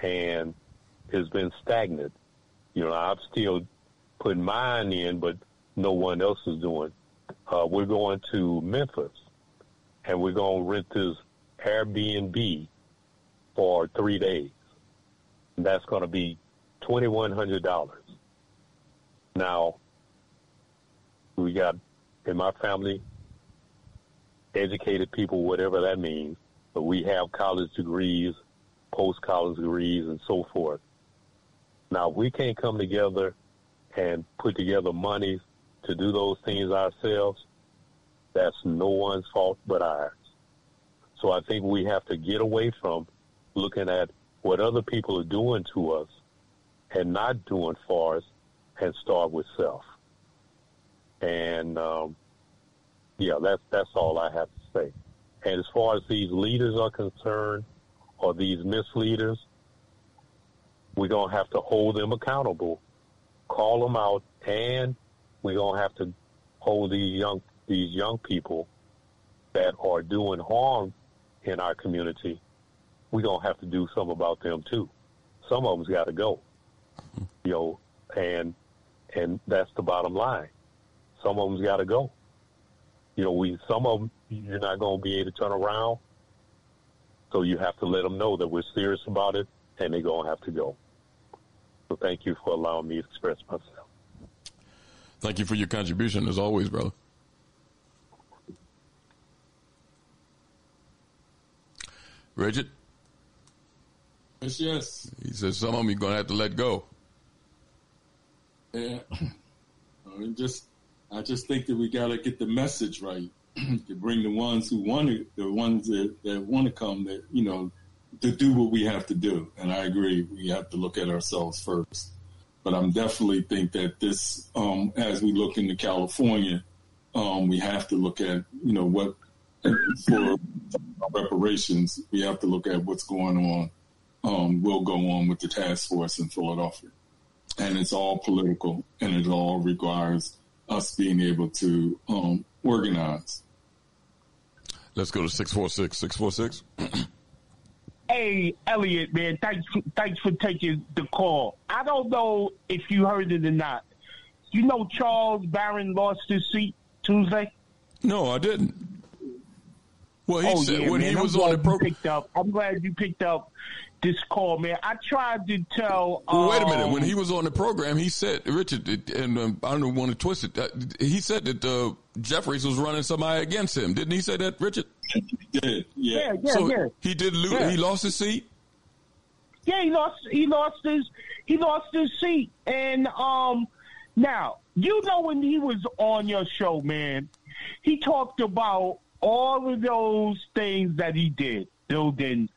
and has been stagnant. You know, I've still put mine in, but no one else is doing. Uh, we're going to Memphis and we're going to rent this Airbnb for three days. And that's going to be $2,100. Now, we got in my family educated people, whatever that means, but we have college degrees, post college degrees, and so forth. Now, if we can't come together and put together money to do those things ourselves. That's no one's fault but ours. So I think we have to get away from looking at what other people are doing to us and not doing for us and start with self. And um, yeah, that's that's all I have to say. And as far as these leaders are concerned, or these misleaders, we're gonna have to hold them accountable, call them out, and we're gonna have to hold these young these young people that are doing harm in our community. We're gonna have to do something about them too. Some of them's got to go, you know, and and that's the bottom line. Some of them's got to go. You know, we some of them you're not going to be able to turn around. So you have to let them know that we're serious about it, and they're going to have to go. So thank you for allowing me to express myself. Thank you for your contribution, as always, brother. Richard? Yes, yes. He says some of them you're going to have to let go. Yeah. I mean, just, I just think that we got to get the message right to bring the ones who want to, the ones that, that want to come, that you know, to do what we have to do. And I agree, we have to look at ourselves first. But I'm definitely think that this, um, as we look into California, um, we have to look at, you know, what for reparations, we have to look at what's going on, um, will go on with the task force in Philadelphia. And it's all political and it all requires us being able to um, organize. Let's go to 646. 646. Hey, Elliot, man, thanks for, thanks for taking the call. I don't know if you heard it or not. You know Charles Barron lost his seat Tuesday? No, I didn't. Well, he oh, said yeah, when man, he I'm was on the you program. picked up. I'm glad you picked up this call, man. I tried to tell. Well, wait a minute. um, When he was on the program, he said, Richard, and um, I don't want to twist it. Uh, he said that uh, Jeffries was running somebody against him. Didn't he say that, Richard? did. Yeah, yeah, so yeah. he did lose. Yeah. He lost his seat. Yeah, he lost. He lost his. He lost his seat. And um, now you know when he was on your show, man, he talked about all of those things that he did, building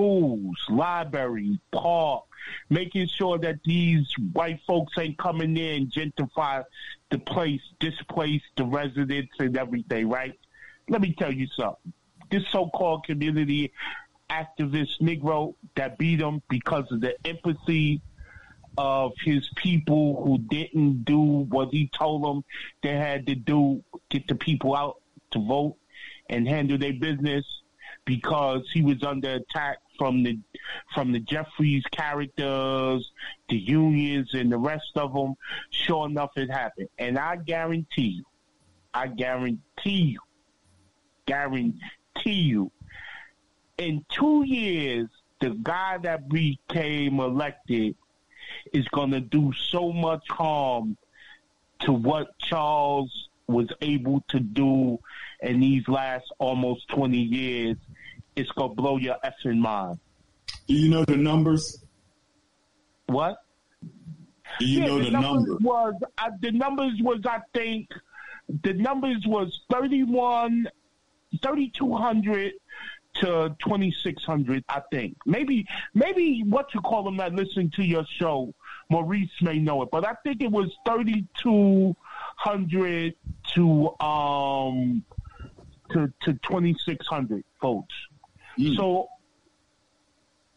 schools, libraries, park, making sure that these white folks ain't coming in and gentrify the place, displace the residents and everything, right? Let me tell you something. This so-called community activist Negro that beat him because of the empathy of his people who didn't do what he told them they had to do, get the people out to vote and handle their business because he was under attack from the from the Jeffries characters, the unions, and the rest of them. Sure enough, it happened, and I guarantee you, I guarantee you, guarantee you, in two years, the guy that became elected is going to do so much harm to what Charles was able to do in these last almost 20 years. It's to blow your effing mind. Do you know the numbers? What? Do you Yeah, know the, numbers? Was uh, the numbers was I think the numbers was 31, 3,200 to twenty six hundred. I think maybe maybe what you call them that listen to your show, Maurice may know it, but I think it was thirty two hundred to um to to twenty six votes. So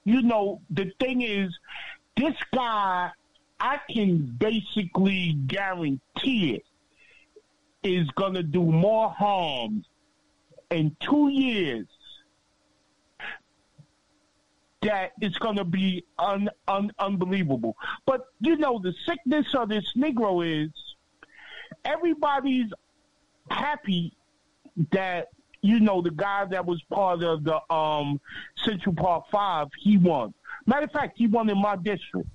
you know, the thing is, this guy, I can basically guarantee it, is going to do more harm in two years that it's going to be un, un, unbelievable. But, you know, the sickness of this Negro is everybody's happy that you know, the guy that was part of the um, Central Park Five, he won. Matter of fact, he won in my district.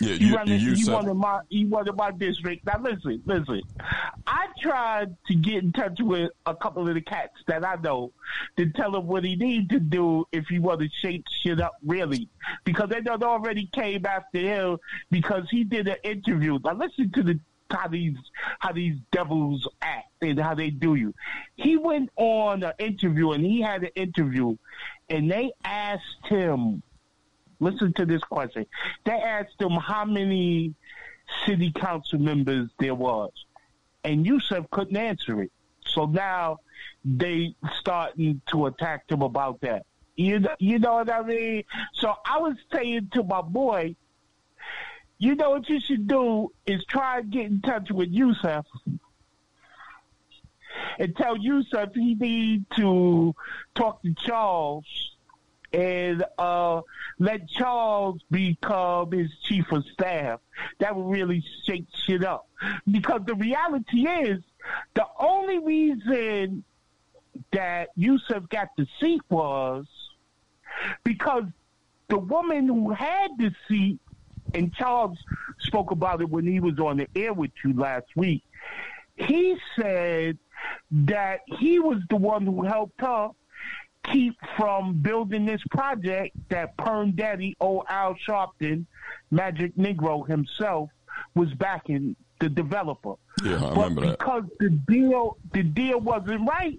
Yeah, He, you, won in, you he won in my he won in my district. Now listen, listen. I tried to get in touch with a couple of the cats that I know to tell him what he needs to do if he want to shake shit up really, because they done already came after him because he did an interview. Now listen to the how these how these devils act and how they do you. He went on an interview and he had an interview, and they asked him Listen to this question. They asked him how many city council members there was, and Yusef couldn't answer it. So now they starting to attack him about that. You know, you know what I mean? So I was saying to my boy, you know what you should do is try and get in touch with Yusef and tell Yusef he need to talk to Charles and uh, let Charles become his chief of staff. That would really shake shit up. Because the reality is, the only reason that Yusef got the seat was because the woman who had the seat, and Charles spoke about it when he was on the air with you last week, he said that he was the one who helped her keep from building this project that Perm Daddy, old Al Sharpton, Magic Negro himself, was backing the developer. Yeah, I but remember that. because the deal the deal wasn't right,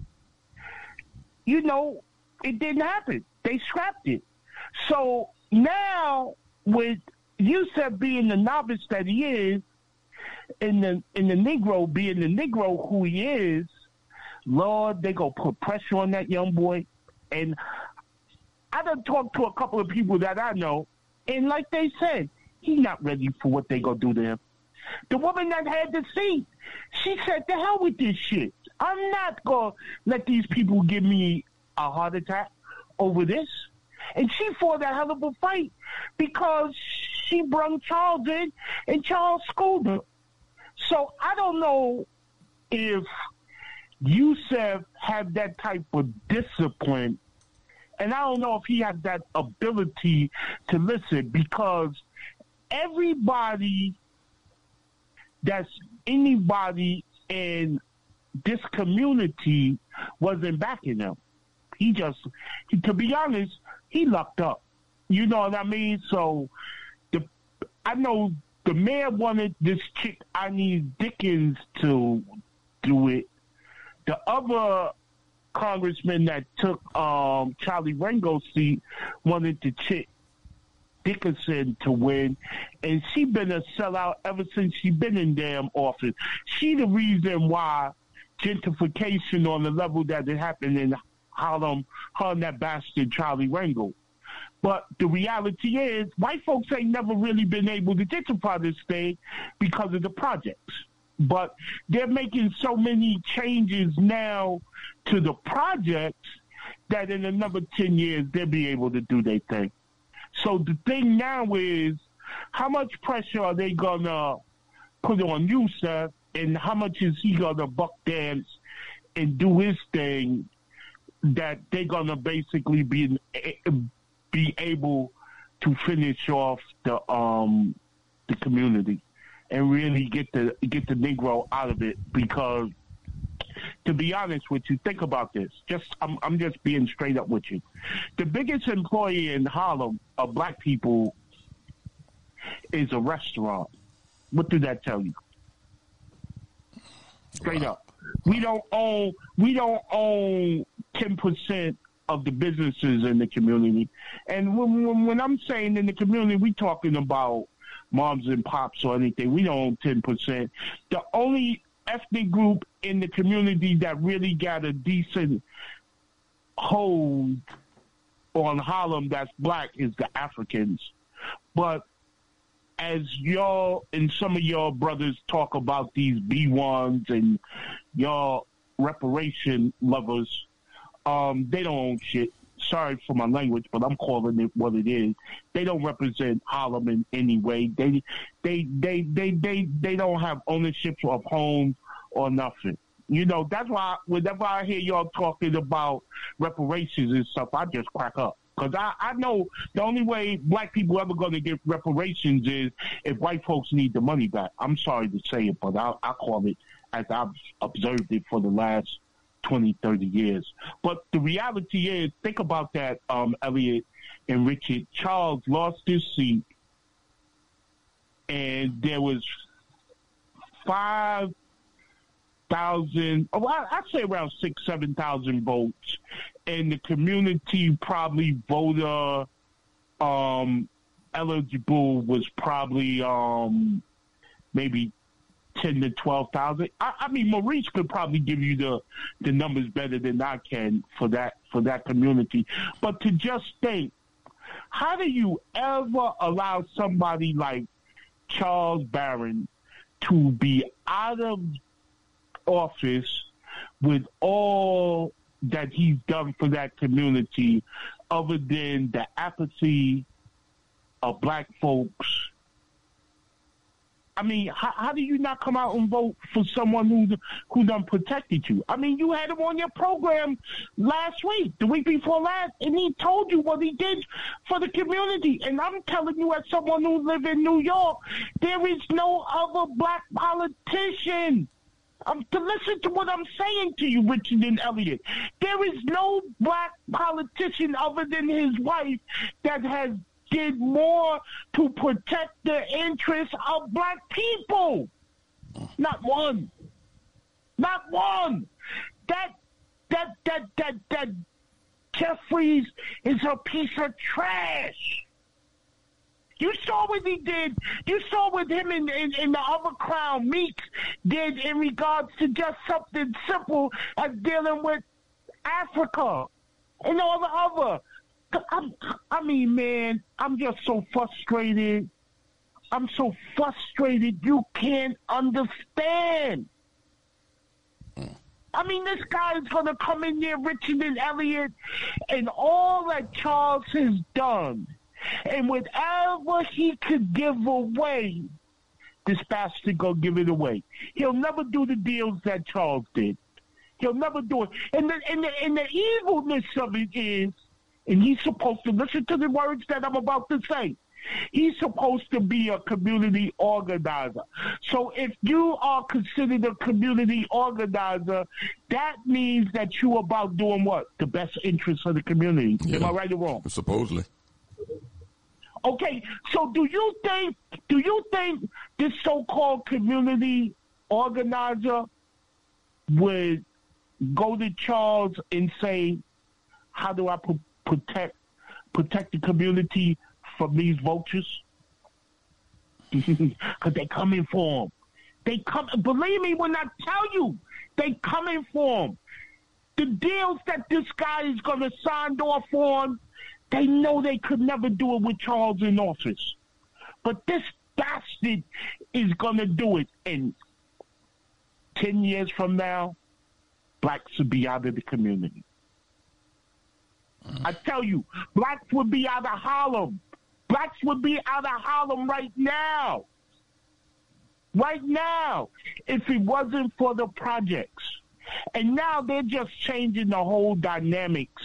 you know, it didn't happen. They scrapped it. So now with Yusef being the novice that he is, and the and the Negro being the Negro who he is, Lord, they gonna put pressure on that young boy. And I done talked to a couple of people that I know, and like they said, he's not ready for what they gonna do to him. The woman that had the seat, she said, "The hell with this shit. I'm not gonna let these people give me a heart attack over this." And she fought a hell of a fight because she brung Charles in, and Charles schooled her. So I don't know if Yusef had that type of discipline, and I don't know if he had that ability to listen because everybody that's anybody in this community wasn't backing him. He just, he, to be honest, he lucked up. You know what I mean? So, I know the mayor wanted this chick, Annie Dickens, to do it. The other congressman that took um, Charlie Rangel's seat wanted the chick Dickinson to win, and she been a sellout ever since she been in damn office. She the reason why gentrification on the level that it happened in Harlem, her and that bastard Charlie Rango. But the reality is, white folks ain't never really been able to gentrify this thing because of the projects. But they're making so many changes now to the projects that in another 10 years they'll be able to do their thing. So the thing now is, how much pressure are they gonna put on you, sir? and how much is he gonna buck dance and do his thing that they're gonna basically be eh, be able to finish off the um the community and really get the get the Negro out of it because to be honest with you, think about this. Just I'm I'm just being straight up with you. The biggest employee in Harlem of black people is a restaurant. What did that tell you? Straight up. We don't own we don't own ten percent of the businesses in the community. And when, when, when I'm saying in the community, we talking about moms and pops or anything. We don't own ten percent. The only ethnic group in the community that really got a decent hold on Harlem that's black is the Africans. But as y'all and some of y'all brothers talk about these B1s and y'all reparation lovers, um, they don't own shit. Sorry for my language, but I'm calling it what it is. They don't represent Harlem in any way. They, they, they, they, they, they don't have ownership of homes or nothing. You know, that's why whenever I hear y'all talking about reparations and stuff, I just crack up. Because I, I know the only way black people ever going to get reparations is if white folks need the money back. I'm sorry to say it, but I, I call it as I've observed it for the last 20, 30 years. But the reality is, think about that, um, Elliot and Richard. Charles lost his seat, and there was five thousand, oh, I'd say around six, seven thousand votes, and the community probably voter um, eligible was probably um, maybe ten to twelve thousand. I, I mean, Maurice could probably give you the the numbers better than I can for that for that community. But to just think, how do you ever allow somebody like Charles Barron to be out of office with all that he's done for that community other than the apathy of black folks. I mean, how, how, do you not come out and vote for someone who who done protected you? I mean, you had him on your program last week, the week before last, and he told you what he did for the community. And I'm telling you, as someone who live in New York, there is no other black politician um, to listen to what I'm saying to you, Richard and Elliot. There is no black politician other than his wife that has did more to protect the interests of black people. Not one. Not one. That that that that that Jeffries is a piece of trash. You saw what he did. You saw what him and, the other clown, Meeks, did in regards to just something simple as dealing with Africa and all the other. I'm, I mean, man, I'm just so frustrated. I'm so frustrated. You can't understand. I mean, this guy is going to come in there, Richard and Elliot, and all that Charles has done and whatever he could give away, this bastard gonna give it away. He'll never do the deals that Charles did. He'll never do it. And the and the and the evilness of it is, and he's supposed to listen to the words that I'm about to say. He's supposed to be a community organizer. So if you are considered a community organizer, that means that you're about doing what? The best interests of the community. Yeah. Am I right or wrong? Supposedly. Okay, so do you think do you think this so-called community organizer would go to Charles and say, "How do I protect protect the community from these vultures?" Because they coming for him. They come. Believe me when I tell you, they coming for him. The deals that this guy is going to sign off on they know they could never do it with Charles in office. But this bastard is going to do it. And 10 years from now, blacks will be out of the community. I tell you, blacks would be out of Harlem. Blacks would be out of Harlem right now. Right now, if it wasn't for the projects. And now they're just changing the whole dynamics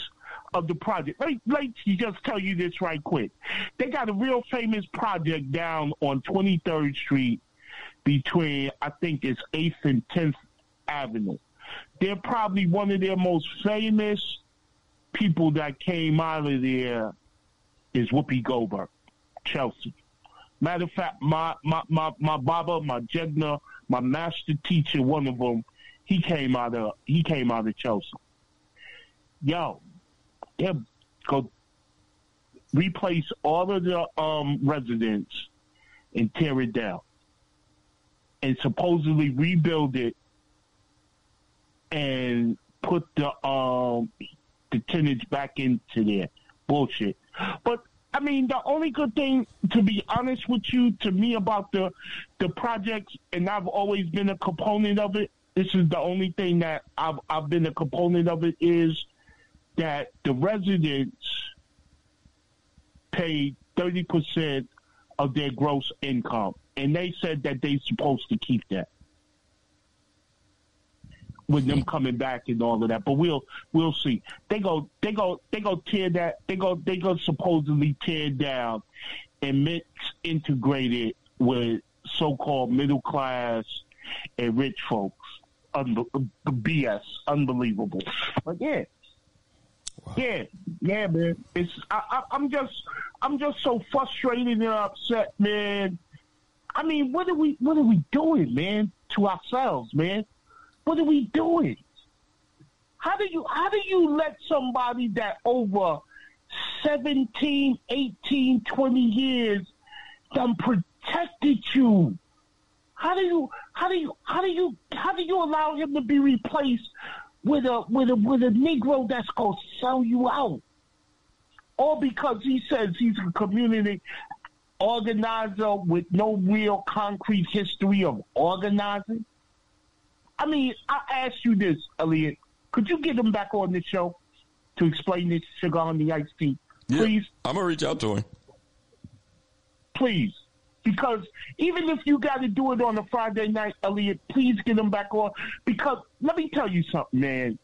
of the project. Let, let me just tell you this right quick. They got a real famous project down on 23rd Street between, I think it's 8th and 10th Avenue. They're probably one of their most famous people that came out of there is Whoopi Goldberg, Chelsea. Matter of fact, my, my, my, my Baba, my Jegna, my master teacher, one of them, he came out of he came out of Chelsea. Yo, they'll go replace all of the um, residents and tear it down and supposedly rebuild it and put the um the back into there. Bullshit. But I mean, the only good thing, to be honest with you, to me about the the projects, and I've always been a component of it. This is the only thing that I've I've been a component of it is that the residents pay 30% of their gross income. And they said that they're supposed to keep that. With them coming back and all of that. But we'll we'll see. They go they go they go tear that they go they go supposedly tear down and mix integrated with so called middle class and rich folks. Unbe- BS, unbelievable. But yeah, yeah, yeah, man. It's I, I, I'm just I'm just so frustrated and upset, man. I mean, what are we what are we doing, man, to ourselves, man? What are we doing? How do you how do you let somebody that over 17, 18, 20 years done protected you? How do you how do you how do you how do you allow him to be replaced with a with a with a Negro that's gonna sell you out? All because he says he's a community organizer with no real concrete history of organizing? I mean, I ask you this, Elliot. Could you get him back on the show to explain this sugar on the ice tea? Please? Yeah, I'm going to reach out to him. Please. Because even if you got to do it on a Friday night, Elliot, please get him back on. Because let me tell you something, man.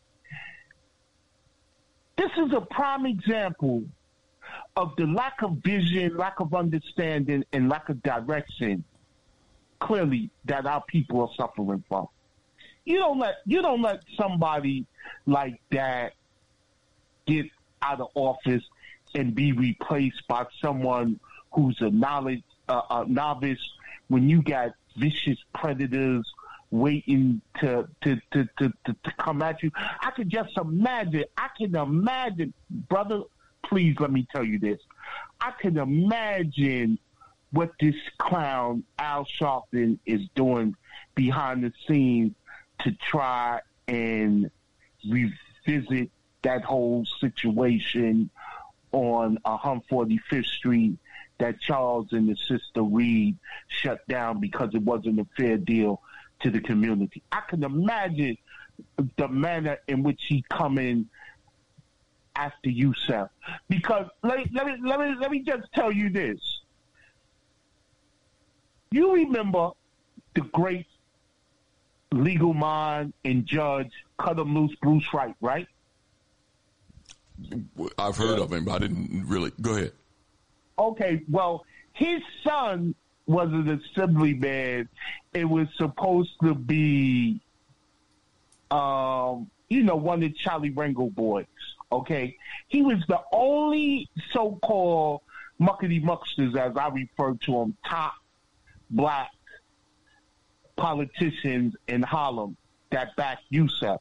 This is a prime example of the lack of vision, lack of understanding, and lack of direction, clearly that our people are suffering from. You don't let you don't let somebody like that get out of office and be replaced by someone who's a knowledge uh, a novice when you got vicious predators waiting to to, to, to, to, to come at you. I can just imagine. I can imagine, brother please let me tell you this. I can imagine what this clown Al Sharpton is doing behind the scenes to try and revisit that whole situation on uh, 145th Street that Charles and his sister Reed shut down because it wasn't a fair deal to the community. I can imagine the manner in which he come in after Yusef. Because let, let, me, let, me, let me just tell you this. You remember the great legal mind and judge, cut him loose, Bruce Wright, right? I've heard of him, but I didn't really. Go ahead. Okay, well, his son was an assemblyman. It was supposed to be, um, you know, one of the Charlie Rangel boys. Okay, he was the only so-called muckety mucksters, as I refer to them, top black politicians in Harlem that backed Yusef.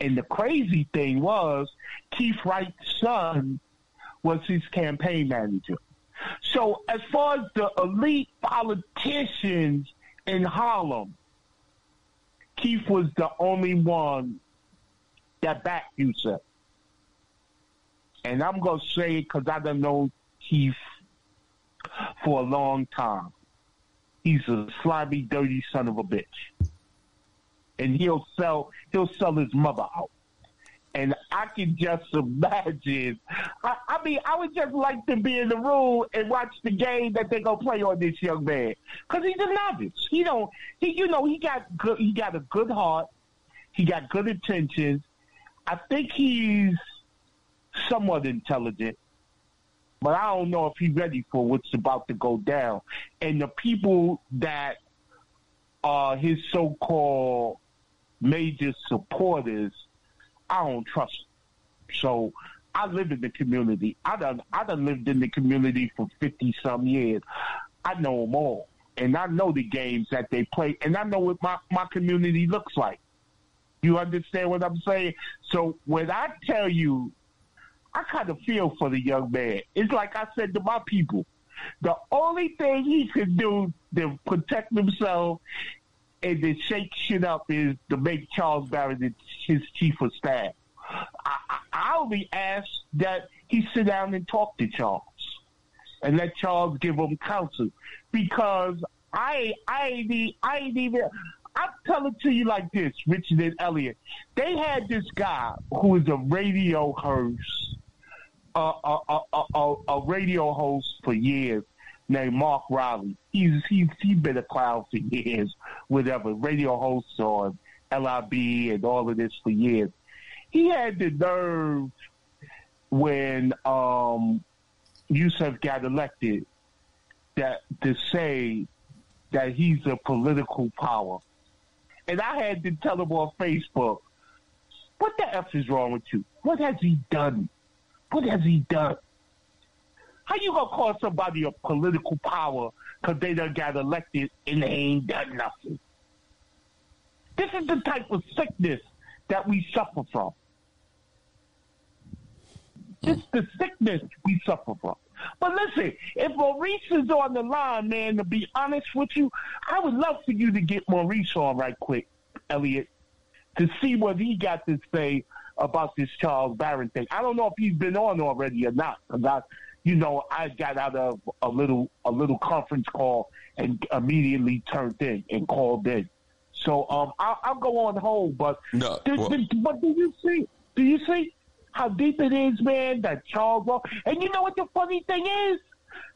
And the crazy thing was, Keith Wright's son was his campaign manager. So as far as the elite politicians in Harlem, Keith was the only one that backed Yusef and I'm gonna say it because I've known Keith for a long time. He's a slimy, dirty son of a bitch, and he'll sell he'll sell his mother out. And I can just imagine. I, I mean, I would just like to be in the room and watch the game that they're gonna play on this young man, because he's a novice. He don't. He, you know, he got good. He got a good heart. He got good intentions. I think he's somewhat intelligent, but I don't know if he's ready for what's about to go down. And the people that are his so-called major supporters, I don't trust. So I live in the community. I done I done lived in the community for fifty some years. I know them all, and I know the games that they play, and I know what my my community looks like. You understand what I'm saying? So when I tell you I kind of feel for the young man. It's like I said to my people, the only thing he can do to protect himself and to shake shit up is to make Charles Barron his chief of staff. I, I only ask that he sit down and talk to Charles and let Charles give him counsel because I I I ain't even I'm telling to you like this, Richard and Elliot. They had this guy who was a radio host a, a, a, a, radio host for years named Mark Riley. He's he's he's been a clown for years, whatever radio hosts on LIB and all of this for years. He had the nerve when um, Yusef got elected that to say that he's a political power. And I had to tell him on Facebook, what the F is wrong with you? What has he done? What has he done? How you gonna call somebody a political power because they done got elected and they ain't done nothing? This is the type of sickness that we suffer from. It's the sickness we suffer from. But listen, if Maurice is on the line, man, to be honest with you, I would love for you to get Maurice on right quick, Elliot, to see what he got to say about this Charles Barron thing. I don't know if he's been on already or not, because I, you know, I got out of a little a little conference call and immediately turned in and called in. So um, I'll, I'll go on hold, but No, do, well- do- but do you see? Do you see how deep it is, man? That Charles, and you know what the funny thing is?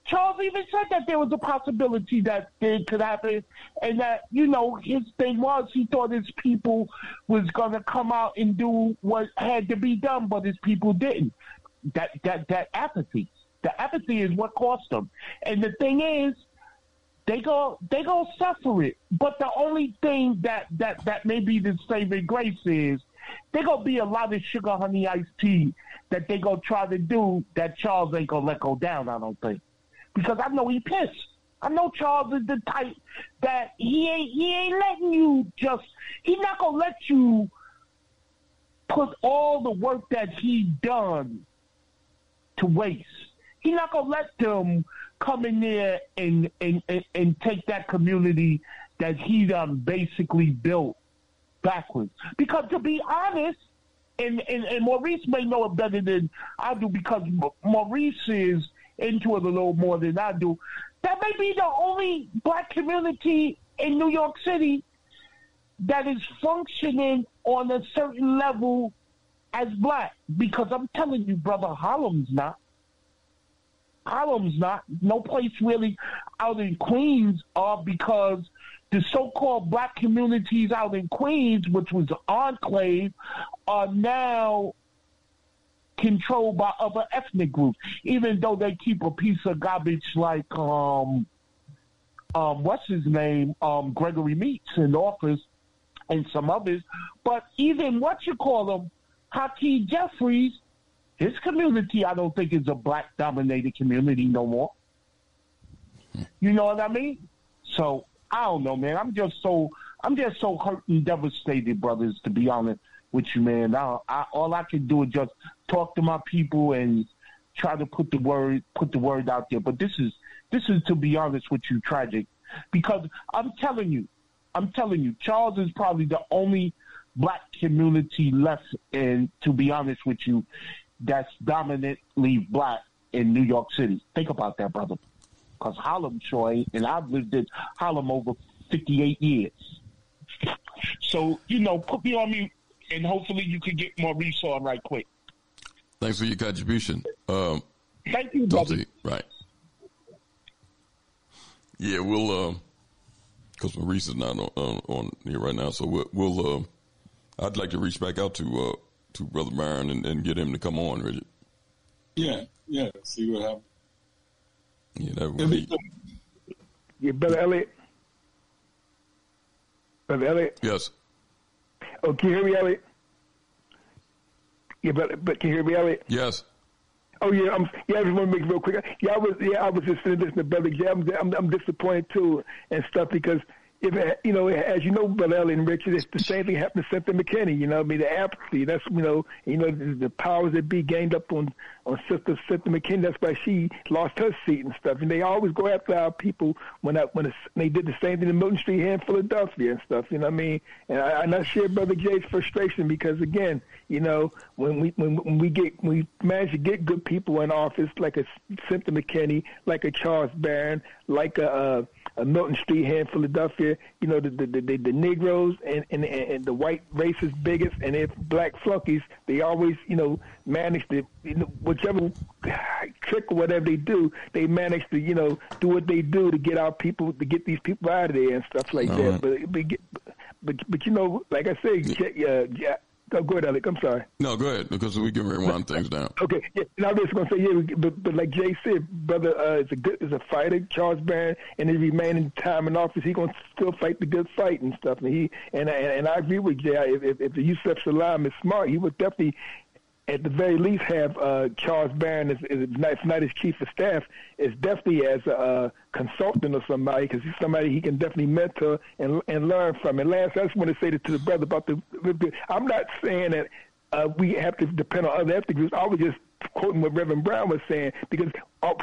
Charles even said that there was a possibility that it could happen, and that you know his thing was he thought his people was gonna come out and do what had to be done, but his people didn't. That that that apathy, the apathy is what cost them. And the thing is, they go they go suffer it. But the only thing that that that may be the saving grace is they gonna be a lot of sugar honey iced tea that they gonna try to do that Charles ain't gonna let go down. I don't think because I know he pissed. I know Charles is the type that he ain't he ain't letting you just he's not gonna let you put all the work that he done to waste. He's not gonna let them come in there and and, and, and take that community that he done basically built backwards. Because to be honest, and, and, and Maurice may know it better than I do because Maurice is into it a little more than I do. That may be the only black community in New York City that is functioning on a certain level as black. Because I'm telling you, brother, Harlem's not. Harlem's not. No place really out in Queens are because the so-called black communities out in Queens, which was an enclave, are now controlled by other ethnic groups. Even though they keep a piece of garbage like um um what's his name um Gregory Meeks in office and some others, but even what you call them, Hakeem Jeffries, his community I don't think is a black dominated community no more. You know what I mean? So I don't know, man. I'm just so I'm just so hurt and devastated, brothers. To be honest with you, man. I, I, all I can do is just talk to my people and try to put the word put the word out there. But this is this is to be honest with you, tragic, because I'm telling you, I'm telling you, Charles is probably the only black community left, and to be honest with you, that's dominantly black in New York City. Think about that, brother. Because Harlem ain't, and I've lived in Harlem over 58 years. So, you know, put me on mute, and hopefully you can get Maurice on right quick. Thanks for your contribution. Um, Thank you, talk brother. to you. Right. Yeah, we'll, um, cause Maurice is not on, on, on here right now. So we'll, we'll, um, I'd like to reach back out to, uh, to Brother Byron and, and get him to come on, Richard. Yeah, yeah. See what happens. Yeah, that would be, Yeah, Brother Elliot. Brother Elliot. yes. Oh, can you hear me, Elliot? Yeah, but but can you hear me, Elliot? Yes. Oh yeah, I'm, yeah. I just want to make it real quick. Yeah, I was yeah, I was just listening to Brother Jay. I'm, I'm I'm disappointed too and stuff because if you know, as you know, Elliot and Richard, it's the same thing happened to Sister McKinney. You know, I mean the apathy. That's you know, you know the, the powers that be gained up on on Sister Sister McKinney. That's why she lost her seat and stuff. And they always go after our people when I, when they did the same thing in Milton Street here in Philadelphia and stuff. You know what I mean? And I, and I share Brother Jay's frustration because again, you know, when we when, when we get when we manage to get good people in office like a Cynthia McKinney, like a Charles Barron, like a, uh, a Milton Street here in Philadelphia, you know, the the, the, the, Negroes and, and and the white racist bigots and if black flunkies, they always you know manage to you know whichever trick or whatever they do, they manage to you know do what they do to get our people to get these people out of there and stuff like All that. right. But, but but but you know, like I say, yeah, yeah. Oh, go ahead, Alec. I'm sorry. No, go ahead because we can rewind things down. Okay, yeah, and I was just gonna say, yeah, but, but like Jay said, brother uh, is a good is a fighter, Charles Barron, and his remaining time in office, he gonna still fight the good fight and stuff. And he and and, and I agree with Jay. If if, if Yusef Salaam is smart, he would definitely at the very least have uh, Charles Barron as, as not, not his chief of staff, is definitely as a uh, consultant or somebody because he's somebody he can definitely mentor and and learn from. And last, I just want to say to the brother about the. I'm not saying that uh, we have to depend on other ethnic groups. I was just quoting what Reverend Brown was saying because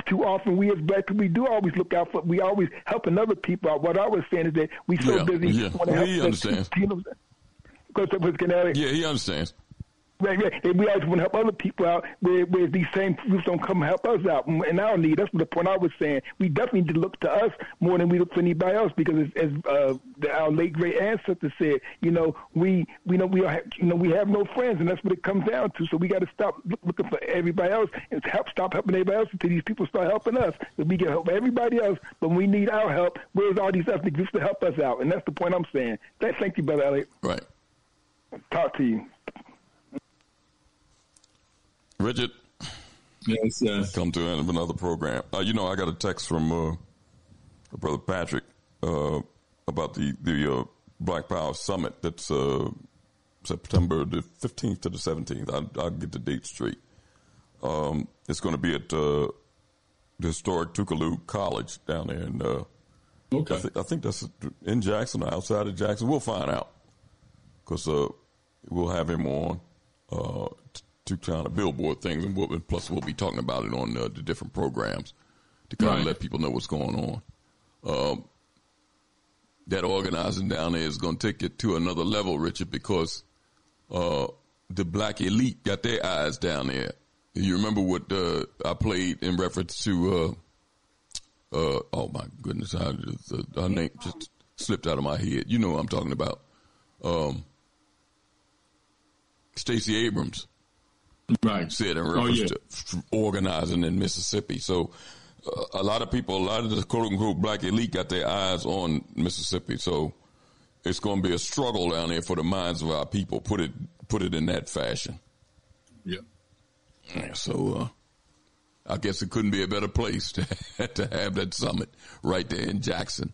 too often we as black people we do always look out for we always helping other people out. What I was saying is that we so yeah, busy yeah. want to help. He understands. Because it was Connecticut. Yeah, he understands. Right, right. And we always want to help other people out where, where these same groups don't come help us out in our need. That's what the point I was saying. We definitely need to look to us more than we look for anybody else because, as, as uh, the, our late great ancestor said, you know, we we know we are you know we have no friends, and that's what it comes down to. So we got to stop look, looking for everybody else and help stop helping everybody else until these people start helping us. So we can help everybody else, but we need our help. Where's all these ethnic groups to help us out? And that's the point I'm saying. Thank you, brother Elliot. Right. Talk to you. Richard. Yes, yes. Come to end of another program. Uh, you know, I got a text from uh, brother Patrick uh, about the the uh, Black Power Summit. That's uh, September the fifteenth to the seventeenth. I'll, I'll, get the date straight. Um, it's going to be at uh, the historic Tougaloo College down there in. okay. I, th- I, think that's in Jackson or outside of Jackson. We'll find out because we'll have him on to kind of billboard things, and we'll, plus we'll be talking about it on uh, the different programs to kind right. of let people know what's going on. Um, that organizing down there is going to take it to another level, Richard, because uh, the black elite got their eyes down there. You remember what uh, I played in reference to? Uh, uh, oh my goodness, I just, uh, her name just slipped out of my head. You know what I'm talking about? Um, Stacey Abrams right. said in reference oh, yeah. to organizing in Mississippi. So uh, a lot of people, a lot of the quote unquote black elite got their eyes on Mississippi. So it's going to be a struggle down there for the minds of our people. Put it put it in that fashion. Yeah. yeah so uh, I guess it couldn't be a better place to to have that summit right there in Jackson.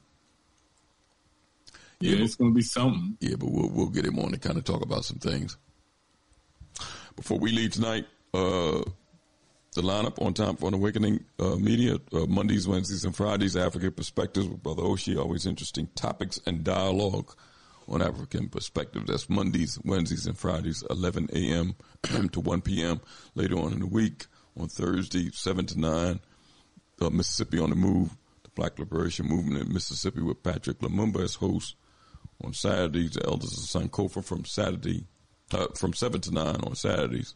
Yeah, yeah it's going to be something. Yeah, but we'll we'll get him on to kind of talk about some things. Before we leave tonight, uh, the lineup on Time for an Awakening uh, Media, uh, Mondays, Wednesdays, and Fridays, African Perspectives with Brother Oshi. Always interesting topics and dialogue on African Perspectives. That's Mondays, Wednesdays, and Fridays, 11 a.m. to 1 p.m. Later on in the week, on Thursday, 7 to 9, uh, Mississippi on the Move, the Black Liberation Movement in Mississippi with Patrick Lumumba as host. On Saturdays, the Elders of Sankofa from Saturday uh, from 7 to 9 on Saturdays.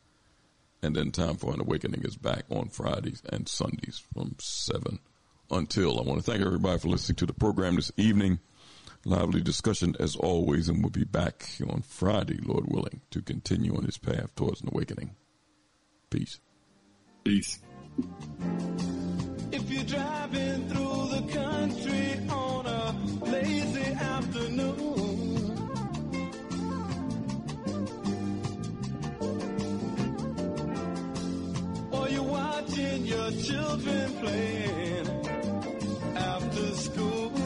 And then Time for an Awakening is back on Fridays and Sundays from 7 until. I want to thank everybody for listening to the program this evening. Lively discussion as always, and we'll be back on Friday, Lord willing, to continue on this path towards an awakening. Peace. Peace. If you're driving through the country watching your children playing after school.